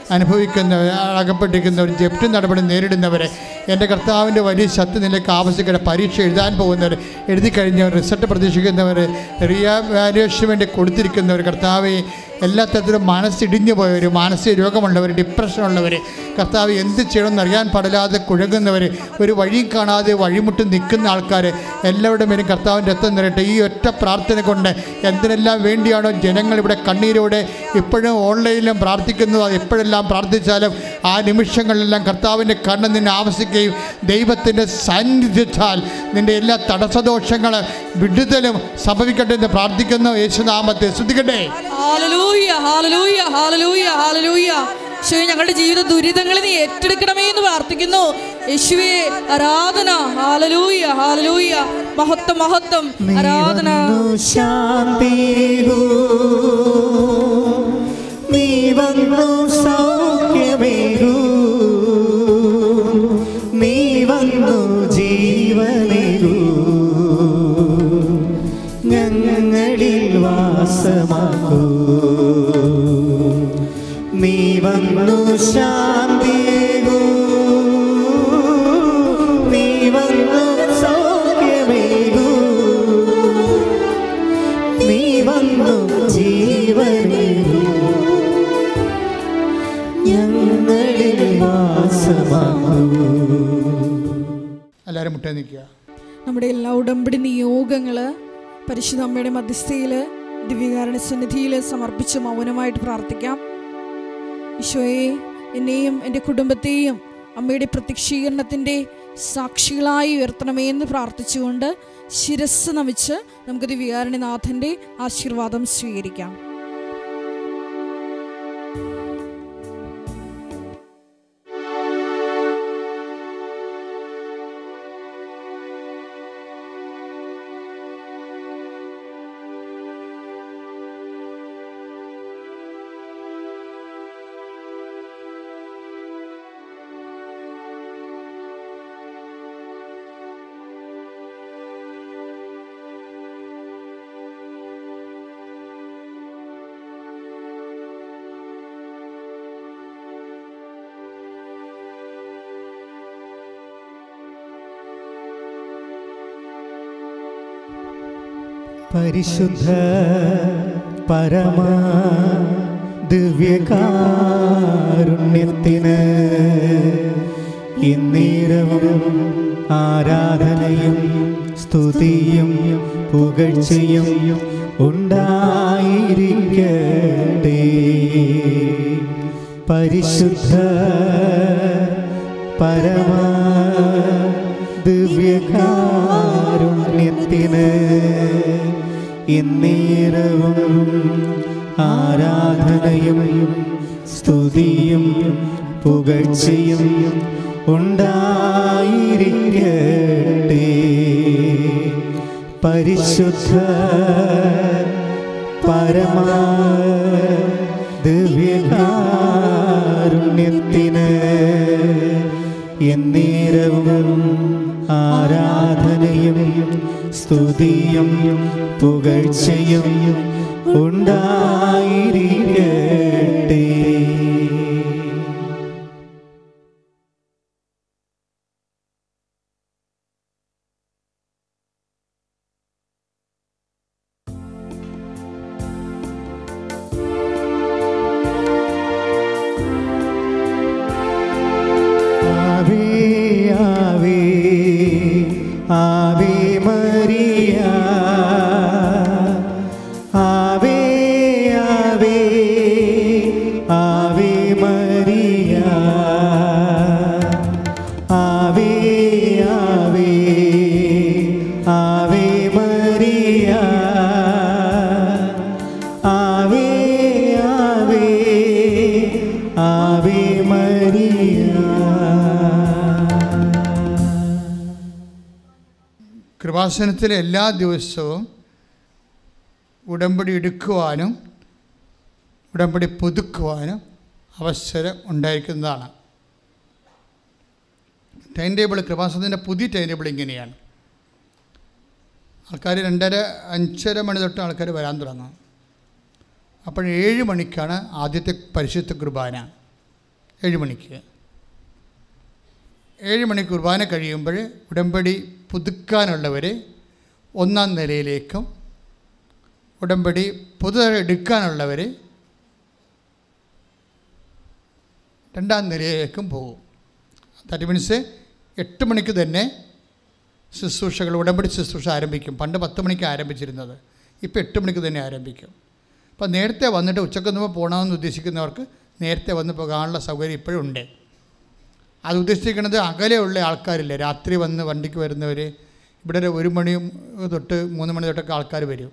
അനുഭവിക്കുന്നവർ അകപ്പെട്ടിരിക്കുന്നവർ ജപ്തി നടപടി നേരിടുന്നവർ എന്റെ കർത്താവിന്റെ വലിയ ശക്തി നിലയ്ക്ക് ആവശ്യക്കാരെ പരീക്ഷ എഴുതാൻ പോകുന്നവർ എഴുതി കഴിഞ്ഞവർ റിസൾട്ട് പ്രതീക്ഷിക്കുന്നവർ റീവാലുവേഷന് വേണ്ടി കൊടുത്തിരിക്കുന്നവർ കർത്താവെ എല്ലാ തരത്തിലും മനസ്സിടിഞ്ഞു പോയവർ മാനസിക രോഗമുള്ളവർ ഡിപ്രഷനുള്ളവർ കർത്താവ് എന്ത് ചെയ്യണമെന്ന് അറിയാൻ പാടില്ലാതെ കുഴങ്ങുന്നവർ ഒരു വഴിയും കാണാതെ വഴിമുട്ട് നിൽക്കുന്ന ആൾക്കാർ എല്ലാവരുടെ മേലും കർത്താവിന്റെ രക്തം നിറയട്ടെ. ഈ ഒറ്റ പ്രാർത്ഥന കൊണ്ട് എന്തിനെല്ലാം വേണ്ടിയാണോ ജനങ്ങൾ ഇവിടെ കണ്ണീരോടെ ഇപ്പോഴും ഓൺലൈനിലും പ്രാർത്ഥിക്കുന്നത് എപ്പോഴെല്ലാം പ്രാർത്ഥിച്ചാലും ആ നിമിഷങ്ങളിലെല്ലാം കർത്താവിന്റെ കണ്ണ് നിന്നെ ആവശ്യിക്കുകയും ദൈവത്തിന്റെ സാന്നിധ്യത്താൽ നിന്റെ എല്ലാ തടസ്സദോഷങ്ങൾ വിടുതലും സംഭവിക്കട്ടെ എന്ന് പ്രാർത്ഥിക്കുന്നു. യേശുനാമത്തെ ശ്രദ്ധിക്കട്ടെ ഹാലലൂയ ഞങ്ങളുടെ ജീവിത ദുരിതങ്ങളെ നീ ഏറ്റെടുക്കണമേ എന്ന് പ്രാർത്ഥിക്കുന്നു. യേശുവേ ആരാധന. ഹാലലൂയ ഹാലലൂയ മഹത്വം മഹത്വം. ആരാധന. ശാന്തി നീ വന്നു എല്ലാവരും മുട്ടേ നിൽക്കുക. നമ്മുടെ എല്ലാ ഉടമ്പടി നിയോഗങ്ങൾ പരിശുദ്ധ അമ്മയുടെ മധ്യസ്ഥയിൽ ദിവ്യകാരണ സന്നിധിയിൽ സമർപ്പിച്ച് മൗനമായിട്ട് പ്രാർത്ഥിക്കാം. ഈശോയെ എന്നെയും എന്റെ കുടുംബത്തെയും അമ്മയുടെ പ്രത്യക്ഷീകരണത്തിന്റെ സാക്ഷികളായി ഉയർത്തണമേ എന്ന് പ്രാർത്ഥിച്ചുകൊണ്ട് ശിരസ് നമിച്ച് നമുക്ക് വികാരണിനാഥന്റെ ആശീർവാദം സ്വീകരിക്കാം. പരിശുദ്ധ പരമ ദിവ്യകാരുണ്യത്തിന് ഇന്നീരവും ആരാധനയും സ്തുതിയും പുകഴ്ചയും ഉണ്ടായിരിക്കട്ടെ. പരിശുദ്ധ പരമ ദിവ്യകാരുണ്യത്തിന് എന്നേരവും ആരാധനയും സ്തുതിയും പുകഴ്ചയും ഉണ്ടായിരിക്കട്ടെ. പരിശുദ്ധ പരമാ സ്തുതിയും പുകഴ്ചയും ഉണ്ടായിരിക്കട്ടെ കൃപാസനത്തിലെ എല്ലാ ദിവസവും ഉടമ്പടി എടുക്കുവാനും ഉടമ്പടി പുതുക്കുവാനും അവസരം ഉണ്ടായിരിക്കുന്നതാണ്. ടൈം ടേബിൾ കൃപാസനത്തിന്റെ പുതിയ ടൈം ടേബിൾ ഇങ്ങനെയാണ്. ആൾക്കാർ രണ്ടര അഞ്ചര മണി തൊട്ട് ആൾക്കാർ വരാൻ തുടങ്ങും. അപ്പോൾ ഏഴ് മണിക്കാണ് ആദ്യത്തെ പരിശുദ്ധ കുർബാന. ഏഴ് മണിക്ക്. ഏഴ് മണി കുർബാന കഴിയുമ്പോൾ ഉടമ്പടി പുതുക്കാനുള്ളവർ ഒന്നാം നിലയിലേക്കും ഉടമ്പടി പുതുതായി എടുക്കാനുള്ളവർ രണ്ടാം നിലയിലേക്കും പോകും. ദാറ്റ് മീൻസ് എട്ട് മണിക്ക് തന്നെ ശുശ്രൂഷകൾ ഉടമ്പടി ശുശ്രൂഷ ആരംഭിക്കും. പണ്ട് പത്ത് മണിക്ക് ആരംഭിച്ചിരുന്നത്. ഇപ്പോൾ എട്ട് മണിക്ക് തന്നെ ആരംഭിക്കും. അപ്പോൾ നേരത്തെ വന്നിട്ട് ഉച്ചയ്ക്ക് ഉച്ചക്കൊന്നുമ്പോൾ പോകണമെന്ന് ഉദ്ദേശിക്കുന്നവർക്ക് നേരത്തെ വന്ന് പോകാനുള്ള സൗകര്യം ഇപ്പോഴും ഉണ്ട്. അത് ഉദ്ദേശിക്കുന്നത് അകലെയുള്ള ആൾക്കാരില്ലേ? രാത്രി വന്ന് വണ്ടിക്ക് വരുന്നവർ ഇവിടെ ഒരു ഒരു മണി തൊട്ട് മൂന്ന് മണി തൊട്ടൊക്കെ ആൾക്കാർ വരും.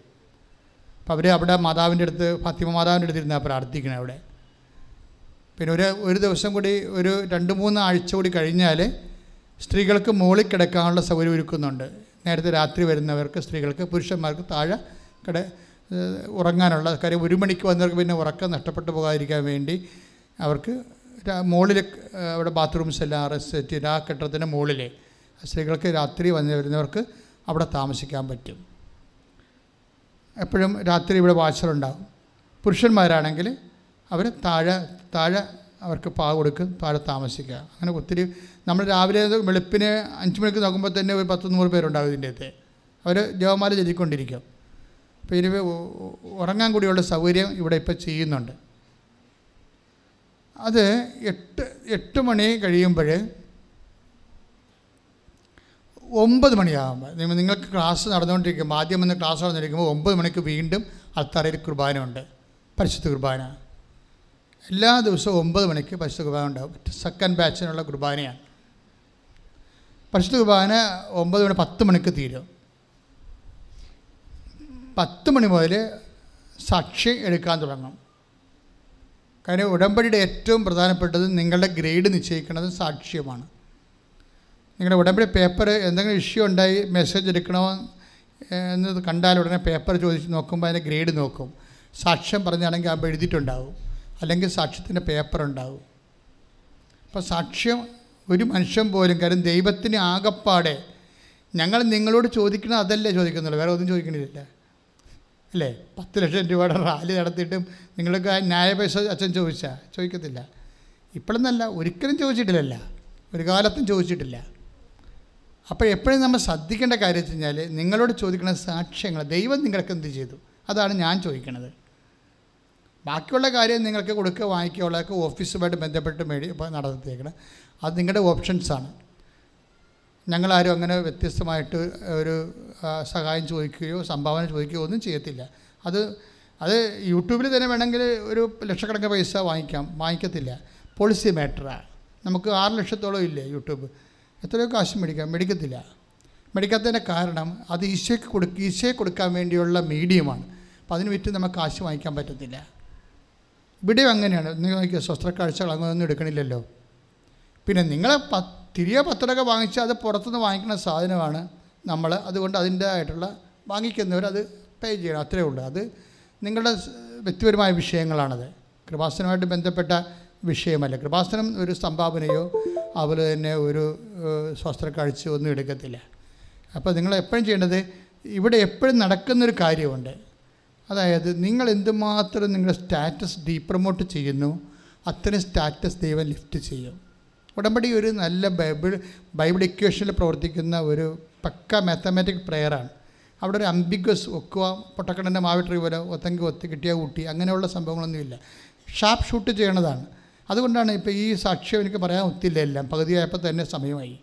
അപ്പോൾ അവർ അവിടെ മാതാവിന്റെ അടുത്ത് ഫാത്തിമ മാതാവിന്റെ അടുത്ത് പ്രാർത്ഥിക്കണേ അവിടെ. പിന്നെ ഒരു ഒരു ദിവസം കൂടി ഒരു രണ്ട് മൂന്ന് ആഴ്ച കൂടി കഴിഞ്ഞാൽ സ്ത്രീകൾക്ക് മുകളിൽ കിടക്കാനുള്ള സൗകര്യം ഒരുക്കുന്നുണ്ട്. നേരത്തെ രാത്രി വരുന്നവർക്ക് സ്ത്രീകൾക്ക് പുരുഷന്മാർക്ക് താഴെ കട ഉറങ്ങാനുള്ള കാര്യം. ഒരു മണിക്ക് വന്നവർക്ക് പിന്നെ ഉറക്കം നഷ്ടപ്പെട്ടു പോകാതിരിക്കാൻ വേണ്ടി അവർക്ക് മുകളിൽ അവിടെ ബാത്റൂംസ് എല്ലാം സെറ്റ് ചെയ്ത് ആ കെട്ടിടത്തിന്റെ മുകളിൽ സ്ത്രീകൾക്ക് രാത്രി വന്നു വരുന്നവർക്ക് അവിടെ താമസിക്കാൻ പറ്റും. എപ്പോഴും രാത്രി ഇവിടെ വാച്ചറുണ്ടാകും പുരുഷന്മാരാണെങ്കിൽ അവർ താഴെ താഴെ അവർക്ക് പാ കൊടുക്കും താഴെ താമസിക്കുക. അങ്ങനെ ഒത്തിരി നമ്മൾ രാവിലെ വെളുപ്പിന് അഞ്ച് മണിക്ക് നോക്കുമ്പോൾ തന്നെ ഒരു പത്ത് നൂറ് പേരുണ്ടാകും ഇതിന്റെ അകത്ത്. അവർ ജവമാല ചൊല്ലിക്കൊണ്ടിരിക്കും. അപ്പോൾ ഇനി ഉറങ്ങാൻ കൂടിയുള്ള സൗകര്യം ഇവിടെ ഇപ്പോൾ ചെയ്യുന്നുണ്ട്. അത് എട്ട് എട്ട് മണി കഴിയുമ്പോൾ ഒമ്പത് മണിയാകുമ്പോൾ നിങ്ങൾ നിങ്ങൾക്ക് ക്ലാസ് നടന്നുകൊണ്ടിരിക്കുമ്പോൾ ആദ്യം വന്ന് ക്ലാസ് നടന്നിരിക്കുമ്പോൾ ഒമ്പത് മണിക്ക് വീണ്ടും അൽത്താറയിൽ കുർബാന ഉണ്ട് പരിശുദ്ധ കുർബാന. എല്ലാ ദിവസവും ഒമ്പത് മണിക്ക് പരിശുദ്ധ കുർബാന ഉണ്ടാവും. സെക്കൻഡ് ബാച്ചിനുള്ള കുർബാനയാണ്. പരിശുദ്ധ കുർബാന ഒമ്പത് മണി പത്ത് മണിക്ക് തീരും. പത്ത് മണി മുതൽ സാക്ഷി എടുക്കാൻ തുടങ്ങും. കാര്യം ഉടമ്പടിയുടെ ഏറ്റവും പ്രധാനപ്പെട്ടത് നിങ്ങളുടെ ഗ്രേഡ് നിശ്ചയിക്കുന്നത് സാക്ഷ്യമാണ്. നിങ്ങളുടെ ഉടമ്പടി പേപ്പർ എന്തെങ്കിലും ഇഷ്യൂ ഉണ്ടായി മെസ്സേജ് എടുക്കണോ എന്ന് കണ്ടാൽ ഉടനെ പേപ്പർ ചോദിച്ച് നോക്കുമ്പോൾ അതിന്റെ ഗ്രേഡ് നോക്കും. സാക്ഷ്യം പറഞ്ഞാണെങ്കിൽ അപ്പോൾ എഴുതിയിട്ടുണ്ടാവും. അല്ലെങ്കിൽ സാക്ഷ്യത്തിന്റെ പേപ്പർ ഉണ്ടാവും. അപ്പോൾ സാക്ഷ്യം ഒരു മനുഷ്യൻ പോലും കാര്യം ദൈവത്തിന് ആകപ്പാടെ ഞങ്ങൾ നിങ്ങളോട് ചോദിക്കുന്നത് അതല്ലേ ചോദിക്കുന്നുള്ളൂ. വേറെ ഒന്നും ചോദിക്കണില്ല. അല്ലേ? പത്ത് ലക്ഷം രൂപയുടെ റാലി നടത്തിയിട്ടും നിങ്ങൾക്ക് ന്യായ പൈസ അച്ഛൻ ചോദിച്ചാൽ ചോദിക്കത്തില്ല. ഇപ്പോഴെന്നല്ല ഒരിക്കലും ചോദിച്ചിട്ടില്ലല്ല. ഒരു കാലത്തും ചോദിച്ചിട്ടില്ല. അപ്പോൾ എപ്പോഴും നമ്മൾ ശ്രദ്ധിക്കേണ്ട കാര്യം വെച്ച് കഴിഞ്ഞാൽ നിങ്ങളോട് ചോദിക്കുന്ന സാക്ഷ്യങ്ങൾ ദൈവം നിങ്ങൾക്ക് എന്ത് ചെയ്തു? അതാണ് ഞാൻ ചോദിക്കണത്. ബാക്കിയുള്ള കാര്യം നിങ്ങൾക്ക് കൊടുക്കുക വാങ്ങിക്കുകയുള്ളതൊക്കെ ഓഫീസുമായിട്ട് ബന്ധപ്പെട്ട് മേടി നടത്തിയേക്കണം. അത് നിങ്ങളുടെ ഓപ്ഷൻസാണ് ഞങ്ങളാരും അങ്ങനെ വ്യത്യസ്തമായിട്ട് ഒരു സഹായം ചോദിക്കുകയോ സംഭാവന ചോദിക്കുകയോ ഒന്നും ചെയ്യത്തില്ല. അത് അത് യൂട്യൂബിൽ തന്നെ വേണമെങ്കിൽ ഒരു ലക്ഷക്കണക്കിന് പൈസ വാങ്ങിക്കാം വാങ്ങിക്കത്തില്ല. പോളിസി മാറ്ററാണ് നമുക്ക് ആറ് ലക്ഷത്തോളം ഇല്ലേ യൂട്യൂബ്? എത്രയോ കാശ് മേടിക്കാം മേടിക്കത്തില്ല. മേടിക്കാത്തതിന്റെ കാരണം അത് ഈശോയ്ക്ക് കൊടുക്ക ഈശോയെ കൊടുക്കാൻ വേണ്ടിയുള്ള മീഡിയമാണ്. അപ്പോൾ അതിന് വിറ്റ് നമുക്ക് കാശ് വാങ്ങിക്കാൻ പറ്റത്തില്ല. ഇവിടെയും അങ്ങനെയാണ്. നിങ്ങൾ നോക്കിയ ശസ്ത്രക്കാഴ്ചകൾ അങ്ങനെയൊന്നും എടുക്കണില്ലല്ലോ. പിന്നെ നിങ്ങൾ പ തിരികെ പത്രമൊക്കെ വാങ്ങിച്ചാൽ അത് പുറത്തുനിന്ന് വാങ്ങിക്കുന്ന സാധനമാണ് നമ്മൾ അതുകൊണ്ട് അതിന്റേതായിട്ടുള്ള വാങ്ങിക്കുന്നവർ അത് പേ ചെയ്യണം. അത്രയേ ഉള്ളൂ. അത് നിങ്ങളുടെ വ്യക്തിപരമായ വിഷയങ്ങളാണത്. കൃപാസനമായിട്ട് ബന്ധപ്പെട്ട വിഷയമല്ല. കൃപാസനം ഒരു സംഭാവനയോ അതുപോലെ തന്നെ ഒരു ഏഹ്, സ്വസ്ത്രക്കാഴ്ചയോ ഒന്നും എടുക്കത്തില്ല. അപ്പോൾ നിങ്ങൾ എപ്പോഴും ചെയ്യേണ്ടത് ഇവിടെ എപ്പോഴും നടക്കുന്നൊരു കാര്യമുണ്ട്. അതായത് നിങ്ങൾ എന്തുമാത്രം നിങ്ങളുടെ സ്റ്റാറ്റസ് ഡീപ്രമോട്ട് ചെയ്യുന്നു അത്രയും സ്റ്റാറ്റസ് ദൈവം ലിഫ്റ്റ് ചെയ്യും. ഉടമ്പടി ഒരു നല്ല ബൈബിൾ ബൈബിൾ ഇക്വേഷനിൽ പ്രവർത്തിക്കുന്ന ഒരു പക്ക മാത്തമാറ്റിക് പ്രെയറാണ് അവിടെ ഒരു അംബിഗസ് ഒക്കുക പൊട്ടക്കടന്റെ മാവിട്ടറി പോലെ ഒത്തങ്കി ഒത്തി കിട്ടിയ കൂട്ടി അങ്ങനെയുള്ള സംഭവങ്ങളൊന്നുമില്ല. Sharp shoot ചെയ്യണതാണ്. അതുകൊണ്ടാണ് ഇപ്പോൾ ഈ സാക്ഷ്യം എനിക്ക് പറയാൻ ഒത്തില്ല എല്ലാം. പകുതിയായപ്പോൾ തന്നെ സമയമായി.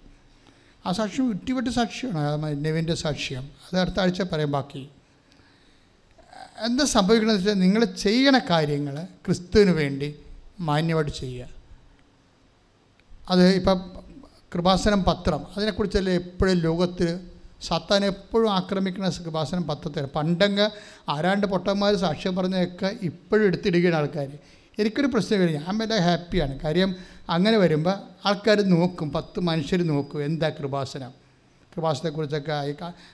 ആ സാക്ഷ്യം ഉറ്റിവിട്ട് സാക്ഷ്യമാണ് നെവിന്റെ സാക്ഷ്യം. അത് അടുത്ത ആഴ്ച പറയാം ബാക്കി. എന്താ സംഭവിക്കണമെന്ന് വെച്ചാൽ നിങ്ങൾ ചെയ്യണ കാര്യങ്ങൾ ക്രിസ്തുവിന് വേണ്ടി മാന്യമായിട്ട് ചെയ്യുക. അത് ഇപ്പം കൃപാസനം പത്രം അതിനെക്കുറിച്ചല്ലേ എപ്പോഴും ലോകത്തിൽ സത്താൻ എപ്പോഴും ആക്രമിക്കുന്ന കൃപാസനം പത്രത്തിൽ പണ്ടങ്ങ് ആരാണ്ട് പൊട്ടന്മാർ സാക്ഷ്യം പറഞ്ഞതൊക്കെ ഇപ്പോഴും എടുത്തിടുകയാണ് ആൾക്കാർ. എനിക്കൊരു പ്രശ്നം വരും ഞാൻ വല്ല ഹാപ്പിയാണ് കാര്യം അങ്ങനെ വരുമ്പോൾ ആൾക്കാർ നോക്കും പത്ത് മനുഷ്യർ നോക്കും എന്താ കൃപാസനം? കൃപാസനത്തെക്കുറിച്ചൊക്കെ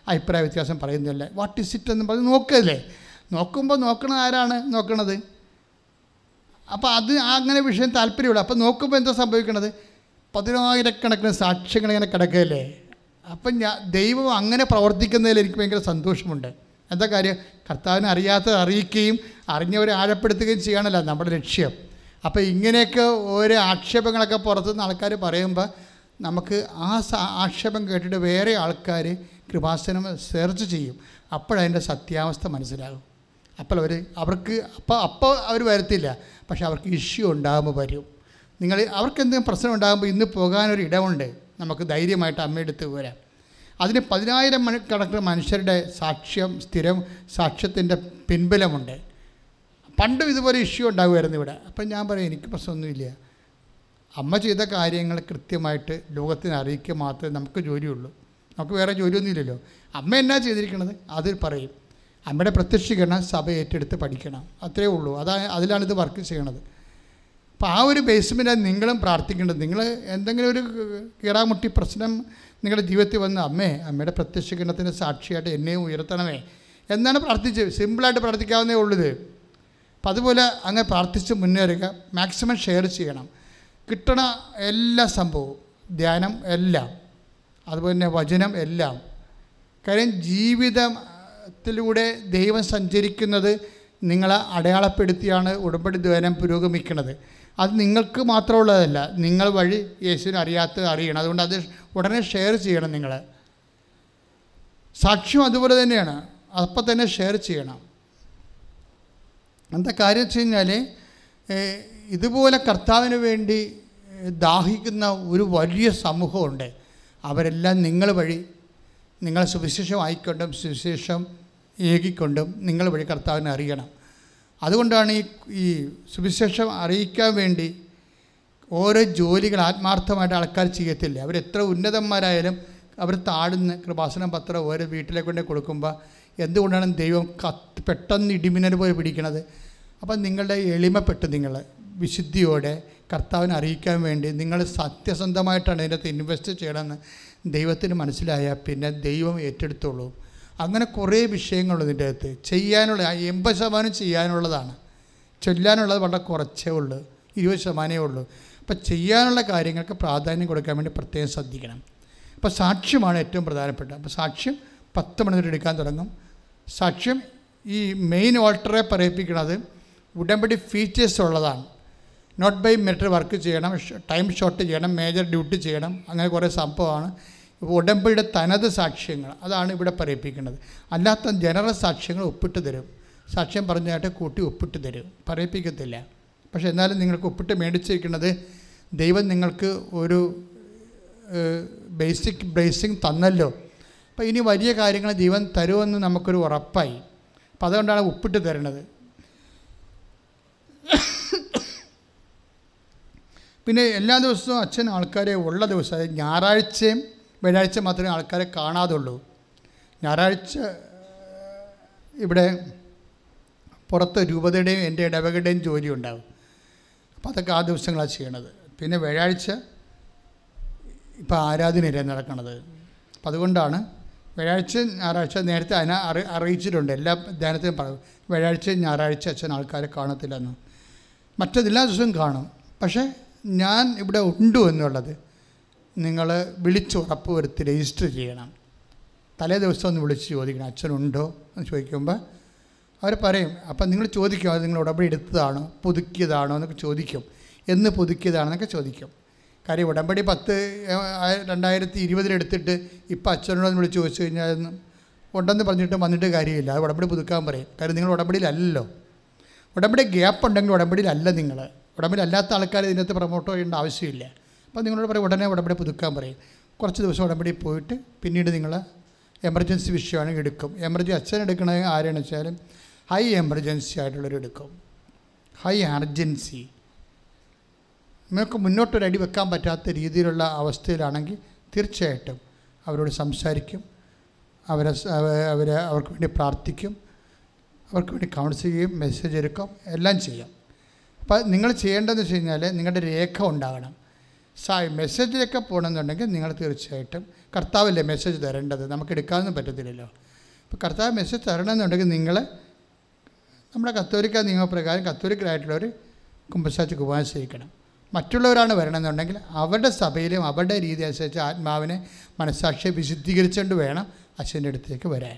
അഭിപ്രായ വ്യത്യാസം പറയുന്നില്ല. വാട്ട് ഇസ് ഇറ്റ് എന്ന് പറഞ്ഞ് നോക്കല്ലേ? നോക്കുമ്പോൾ നോക്കണത് ആരാണ്? നോക്കണത്. അപ്പോൾ അത് അങ്ങനെ വിഷയം താല്പര്യമുള്ളൂ അപ്പോൾ നോക്കുമ്പോൾ എന്താ സംഭവിക്കണത്? പതിനായിരക്കണക്കിന് സാക്ഷ്യങ്ങൾ ഇങ്ങനെ കിടക്കുകയല്ലേ അപ്പം ഞാൻ ദൈവം അങ്ങനെ പ്രവർത്തിക്കുന്നതിൽ എനിക്ക് ഭയങ്കര സന്തോഷമുണ്ട്. എന്താ കാര്യം? കർത്താവിനെ അറിയാത്തത് അറിയിക്കുകയും അറിഞ്ഞവരെ ആഴപ്പെടുത്തുകയും ചെയ്യാനല്ല നമ്മുടെ ലക്ഷ്യം. അപ്പോൾ ഇങ്ങനെയൊക്കെ ഓരോ ആക്ഷേപങ്ങളൊക്കെ പുറത്തുനിന്ന് ആൾക്കാർ പറയുമ്പോൾ നമുക്ക് ആ ആക്ഷേപം കേട്ടിട്ട് വേറെ ആൾക്കാർ കൃപാസനം സെർച്ച് ചെയ്യും. അപ്പോഴതിന്റെ സത്യാവസ്ഥ മനസ്സിലാകും. അപ്പോൾ അവർ അവർക്ക് അപ്പോൾ അപ്പോൾ അവർ വരത്തില്ല. പക്ഷെ അവർക്ക് ഇഷ്യൂ ഉണ്ടാകുമ്പോൾ വരും. നിങ്ങൾ അവർക്ക് എന്തെങ്കിലും പ്രശ്നം ഉണ്ടാകുമ്പോൾ ഇന്ന് പോകാനൊരു ഇടമുണ്ട് നമുക്ക് ധൈര്യമായിട്ട് അമ്മയെടുത്ത് വരാം. അതിന് പതിനായിരം കണക്കിന് മനുഷ്യരുടെ സാക്ഷ്യം സ്ഥിരം സാക്ഷ്യത്തിന്റെ പിൻബലമുണ്ട്. പണ്ടും ഇതുപോലെ ഇഷ്യൂ ഉണ്ടാകുമായിരുന്നു ഇവിടെ. അപ്പം ഞാൻ പറയും എനിക്ക് പ്രശ്നമൊന്നുമില്ല. അമ്മ ചെയ്ത കാര്യങ്ങൾ കൃത്യമായിട്ട് ലോകത്തിന് അറിയിക്കുക മാത്രമേ നമുക്ക് ജോലിയുള്ളൂ. നമുക്ക് വേറെ ജോലിയൊന്നുമില്ലല്ലോ. അമ്മ എന്നാ ചെയ്തിരിക്കണത്? അത് പറയും. അമ്മയുടെ പ്രത്യക്ഷീകരണം സഭ ഏറ്റെടുത്ത് പഠിക്കണം. അത്രയേ ഉള്ളൂ. അതാ അതിലാണ് ഇത് വർക്ക് ചെയ്യണത്. അപ്പോൾ ആ ഒരു ബേസ്മെന്റാണ് നിങ്ങളും പ്രാർത്ഥിക്കേണ്ടത്. നിങ്ങൾ എന്തെങ്കിലും ഒരു കീറാമുട്ടി പ്രശ്നം നിങ്ങളുടെ ജീവിതത്തിൽ വന്ന് അമ്മേ അമ്മയുടെ പ്രത്യക്ഷീകരണത്തിന് സാക്ഷിയായിട്ട് എന്നെയും ഉയർത്തണമേ എന്നാണ് പ്രാർത്ഥിച്ചത്. സിമ്പിളായിട്ട് പ്രാർത്ഥിക്കാവുന്നേ ഉള്ളത് അപ്പം അതുപോലെ അങ്ങനെ പ്രാർത്ഥിച്ച് മുന്നേറുക. മാക്സിമം ഷെയർ ചെയ്യണം. കിട്ടണ എല്ലാ സംഭവവും ധ്യാനം എല്ലാം അതുപോലെ തന്നെ വചനം എല്ലാം. കാര്യം ജീവിതത്തിലൂടെ ദൈവം സഞ്ചരിക്കുന്നത് നിങ്ങളെ അടയാളപ്പെടുത്തിയാണ് ഉടമ്പടി ധ്യാനം പുരോഗമിക്കുന്നത്. അത് നിങ്ങൾക്ക് മാത്രമുള്ളതല്ല. നിങ്ങൾ വഴി യേശുവിനെ അറിയാത്ത അറിയണം. അതുകൊണ്ട് അത് ഉടനെ ഷെയർ ചെയ്യണം നിങ്ങൾ സാക്ഷ്യം അതുപോലെ തന്നെയാണ്. അപ്പം തന്നെ ഷെയർ ചെയ്യണം. എന്താ കാര്യം വെച്ച് കഴിഞ്ഞാൽ ഇതുപോലെ കർത്താവിന് വേണ്ടി ദാഹിക്കുന്ന ഒരു വലിയ സമൂഹമുണ്ട്. അവരെല്ലാം നിങ്ങൾ വഴി നിങ്ങളെ സുവിശേഷം ആയിക്കൊണ്ടും സുവിശേഷം ഏകിക്കൊണ്ടും നിങ്ങൾ വഴി കർത്താവിനെ അറിയണം. അതുകൊണ്ടാണ് ഈ ഈ സുവിശേഷം അറിയിക്കാൻ വേണ്ടി ഓരോ ജോലികൾ ആത്മാർത്ഥമായിട്ട് ആൾക്കാർ ചെയ്യത്തില്ല? അവരെത്ര ഉന്നതന്മാരായാലും അവർ താഴ്ന്ന് കൃപാസനം പത്രം ഓരോ വീട്ടിലേക്ക് കൊണ്ട് കൊടുക്കുമ്പോൾ എന്തുകൊണ്ടാണ് ദൈവം കത്ത് പെട്ടെന്ന് ഇടിമിന്നൽ പോലെ പിടിക്കണത്? അപ്പം നിങ്ങളുടെ എളിമപ്പെട്ട് നിങ്ങൾ വിശുദ്ധിയോടെ കർത്താവിനെ അറിയിക്കാൻ വേണ്ടി നിങ്ങൾ സത്യസന്ധമായിട്ടാണ് ഇതിനകത്ത് ഇൻവെസ്റ്റ് ചെയ്യണമെന്ന് ദൈവത്തിന് മനസ്സിലായാൽ പിന്നെ ദൈവം ഏറ്റെടുത്തോളൂ. അങ്ങനെ കുറേ വിഷയങ്ങളുണ്ട് ഇതിന്റെ അകത്ത്. ചെയ്യാനുള്ള എൺപത് ശതമാനം ചെയ്യാനുള്ളതാണ്. ചൊല്ലാനുള്ളത് വളരെ കുറച്ചേ ഉള്ളൂ ഇരുപത് ശതമാനമേ ഉള്ളൂ. അപ്പം ചെയ്യാനുള്ള കാര്യങ്ങൾക്ക് പ്രാധാന്യം കൊടുക്കാൻ വേണ്ടി പ്രത്യേകം ശ്രദ്ധിക്കണം. അപ്പോൾ സാക്ഷ്യമാണ് ഏറ്റവും പ്രധാനപ്പെട്ട. അപ്പോൾ സാക്ഷ്യം പത്ത് മണിക്കൂർ എടുക്കാൻ തുടങ്ങും. സാക്ഷ്യം ഈ മെയിൻ ഓൾട്ടറെ പറയിപ്പിക്കുന്നത് ഉടമ്പടി ഫീച്ചേഴ്സ് ഉള്ളതാണ്. നോട്ട് ബൈ മെറ്റർ വർക്ക് ചെയ്യണം ടൈം ഷോർട്ട് ചെയ്യണം മേജർ ഡ്യൂട്ടി ചെയ്യണം അങ്ങനെ കുറേ സംഭവമാണ്. ഇപ്പോൾ ഉടമ്പടിയുടെ തനത് സാക്ഷ്യങ്ങൾ അതാണ് ഇവിടെ പറയിപ്പിക്കുന്നത്. അല്ലാത്ത ജനറൽ സാക്ഷ്യങ്ങൾ ഒപ്പിട്ട് തരും. സാക്ഷ്യം പറഞ്ഞായിട്ട് കൂട്ടി ഒപ്പിട്ട് തരും. പറയിപ്പിക്കത്തില്ല. പക്ഷേ എന്നാലും നിങ്ങൾക്ക് ഒപ്പിട്ട് മേടിച്ചിരിക്കുന്നത് ദൈവം നിങ്ങൾക്ക് ഒരു ബേസിക് ബ്ലേസിങ് തന്നല്ലോ. അപ്പോൾ ഇനി വലിയ കാര്യങ്ങൾ ദൈവം തരുമെന്ന് നമുക്കൊരു ഉറപ്പായി. അപ്പോൾ അതുകൊണ്ടാണ് ഒപ്പിട്ട് തരുന്നത്. പിന്നെ എല്ലാ ദിവസവും അച്ഛൻ ആൾക്കാരെ ഉള്ള ദിവസം അതായത് ഞായറാഴ്ചയും വെള്ളിയാഴ്ച മാത്രമേ ആൾക്കാരെ കാണാതുള്ളൂ. ഞായറാഴ്ച ഇവിടെ പുറത്ത് രൂപതയുടെയും എന്റെ ഇടവകയുടെയും ജോലി ഉണ്ടാവും. അപ്പോൾ അതൊക്കെ ആ ദിവസങ്ങളാണ് ചെയ്യണത്. പിന്നെ വ്യാഴാഴ്ച ഇപ്പോൾ ആരാധനയില്ല നടക്കണത്? അപ്പം അതുകൊണ്ടാണ് വ്യാഴാഴ്ച ഞായറാഴ്ച നേരത്തെ അതിനെ അറി അറിയിച്ചിട്ടുണ്ട്. എല്ലാ ധ്യാനത്തിനും പറയും വ്യാഴാഴ്ച ഞായറാഴ്ച അച്ഛൻ ആൾക്കാരെ കാണത്തില്ലെന്ന്. മറ്റെല്ലാ ദിവസവും കാണും. പക്ഷേ ഞാൻ ഇവിടെ ഉണ്ടു എന്നുള്ളത് നിങ്ങൾ വിളിച്ച് ഉറപ്പ് വരുത്തി രജിസ്റ്റർ ചെയ്യണം. തലേ ദിവസം ഒന്ന് വിളിച്ച് ചോദിക്കണം അച്ഛനുണ്ടോ എന്ന് ചോദിക്കുമ്പോൾ അവർ പറയും അപ്പം നിങ്ങൾ ചോദിക്കും അത് നിങ്ങൾ ഉടമ്പടി എടുത്തതാണോ പുതുക്കിയതാണോ എന്നൊക്കെ ചോദിക്കും. എന്ന് പുതുക്കിയതാണെന്നൊക്കെ ചോദിക്കും. കാര്യം ഉടമ്പടി പത്ത് രണ്ടായിരത്തി ഇരുപതിലെടുത്തിട്ട് ഇപ്പം അച്ഛനോടൊന്ന് വിളിച്ച് ചോദിച്ചു കഴിഞ്ഞാൽ ഉണ്ടെന്ന് പറഞ്ഞിട്ട് വന്നിട്ട് കാര്യമില്ല. അത് ഉടമ്പടി പുതുക്കാൻ പറയും. കാര്യം നിങ്ങൾ ഉടമ്പടിയിലല്ലോ ഉടമ്പടി ഗ്യാപ്പ് ഉണ്ടെങ്കിൽ ഉടമ്പടിയിലല്ല നിങ്ങൾ ഉടമ്പടി അല്ലാത്ത ആൾക്കാർ ഇതിനകത്ത് പ്രൊമോട്ട് ചെയ്യേണ്ട ആവശ്യമില്ല. അപ്പോൾ നിങ്ങളോട് പറയും ഉടനെ ഉടമ്പടി പുതുക്കാൻ പറയും. കുറച്ച് ദിവസം ഉടമ്പടി പോയിട്ട് പിന്നീട് നിങ്ങൾ എമർജൻസി വിഷയമാണെങ്കിൽ എടുക്കും. എമർജൻസി അച്ഛൻ എടുക്കണത് ആരെയാണ് വെച്ചാലും ഹൈ എമർജൻസി ആയിട്ടുള്ളവർ എടുക്കും. ഹൈ അർജൻസി നിങ്ങൾക്ക് മുന്നോട്ടൊരടി വെക്കാൻ പറ്റാത്ത രീതിയിലുള്ള അവസ്ഥയിലാണെങ്കിൽ തീർച്ചയായിട്ടും അവരോട് സംസാരിക്കും. അവരെ അവരെ അവർക്ക് വേണ്ടി പ്രാർത്ഥിക്കും. അവർക്ക് വേണ്ടി കൗൺസിൽ ചെയ്യും മെസ്സേജ് എടുക്കും. എല്ലാം ചെയ്യാം. അപ്പോൾ നിങ്ങൾ ചെയ്യേണ്ടതെന്ന് വെച്ച് കഴിഞ്ഞാൽ നിങ്ങളുടെ രേഖ ഉണ്ടാകണം. സാ മെസ്സേജിലൊക്കെ പോകണമെന്നുണ്ടെങ്കിൽ നിങ്ങൾ തീർച്ചയായിട്ടും കർത്താവല്ലേ മെസ്സേജ് തരേണ്ടത് നമുക്ക് എടുക്കാനൊന്നും പറ്റത്തില്ലല്ലോ. അപ്പോൾ കർത്താവ് മെസ്സേജ് തരണമെന്നുണ്ടെങ്കിൽ നിങ്ങൾ നമ്മുടെ കത്തോലിക്ക നിയമപ്രകാരം കത്തോലിക്കലായിട്ടുള്ളവർ കുമ്പസാച്ച് കുർബാന മറ്റുള്ളവരാണ് വരണമെന്നുണ്ടെങ്കിൽ അവരുടെ സഭയിലും അവരുടെ രീതി അനുസരിച്ച് ആത്മാവിനെ മനസ്സാക്ഷിയെ വിശുദ്ധീകരിച്ചുകൊണ്ട് വേണം അച്ഛന്റെ അടുത്തേക്ക് വരാൻ.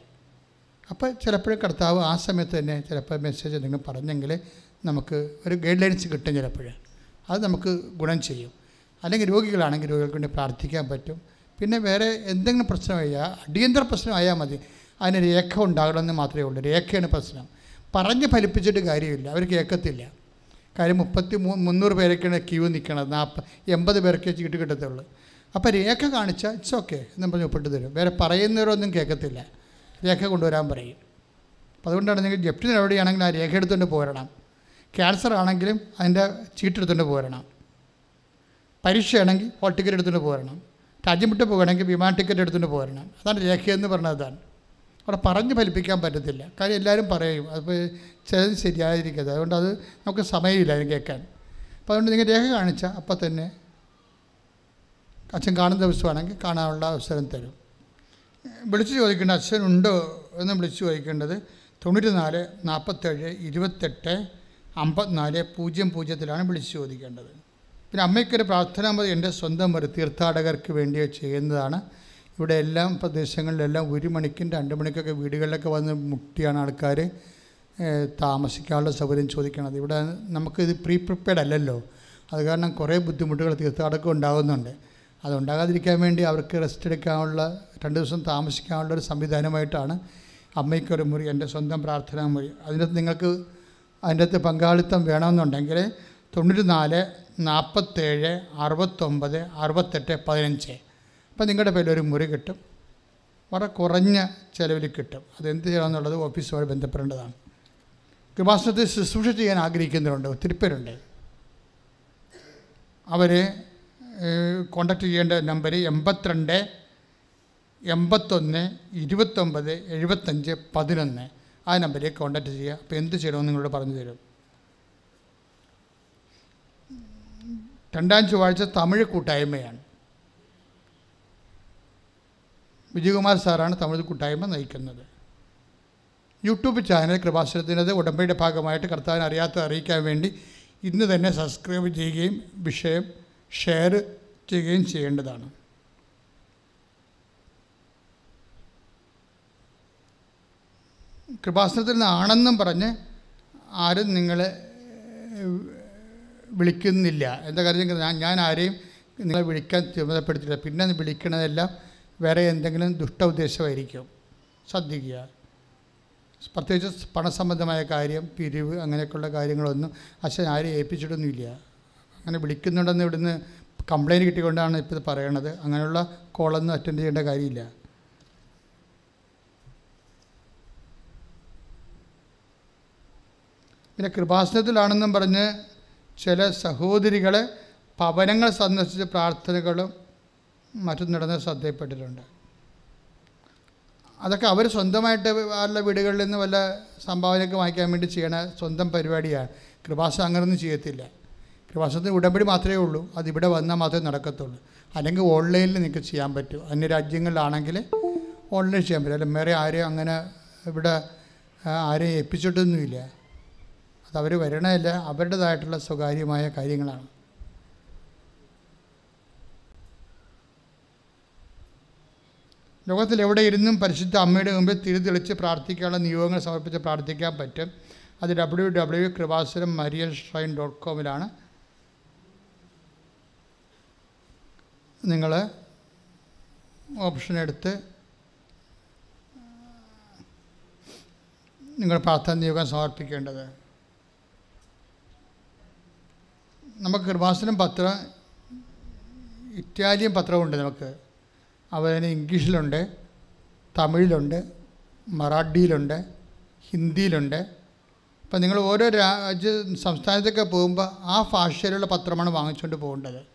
അപ്പോൾ ചിലപ്പോഴും കർത്താവ് ആ സമയത്ത് തന്നെ ചിലപ്പോൾ മെസ്സേജ് എന്തെങ്കിലും പറഞ്ഞെങ്കിൽ നമുക്ക് ഒരു ഗൈഡ് ലൈൻസ് കിട്ടും ചിലപ്പോൾ അത് നമുക്ക് ഗുണം ചെയ്യും. അല്ലെങ്കിൽ രോഗികളാണെങ്കിൽ രോഗികൾക്ക് വേണ്ടി പ്രാർത്ഥിക്കാൻ പറ്റും. പിന്നെ വേറെ എന്തെങ്കിലും പ്രശ്നം പ്രശ്നമായാൽ അടിയന്തര പ്രശ്നമായാൽ മതി. അതിന് രേഖ ഉണ്ടാകണമെന്ന് മാത്രമേ ഉള്ളൂ. രേഖയാണ് പ്രശ്നം. പറഞ്ഞ് ഫലിപ്പിച്ചിട്ട് കാര്യമില്ല. അവർ കേൾക്കത്തില്ല. കാര്യം മുപ്പത്തി മൂ മുന്നൂറ് പേരൊക്കെയാണ് ക്യൂ നിൽക്കണത്. നാൽപ്പ എൺപത് പേർക്കേ ചീട്ട് കിട്ടത്തുള്ളൂ. അപ്പോൾ രേഖ കാണിച്ചാൽ ഇറ്റ്സ് ഓക്കെ എന്ന് പറഞ്ഞ് ഒപ്പിട്ട് തരും. വേറെ പറയുന്നവരൊന്നും കേൾക്കത്തില്ല. രേഖ കൊണ്ടുവരാൻ പറയും. അപ്പോൾ അതുകൊണ്ടാണ് നിങ്ങൾ ജപ്തി നടപടിയാണെങ്കിൽ ആ രേഖ എടുത്തുകൊണ്ട് പോരണം. ക്യാൻസർ ആണെങ്കിലും അതിന്റെ ചീട്ടെടുത്തുകൊണ്ട് പോരണം. പരീക്ഷയാണെങ്കിൽ ഹോൾ ടിക്കറ്റ് എടുത്തുകൊണ്ട് പോരണം. രാജ്യം വിട്ട് പോകണമെങ്കിൽ വിമാന ടിക്കറ്റ് എടുത്തുകൊണ്ട് പോരണം. അതാണ് രേഖയെന്ന് പറഞ്ഞത് അതാണ്. അവിടെ പറഞ്ഞ് ഫലിപ്പിക്കാൻ പറ്റത്തില്ല. കാര്യം എല്ലാവരും പറയും അപ്പോൾ ചിലത് ശരിയായിരിക്കരുത്. അതുകൊണ്ട് അത് നമുക്ക് സമയമില്ല അതിന് കേൾക്കാൻ. അപ്പോൾ അതുകൊണ്ട് നിങ്ങൾ രേഖ കാണിച്ചാൽ അപ്പം തന്നെ അച്ഛൻ കാണുന്ന ദിവസമാണെങ്കിൽ കാണാനുള്ള അവസരം തരും. വിളിച്ചു ചോദിക്കേണ്ട അച്ഛൻ ഉണ്ടോ എന്ന് വിളിച്ചു ചോദിക്കേണ്ടത് തൊണ്ണൂറ്റി നാല് നാൽപ്പത്തേഴ് ഇരുപത്തെട്ട് അമ്പത്തിനാല് പൂജ്യം പൂജ്യത്തിലാണ് വിളിച്ച് ചോദിക്കേണ്ടത്. പിന്നെ അമ്മയ്ക്കൊരു പ്രാർത്ഥനാ മതി എന്റെ സ്വന്തം ഒരു തീർത്ഥാടകർക്ക് വേണ്ടിയോ ചെയ്യുന്നതാണ്. ഇവിടെ എല്ലാം പ്രദേശങ്ങളിലെല്ലാം ഒരു മണിക്കും രണ്ട് മണിക്കൊക്കെ വീടുകളിലൊക്കെ വന്ന് മുട്ടിയാണ് ആൾക്കാർ താമസിക്കാനുള്ള സൗകര്യം ചോദിക്കണത്. ഇവിടെ നമുക്കിത് പ്രീ പ്രിപ്പയർഡ് അല്ലല്ലോ. അത് കാരണം കുറേ ബുദ്ധിമുട്ടുകൾ തീർത്ഥാടകം ഉണ്ടാകുന്നുണ്ട്. അതുണ്ടാകാതിരിക്കാൻ വേണ്ടി അവർക്ക് റെസ്റ്റ് എടുക്കാനുള്ള രണ്ട് ദിവസം താമസിക്കാനുള്ള ഒരു സംവിധാനമായിട്ടാണ് അമ്മയ്ക്കൊരു മുറി എന്റെ സ്വന്തം പ്രാർത്ഥനാ മുറി. അതിനകത്ത് നിങ്ങൾക്ക് അതിന്റെ അകത്ത് പങ്കാളിത്തം വേണമെന്നുണ്ടെങ്കിൽ തൊണ്ണൂറ്റി നാല് നാൽപ്പത്തേഴ് അറുപത്തൊമ്പത് അറുപത്തെട്ട് പതിനഞ്ച്. അപ്പോൾ നിങ്ങളുടെ പേരിൽ ഒരു മുറി കിട്ടും. വളരെ കുറഞ്ഞ ചിലവിൽ കിട്ടും. അതെന്ത് ചെയ്യണമെന്നുള്ളത് ഓഫീസുമായി ബന്ധപ്പെടേണ്ടതാണ്. കൃപാസനത്തിൽ ശുശ്രൂഷ ചെയ്യാൻ ആഗ്രഹിക്കുന്നവരുണ്ട്. ഒത്തിരി പേരുണ്ട്. അവരെ കോണ്ടാക്ട് ചെയ്യേണ്ട നമ്പർ എൺപത്തിരണ്ട് എൺപത്തൊന്ന് ഇരുപത്തൊമ്പത് എഴുപത്തഞ്ച് പതിനൊന്ന്. ആ നമ്പറിലേക്ക് കോണ്ടാക്ട് ചെയ്യുക. അപ്പോൾ എന്ത് ചെയ്യണമെന്ന് നിങ്ങളോട് പറഞ്ഞു തരും രണ്ടാം ചൊവ്വാഴ്ച തമിഴ് കൂട്ടായ്മയാണ്. വിജയകുമാർ സാറാണ് തമിഴ് കൂട്ടായ്മ നയിക്കുന്നത്. യൂട്യൂബ് ചാനൽ കൃപാശ്രത്തിനത് ഉടമ്പയുടെ ഭാഗമായിട്ട് കർത്താവിനെ അറിയാത്ത അറിയിക്കാൻ വേണ്ടി ഇന്ന് തന്നെ സബ്സ്ക്രൈബ് ചെയ്യുകയും വിഷയം ഷെയർ ചെയ്യുകയും ചെയ്യേണ്ടതാണ്. കൃപാസനത്തിൽ നിന്നാണെന്നും പറഞ്ഞ് ആരും നിങ്ങളെ വിളിക്കുന്നില്ല. എന്താ കാര്യം ഞാൻ ഞാൻ ആരെയും നിങ്ങളെ വിളിക്കാൻ ചുമതലപ്പെടുത്തില്ല പിന്നെ വിളിക്കുന്നതെല്ലാം വേറെ എന്തെങ്കിലും ദുഷ്ട ഉദ്ദേശമായിരിക്കും. ശ്രദ്ധിക്കുക. പ്രത്യേകിച്ച് പണസംബന്ധമായ കാര്യം പിരിവ് അങ്ങനെയൊക്കെയുള്ള കാര്യങ്ങളൊന്നും അച്ഛൻ ആരെയും ഏൽപ്പിച്ചിട്ടൊന്നുമില്ല. അങ്ങനെ വിളിക്കുന്നുണ്ടെന്ന് ഇവിടുന്ന് കംപ്ലയിന്റ് കിട്ടിക്കൊണ്ടാണ് ഇപ്പോൾ ഇത് പറയണത്. അങ്ങനെയുള്ള കോളൊന്നും അറ്റൻഡ് ചെയ്യേണ്ട കാര്യമില്ല. പിന്നെ കൃപാസനത്തിലാണെന്നും പറഞ്ഞ് ചില സഹോദരികളെ ഭവനങ്ങൾ സന്ദർശിച്ച പ്രാർത്ഥനകളും മറ്റും നടന്ന് ശ്രദ്ധയിൽപ്പെട്ടിട്ടുണ്ട്. അതൊക്കെ അവർ സ്വന്തമായിട്ട് വല്ല വീടുകളിൽ നിന്ന് വല്ല സംഭാവനയൊക്കെ വാങ്ങിക്കാൻ വേണ്ടി ചെയ്യണ സ്വന്തം പരിപാടിയാണ്. കൃപാസം അങ്ങനൊന്നും ചെയ്യത്തില്ല. കൃപാസനത്തിന് ഉടമ്പടി മാത്രമേ ഉള്ളൂ. അതിവിടെ വന്നാൽ മാത്രമേ നടക്കത്തുള്ളൂ. അല്ലെങ്കിൽ ഓൺലൈനിൽ നിങ്ങൾക്ക് ചെയ്യാൻ പറ്റും. അന്യ രാജ്യങ്ങളിലാണെങ്കിൽ ഓൺലൈൻ ചെയ്യാൻ പറ്റും. അല്ല വേറെ ആരെയും അങ്ങനെ ഇവിടെ ആരെയും ഏൽപ്പിച്ചിട്ടൊന്നുമില്ല. അവർ വരണമല്ല അവരുടേതായിട്ടുള്ള സ്വകാര്യമായ കാര്യങ്ങളാണ്. ലോകത്തിൽ എവിടെ ഇരുന്നും പരിശുദ്ധ അമ്മയുടെ മുമ്പിൽ തിരി തെളിച്ച് പ്രാർത്ഥിക്കാനുള്ള നിയോഗങ്ങൾ സമർപ്പിച്ച് പ്രാർത്ഥിക്കാൻ പറ്റും. അത് W W Kripasanam Marian shrine dot കോമിലാണ്. നിങ്ങൾ ഓപ്ഷൻ എടുത്ത് നിങ്ങൾ പ്രാർത്ഥന നിയോഗം സമർപ്പിക്കേണ്ടത്. നമുക്ക് കൃപാസനം പത്രം ഇറ്റാലിയൻ പത്രമുണ്ട് നമുക്ക്. അതുപോലെ ഇംഗ്ലീഷിലുണ്ട് തമിഴിലുണ്ട് മറാഠിയിലുണ്ട് ഹിന്ദിയിലുണ്ട്. അപ്പം നിങ്ങൾ ഓരോ രാജ്യ സംസ്ഥാനത്തൊക്കെ പോകുമ്പോൾ ആ ഭാഷയിലുള്ള പത്രമാണ് വാങ്ങിച്ചുകൊണ്ട് പോകേണ്ടത്.